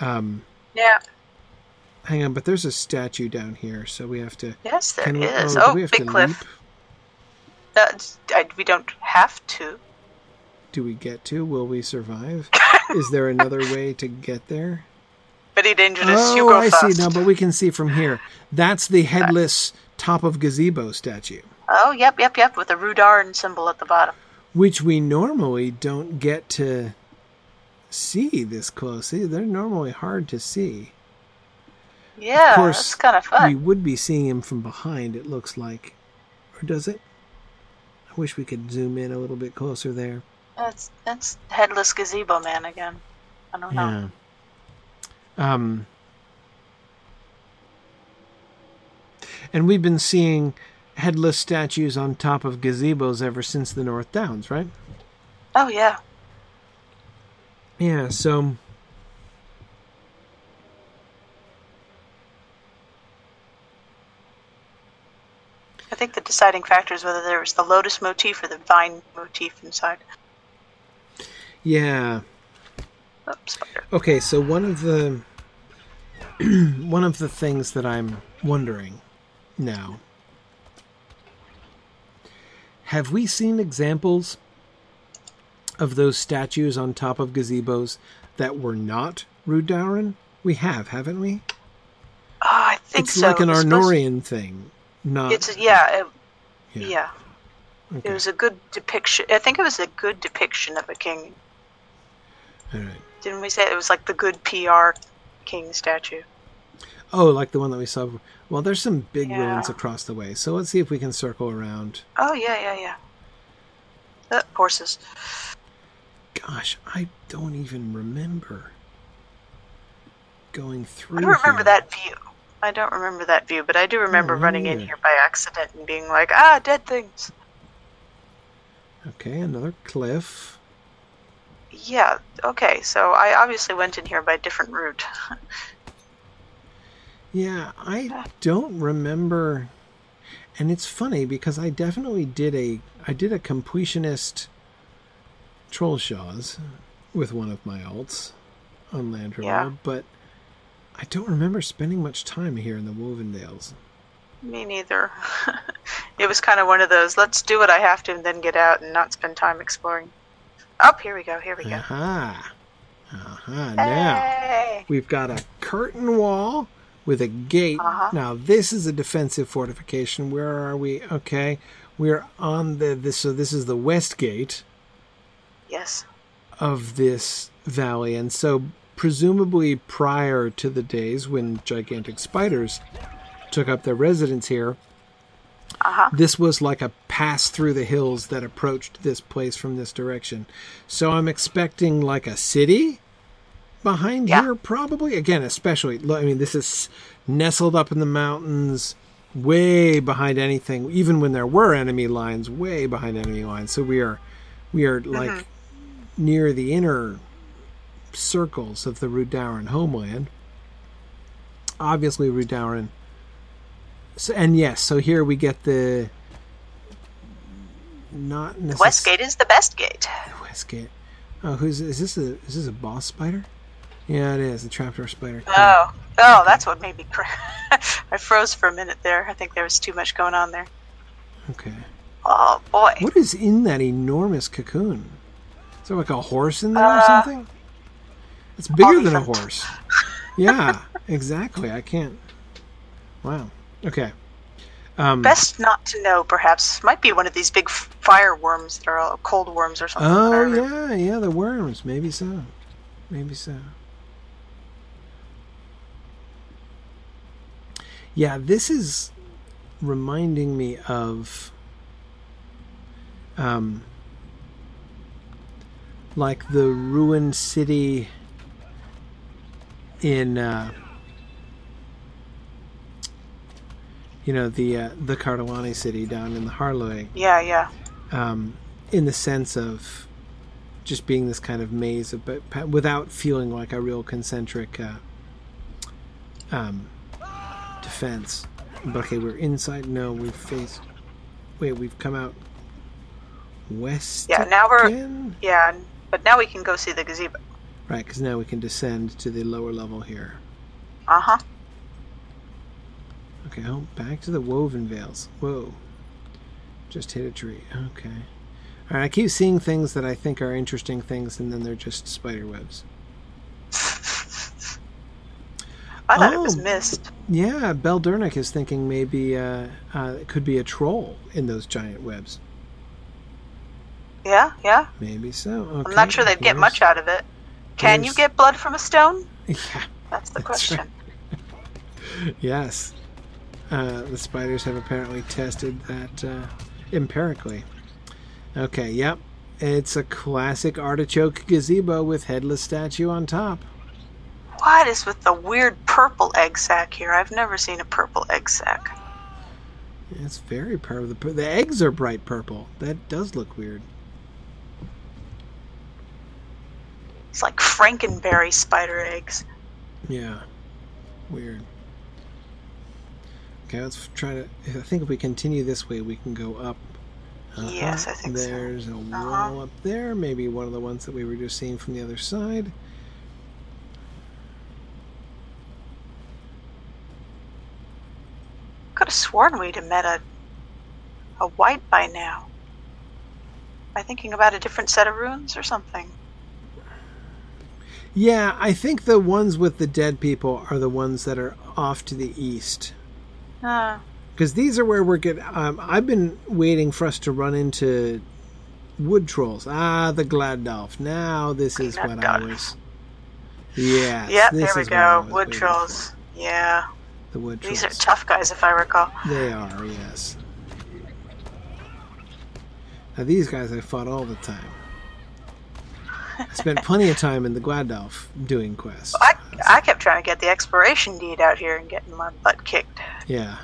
um yeah. hang on but there's a statue down here so we have to Yes, there can we, is. do Oh, we have big to cliff. leap That's, I, we don't have to. Do we get to? Will we survive? [laughs] Is there another way to get there? Very dangerous. you oh go i first. see now but we can see from here. That's the headless top of gazebo statue. Oh, yep, yep, yep, with the Rudauran symbol at the bottom. which we normally don't get to see this close See, they're normally hard to see. Yeah, of course, that's kind of fun. we would be seeing him from behind it looks like. Or does it? I wish we could zoom in a little bit closer there That's that's headless gazebo man again. I don't know. yeah um and we've been seeing headless statues on top of gazebos ever since the north downs right Oh yeah. yeah so I think the deciding factor is whether there was the lotus motif or the vine motif inside. Yeah Oops. Okay, so one of the [clears throat] one of the things that I'm wondering now have we seen examples of those statues on top of gazebos that were not Rudauran? We have, haven't we? Oh, I think It's so. like an It was supposed- Arnorian thing, not It's yeah, it, yeah. yeah. Okay. It was a good depiction. I think it was a good depiction of a king. All right. Didn't we say it was like the good PR king statue? Oh, like the one that we saw. Well, there's some big Yeah. ruins across the way, so let's see if we can circle around. Oh yeah, yeah, yeah. Uh, horses. Gosh, I don't even remember. going through. I don't remember here. that view. I don't remember that view, but I do remember Oh, running in here by accident and being like, ah, dead things. Okay, another cliff. Yeah, okay, so I obviously went in here by a different route. [laughs] Yeah, I don't remember. And it's funny because I definitely did a I did a completionist troll shaws with one of my alts on Landroval, Yeah. but I don't remember spending much time here in the Woven Dales. Me neither. [laughs] it was kind of one of those, let's do what I have to and then get out and not spend time exploring. Oh, here we go, here we go. Aha. Aha. Now Hey! we've got a curtain wall with a gate. Uh-huh. Now this is a defensive fortification. Where are we? Okay. We're on the this so this is the west gate Yes. of this valley and so presumably prior to the days when gigantic spiders took up their residence here Uh-huh. this was like a pass through the hills that approached this place from this direction. So I'm expecting like a city behind Yeah. here, probably. Again, especially, I mean, this is nestled up in the mountains, way behind anything, even when there were enemy lines, way behind enemy lines. So we are, we are like near the inner circles of the Rudauran homeland. Obviously, Rudauran. So, and yes, so here we get the not necessarily Westgate is the best gate. Westgate. Oh, who's is this? A is this a boss spider? Yeah, it is a trapdoor spider. Oh, oh, that's what made me cry. [laughs] I froze for a minute there. I think there was too much going on there. Okay. Oh boy. What is in that enormous cocoon? Is there like a horse in there or Uh, something? It's bigger than a horse. Yeah, [laughs] exactly. I can't. Wow. Okay. Um, Best not to know, perhaps. Might be one of these big f- fire worms that are cold worms or something. Oh yeah, yeah, the worms. Maybe so. Maybe so. Yeah, this is reminding me of um like the ruined city in uh you know the uh, the Cardalani city down in the Harlow Yeah, yeah. um, in the sense of just being this kind of maze of, but without feeling like a real concentric uh, um, defense. But okay, we're inside. No, we've faced. Wait, we've come out west. Yeah, now we're- Yeah, but now we can go see the gazebo. right because now we can descend to the lower level here. Uh huh. Okay, oh, back to the woven veils. Whoa. Just hit a tree. Okay. Alright, I keep seeing things that I think are interesting things, and then they're just spider webs. I thought it was Oh. mist. Yeah, Beldernick is thinking maybe uh, uh, it could be a troll in those giant webs. Yeah, yeah. Maybe so. Okay. I'm not sure they'd get here's- much out of it. Can you get blood from a stone? [laughs] Yeah, That's the That's question. right. [laughs] yes. Uh, the spiders have apparently tested that uh, empirically. Okay, yep. It's a classic artichoke gazebo with headless statue on top. What is with the weird purple egg sac here? I've never seen a purple egg sac. It's very purple. The, the eggs are bright purple. That does look weird. It's like Frankenberry spider eggs. Yeah. Weird. Okay, let's try to. I think if we continue this way, we can go up. Uh-huh. Yes, I think so. There's a Uh-huh. wall up there. Maybe one of the ones that we were just seeing from the other side. Could have sworn we'd have met a a white by now. By thinking about a different set of runes or something? Yeah, I think the ones with the dead people are the ones that are off to the east. Uh, Because these are where we're getting. Um, I've been waiting for us to run into wood trolls. Ah, the Gladolf. Now this is what I was. Yeah. yep, this there we is what I go. Wood trolls. Yeah. The wood trolls. These are tough guys if I recall. They are, yes. Now these guys I fought all the time. I spent plenty of time in the Guadalf doing quests. I, I kept trying to get the exploration deed out here and getting my butt kicked. Yeah.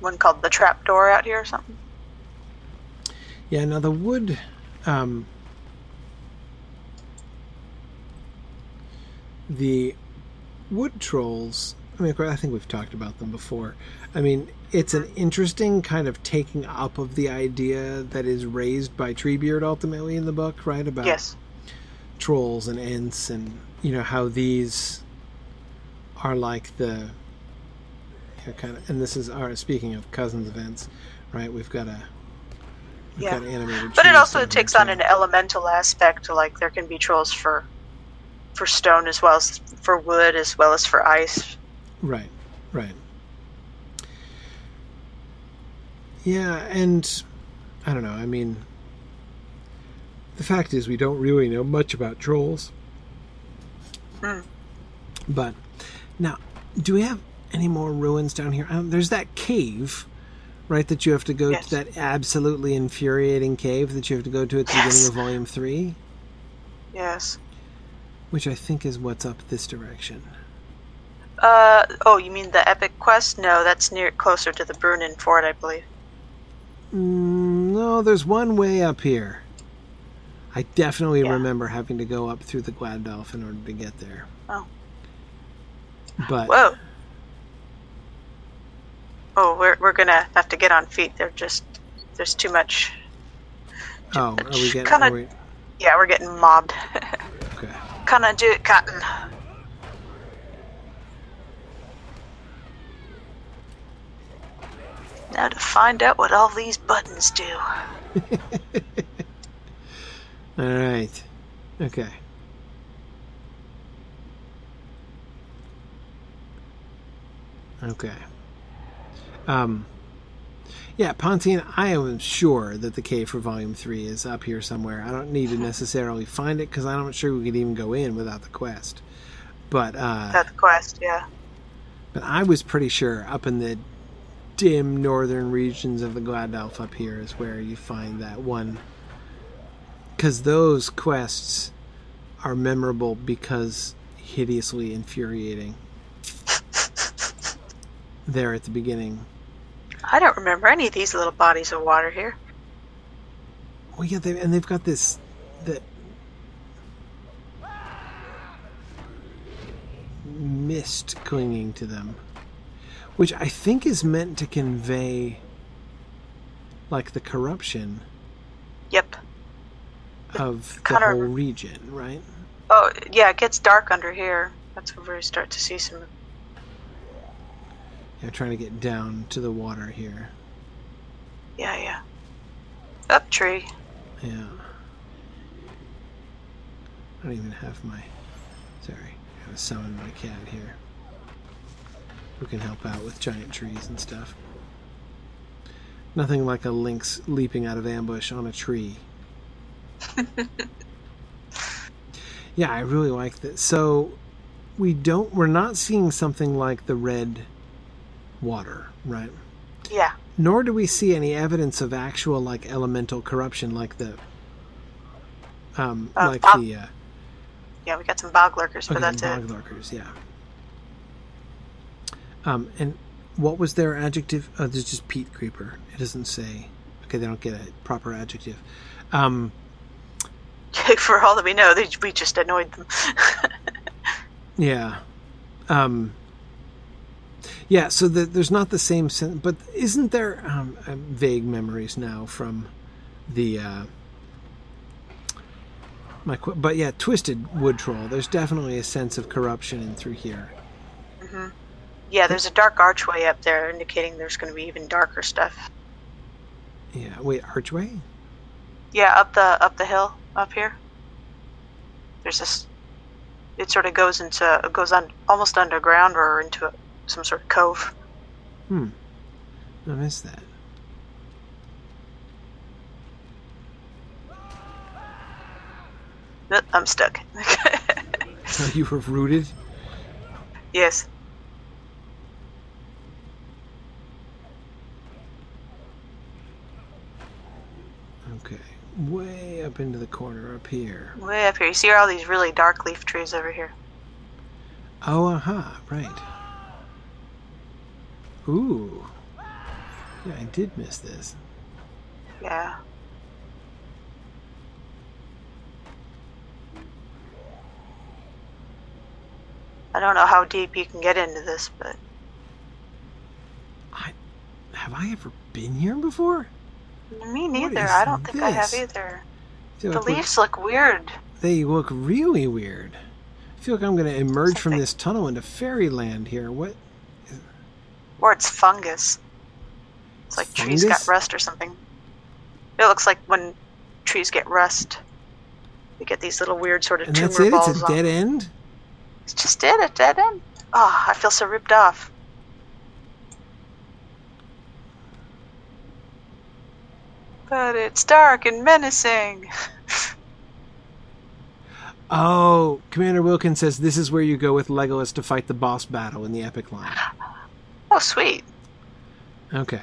One called the trap door out here or something. Yeah, now the wood um the wood trolls I mean I think we've talked about them before. I mean, it's an interesting kind of taking up of the idea that is raised by Treebeard ultimately in the book, right? About Yes. trolls and ents and you know how these are like the you know, kind of and this is our speaking of cousins events right we've got a we've Yeah. got animated But it also takes on an elemental aspect. Like there can be trolls for for stone as well as for wood as well as for ice. right right yeah and i don't know i mean the fact is we don't really know much about trolls Hmm. but now do we have any more ruins down here um, there's that cave right that you have to go Yes. to that absolutely infuriating cave that you have to go to at the Yes. beginning of volume 3 Yes. which i think is what's up this direction Uh oh, you mean the epic quest? No, that's near closer to the Bruinen fort, I believe. Mm, no, there's one way up here. I definitely Yeah. remember having to go up through the Gladolf in order to get there. Oh. But Whoa. Oh, we're we're gonna have to get on feet. They're just there's too much. oh, are we getting? kinda- are we, Yeah, we're getting mobbed. [laughs] okay. Kinda do it, Cotton. Now to find out what all these buttons do. [laughs] All right. Okay. Okay. Um. Yeah, Pontine, I am sure that the cave for Volume 3 is up here somewhere. I don't need to [laughs] necessarily find it because I'm not sure we could even go in without the quest. But, uh, That's the quest, yeah. but I was pretty sure up in the dim northern regions of the Gladalf up here is where you find that one. Because those quests are memorable because hideously infuriating. [laughs] there at the beginning. I don't remember any of these little bodies of water here. Well, yeah, they, and they've got this that mist clinging to them, which I think is meant to convey like the corruption Yep. of the whole region, right? Oh, yeah, it gets dark under here. That's where we start to see some. Yeah, trying to get down to the water here. Yeah, yeah. Up tree. Yeah. I don't even have my. Sorry, I gotta summon my cat here. Who can help out with giant trees and stuff. Nothing like a lynx leaping out of ambush on a tree. [laughs] yeah, I really like this. So, we don't. We're not seeing something like the red water, right? Yeah. nor do we see any evidence of actual like elemental corruption like the um Uh, like bog- the uh Yeah, we got some bog lurkers, but okay, that's bog it. lurkers yeah um and what was their adjective? Oh there's just peat creeper. It doesn't say. Okay they don't get a proper adjective. Um [laughs] For all that we know, they, we just annoyed them. [laughs] yeah. Um yeah so the, there's not the same sense but isn't there um, um vague memories now from the uh my qu- but yeah twisted wood troll there's definitely a sense of corruption in through here yeah, there's a dark archway up there indicating there's going to be even darker stuff. yeah wait archway Yeah, up the up the hill up here. There's this. It sort of goes into it goes on almost underground or into a, some sort of cove. hmm i missed that Nope, I'm stuck. so [laughs] [laughs] you were rooted yes. okay way up into the corner up here. Way up here. You see all these really dark leaf trees over here. Oh, aha, right. Ooh. Yeah, I did miss this. Yeah. I don't know how deep you can get into this, but I have I ever been here before? Me neither. I don't think I have either. I The leaves look weird. They look really weird. I feel like I'm going to emerge from this tunnel into fairyland here. What? Or it's fungus. It's like trees got rust or something. It looks like when trees get rust, you get these little weird sort of And tumor that's it? balls. It's a dead them. end? It's just it, a dead end. Oh, I feel so ripped off. But it's dark and menacing. Oh, Commander Wilkins says this is where you go with Legolas to fight the boss battle in the epic line. Oh, sweet. Okay.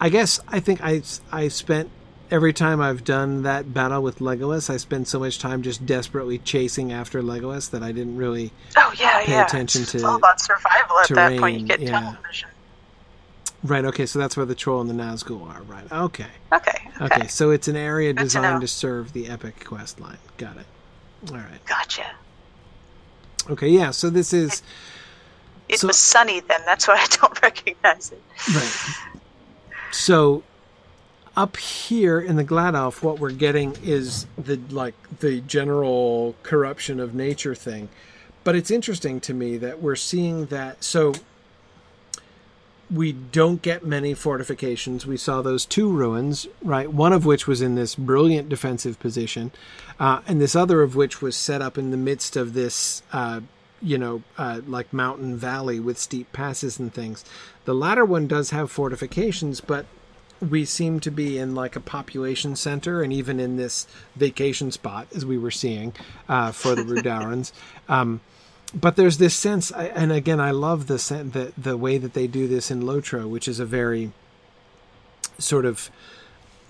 I guess I think I I spent every time I've done that battle with Legolas, I spend so much time just desperately chasing after Legolas that I didn't really Oh, yeah, Pay yeah. attention to it's all about survival at that point. You get yeah. tunnel vision. Right, okay, so that's where the troll and the Nazgul are, right. Okay. Okay, okay. Okay, so it's an area Good designed know. to serve the epic quest line. Got it. All right. Gotcha. Okay, yeah, so this is It So- was sunny then. That's why I don't [laughs] recognize it. Right. So up here in the Gladelf, what we're getting is the like the general corruption of nature thing. But it's interesting to me that we're seeing that so we don't get many fortifications. We saw those two ruins, right? One of which was in this brilliant defensive position, uh, and this other of which was set up in the midst of this, uh, you know, uh, like mountain valley with steep passes and things. The latter one does have fortifications, but we seem to be in like a population center, and even in this vacation spot, as we were seeing uh, for the [laughs] Rudaurans. Um, but there's this sense, and again, I love the the the way that they do this in Lotro, which is a very sort of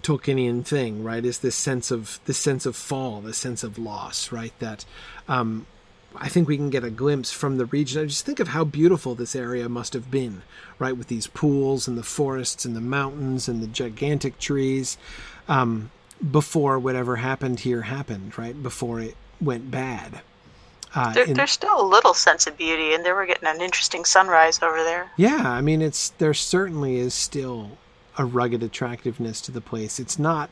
Tolkienian thing, right? Is this sense of this sense of fall, this sense of loss, right? That um, I think we can get a glimpse from the region. I just think of how beautiful this area must have been, right? With these pools and the forests and the mountains and the gigantic trees, um, before whatever happened here happened, right? Before it went bad. Uh, There, in- there's still a little sense of beauty, and there we're getting an interesting sunrise over there. Yeah, I mean, it's there certainly is still a rugged attractiveness to the place. It's not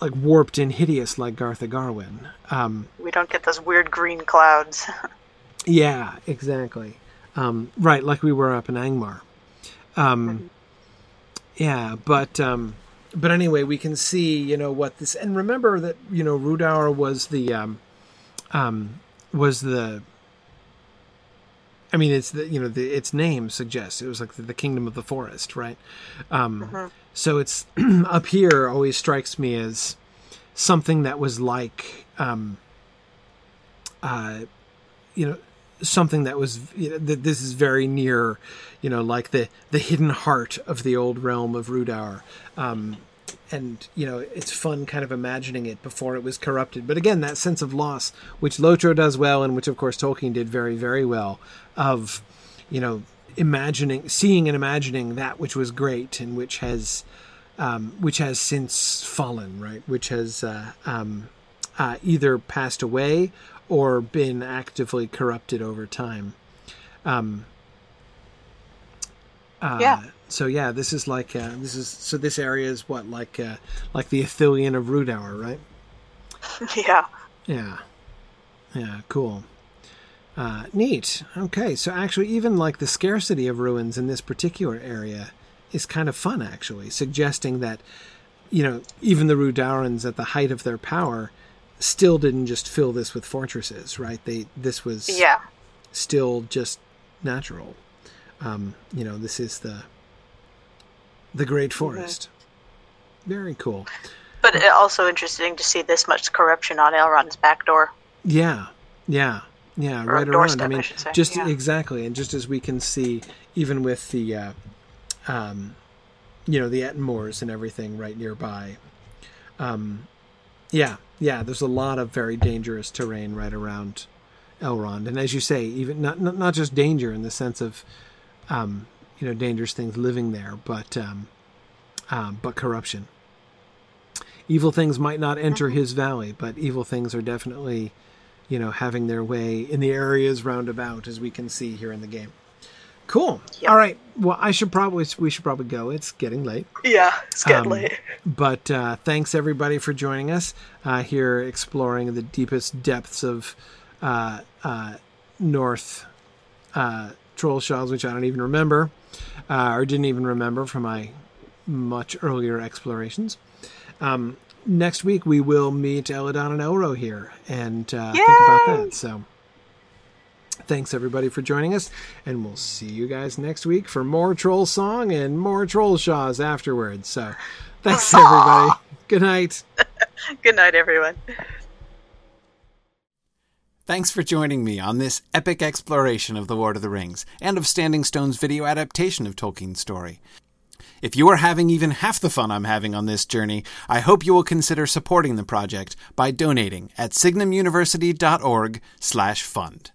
like warped and hideous like Garth Agarwen. Um, We don't get those weird green clouds. [laughs] yeah, exactly. Um, right, like we were up in Angmar. Um, yeah, but um, but anyway, we can see you know what this and remember that you know Rudaur was the um, um, was the I mean, it's the you know the its name suggests it was like the, the kingdom of the forest, right? Um, So it's [clears throat] up here always strikes me as something that was like, um, uh, you know, something that was you know, that this is very near, you know, like the the hidden heart of the old realm of Rudaur. Um, and you know it's fun kind of imagining it before it was corrupted. But again that sense of loss which lotro does well and which of course tolkien did very very well of you know imagining seeing and imagining that which was great and which has um, which has since fallen right? Which has uh, um, uh, either passed away or been actively corrupted over time. Um, uh, Yeah. So yeah, this is like uh, this is so this area is what like uh, like the Ithilien of Rudaur, right? [laughs] yeah. Yeah, yeah, cool. Uh, neat. Okay, so actually, even like the scarcity of ruins in this particular area is kind of fun, actually, suggesting that you know even the Rudaurans at the height of their power still didn't just fill this with fortresses, right? They this was Yeah. still just natural. Um, you know, this is the the Great Forest. Very cool. But also interesting to see this much corruption on Elrond's back door. Yeah, yeah, yeah. Or right around. I I mean, say, just yeah. exactly, and just as we can see, even with the, uh, um, you know, the Ettenmoors and everything right nearby, Um, yeah, yeah. There's a lot of very dangerous terrain right around Elrond, and as you say, even not not, not just danger in the sense of, um, you know, dangerous things living there, but um, um, but corruption. Evil things might not enter his valley, but evil things are definitely, you know, having their way in the areas roundabout, as we can see here in the game. Cool. Yep. All right. Well, I should probably we should probably go. It's getting late. Yeah, it's getting Um, late. But uh, thanks everybody for joining us uh, here, exploring the deepest depths of uh, uh, North uh, Trollshaws, which I don't even remember, uh, or didn't even remember from my much earlier explorations. Um, next week we will meet Elladan and Elrohir and uh, think about that. So. Thanks everybody for joining us, and we'll see you guys next week for more Troll Song and more Trollshaws afterwards. So, thanks [laughs] everybody. Good night. [laughs] Good night, everyone. Thanks for joining me on this epic exploration of The Lord of the Rings and of Standing Stone's video adaptation of Tolkien's story. If you are having even half the fun I'm having on this journey, I hope you will consider supporting the project by donating at signumuniversity.org/fund.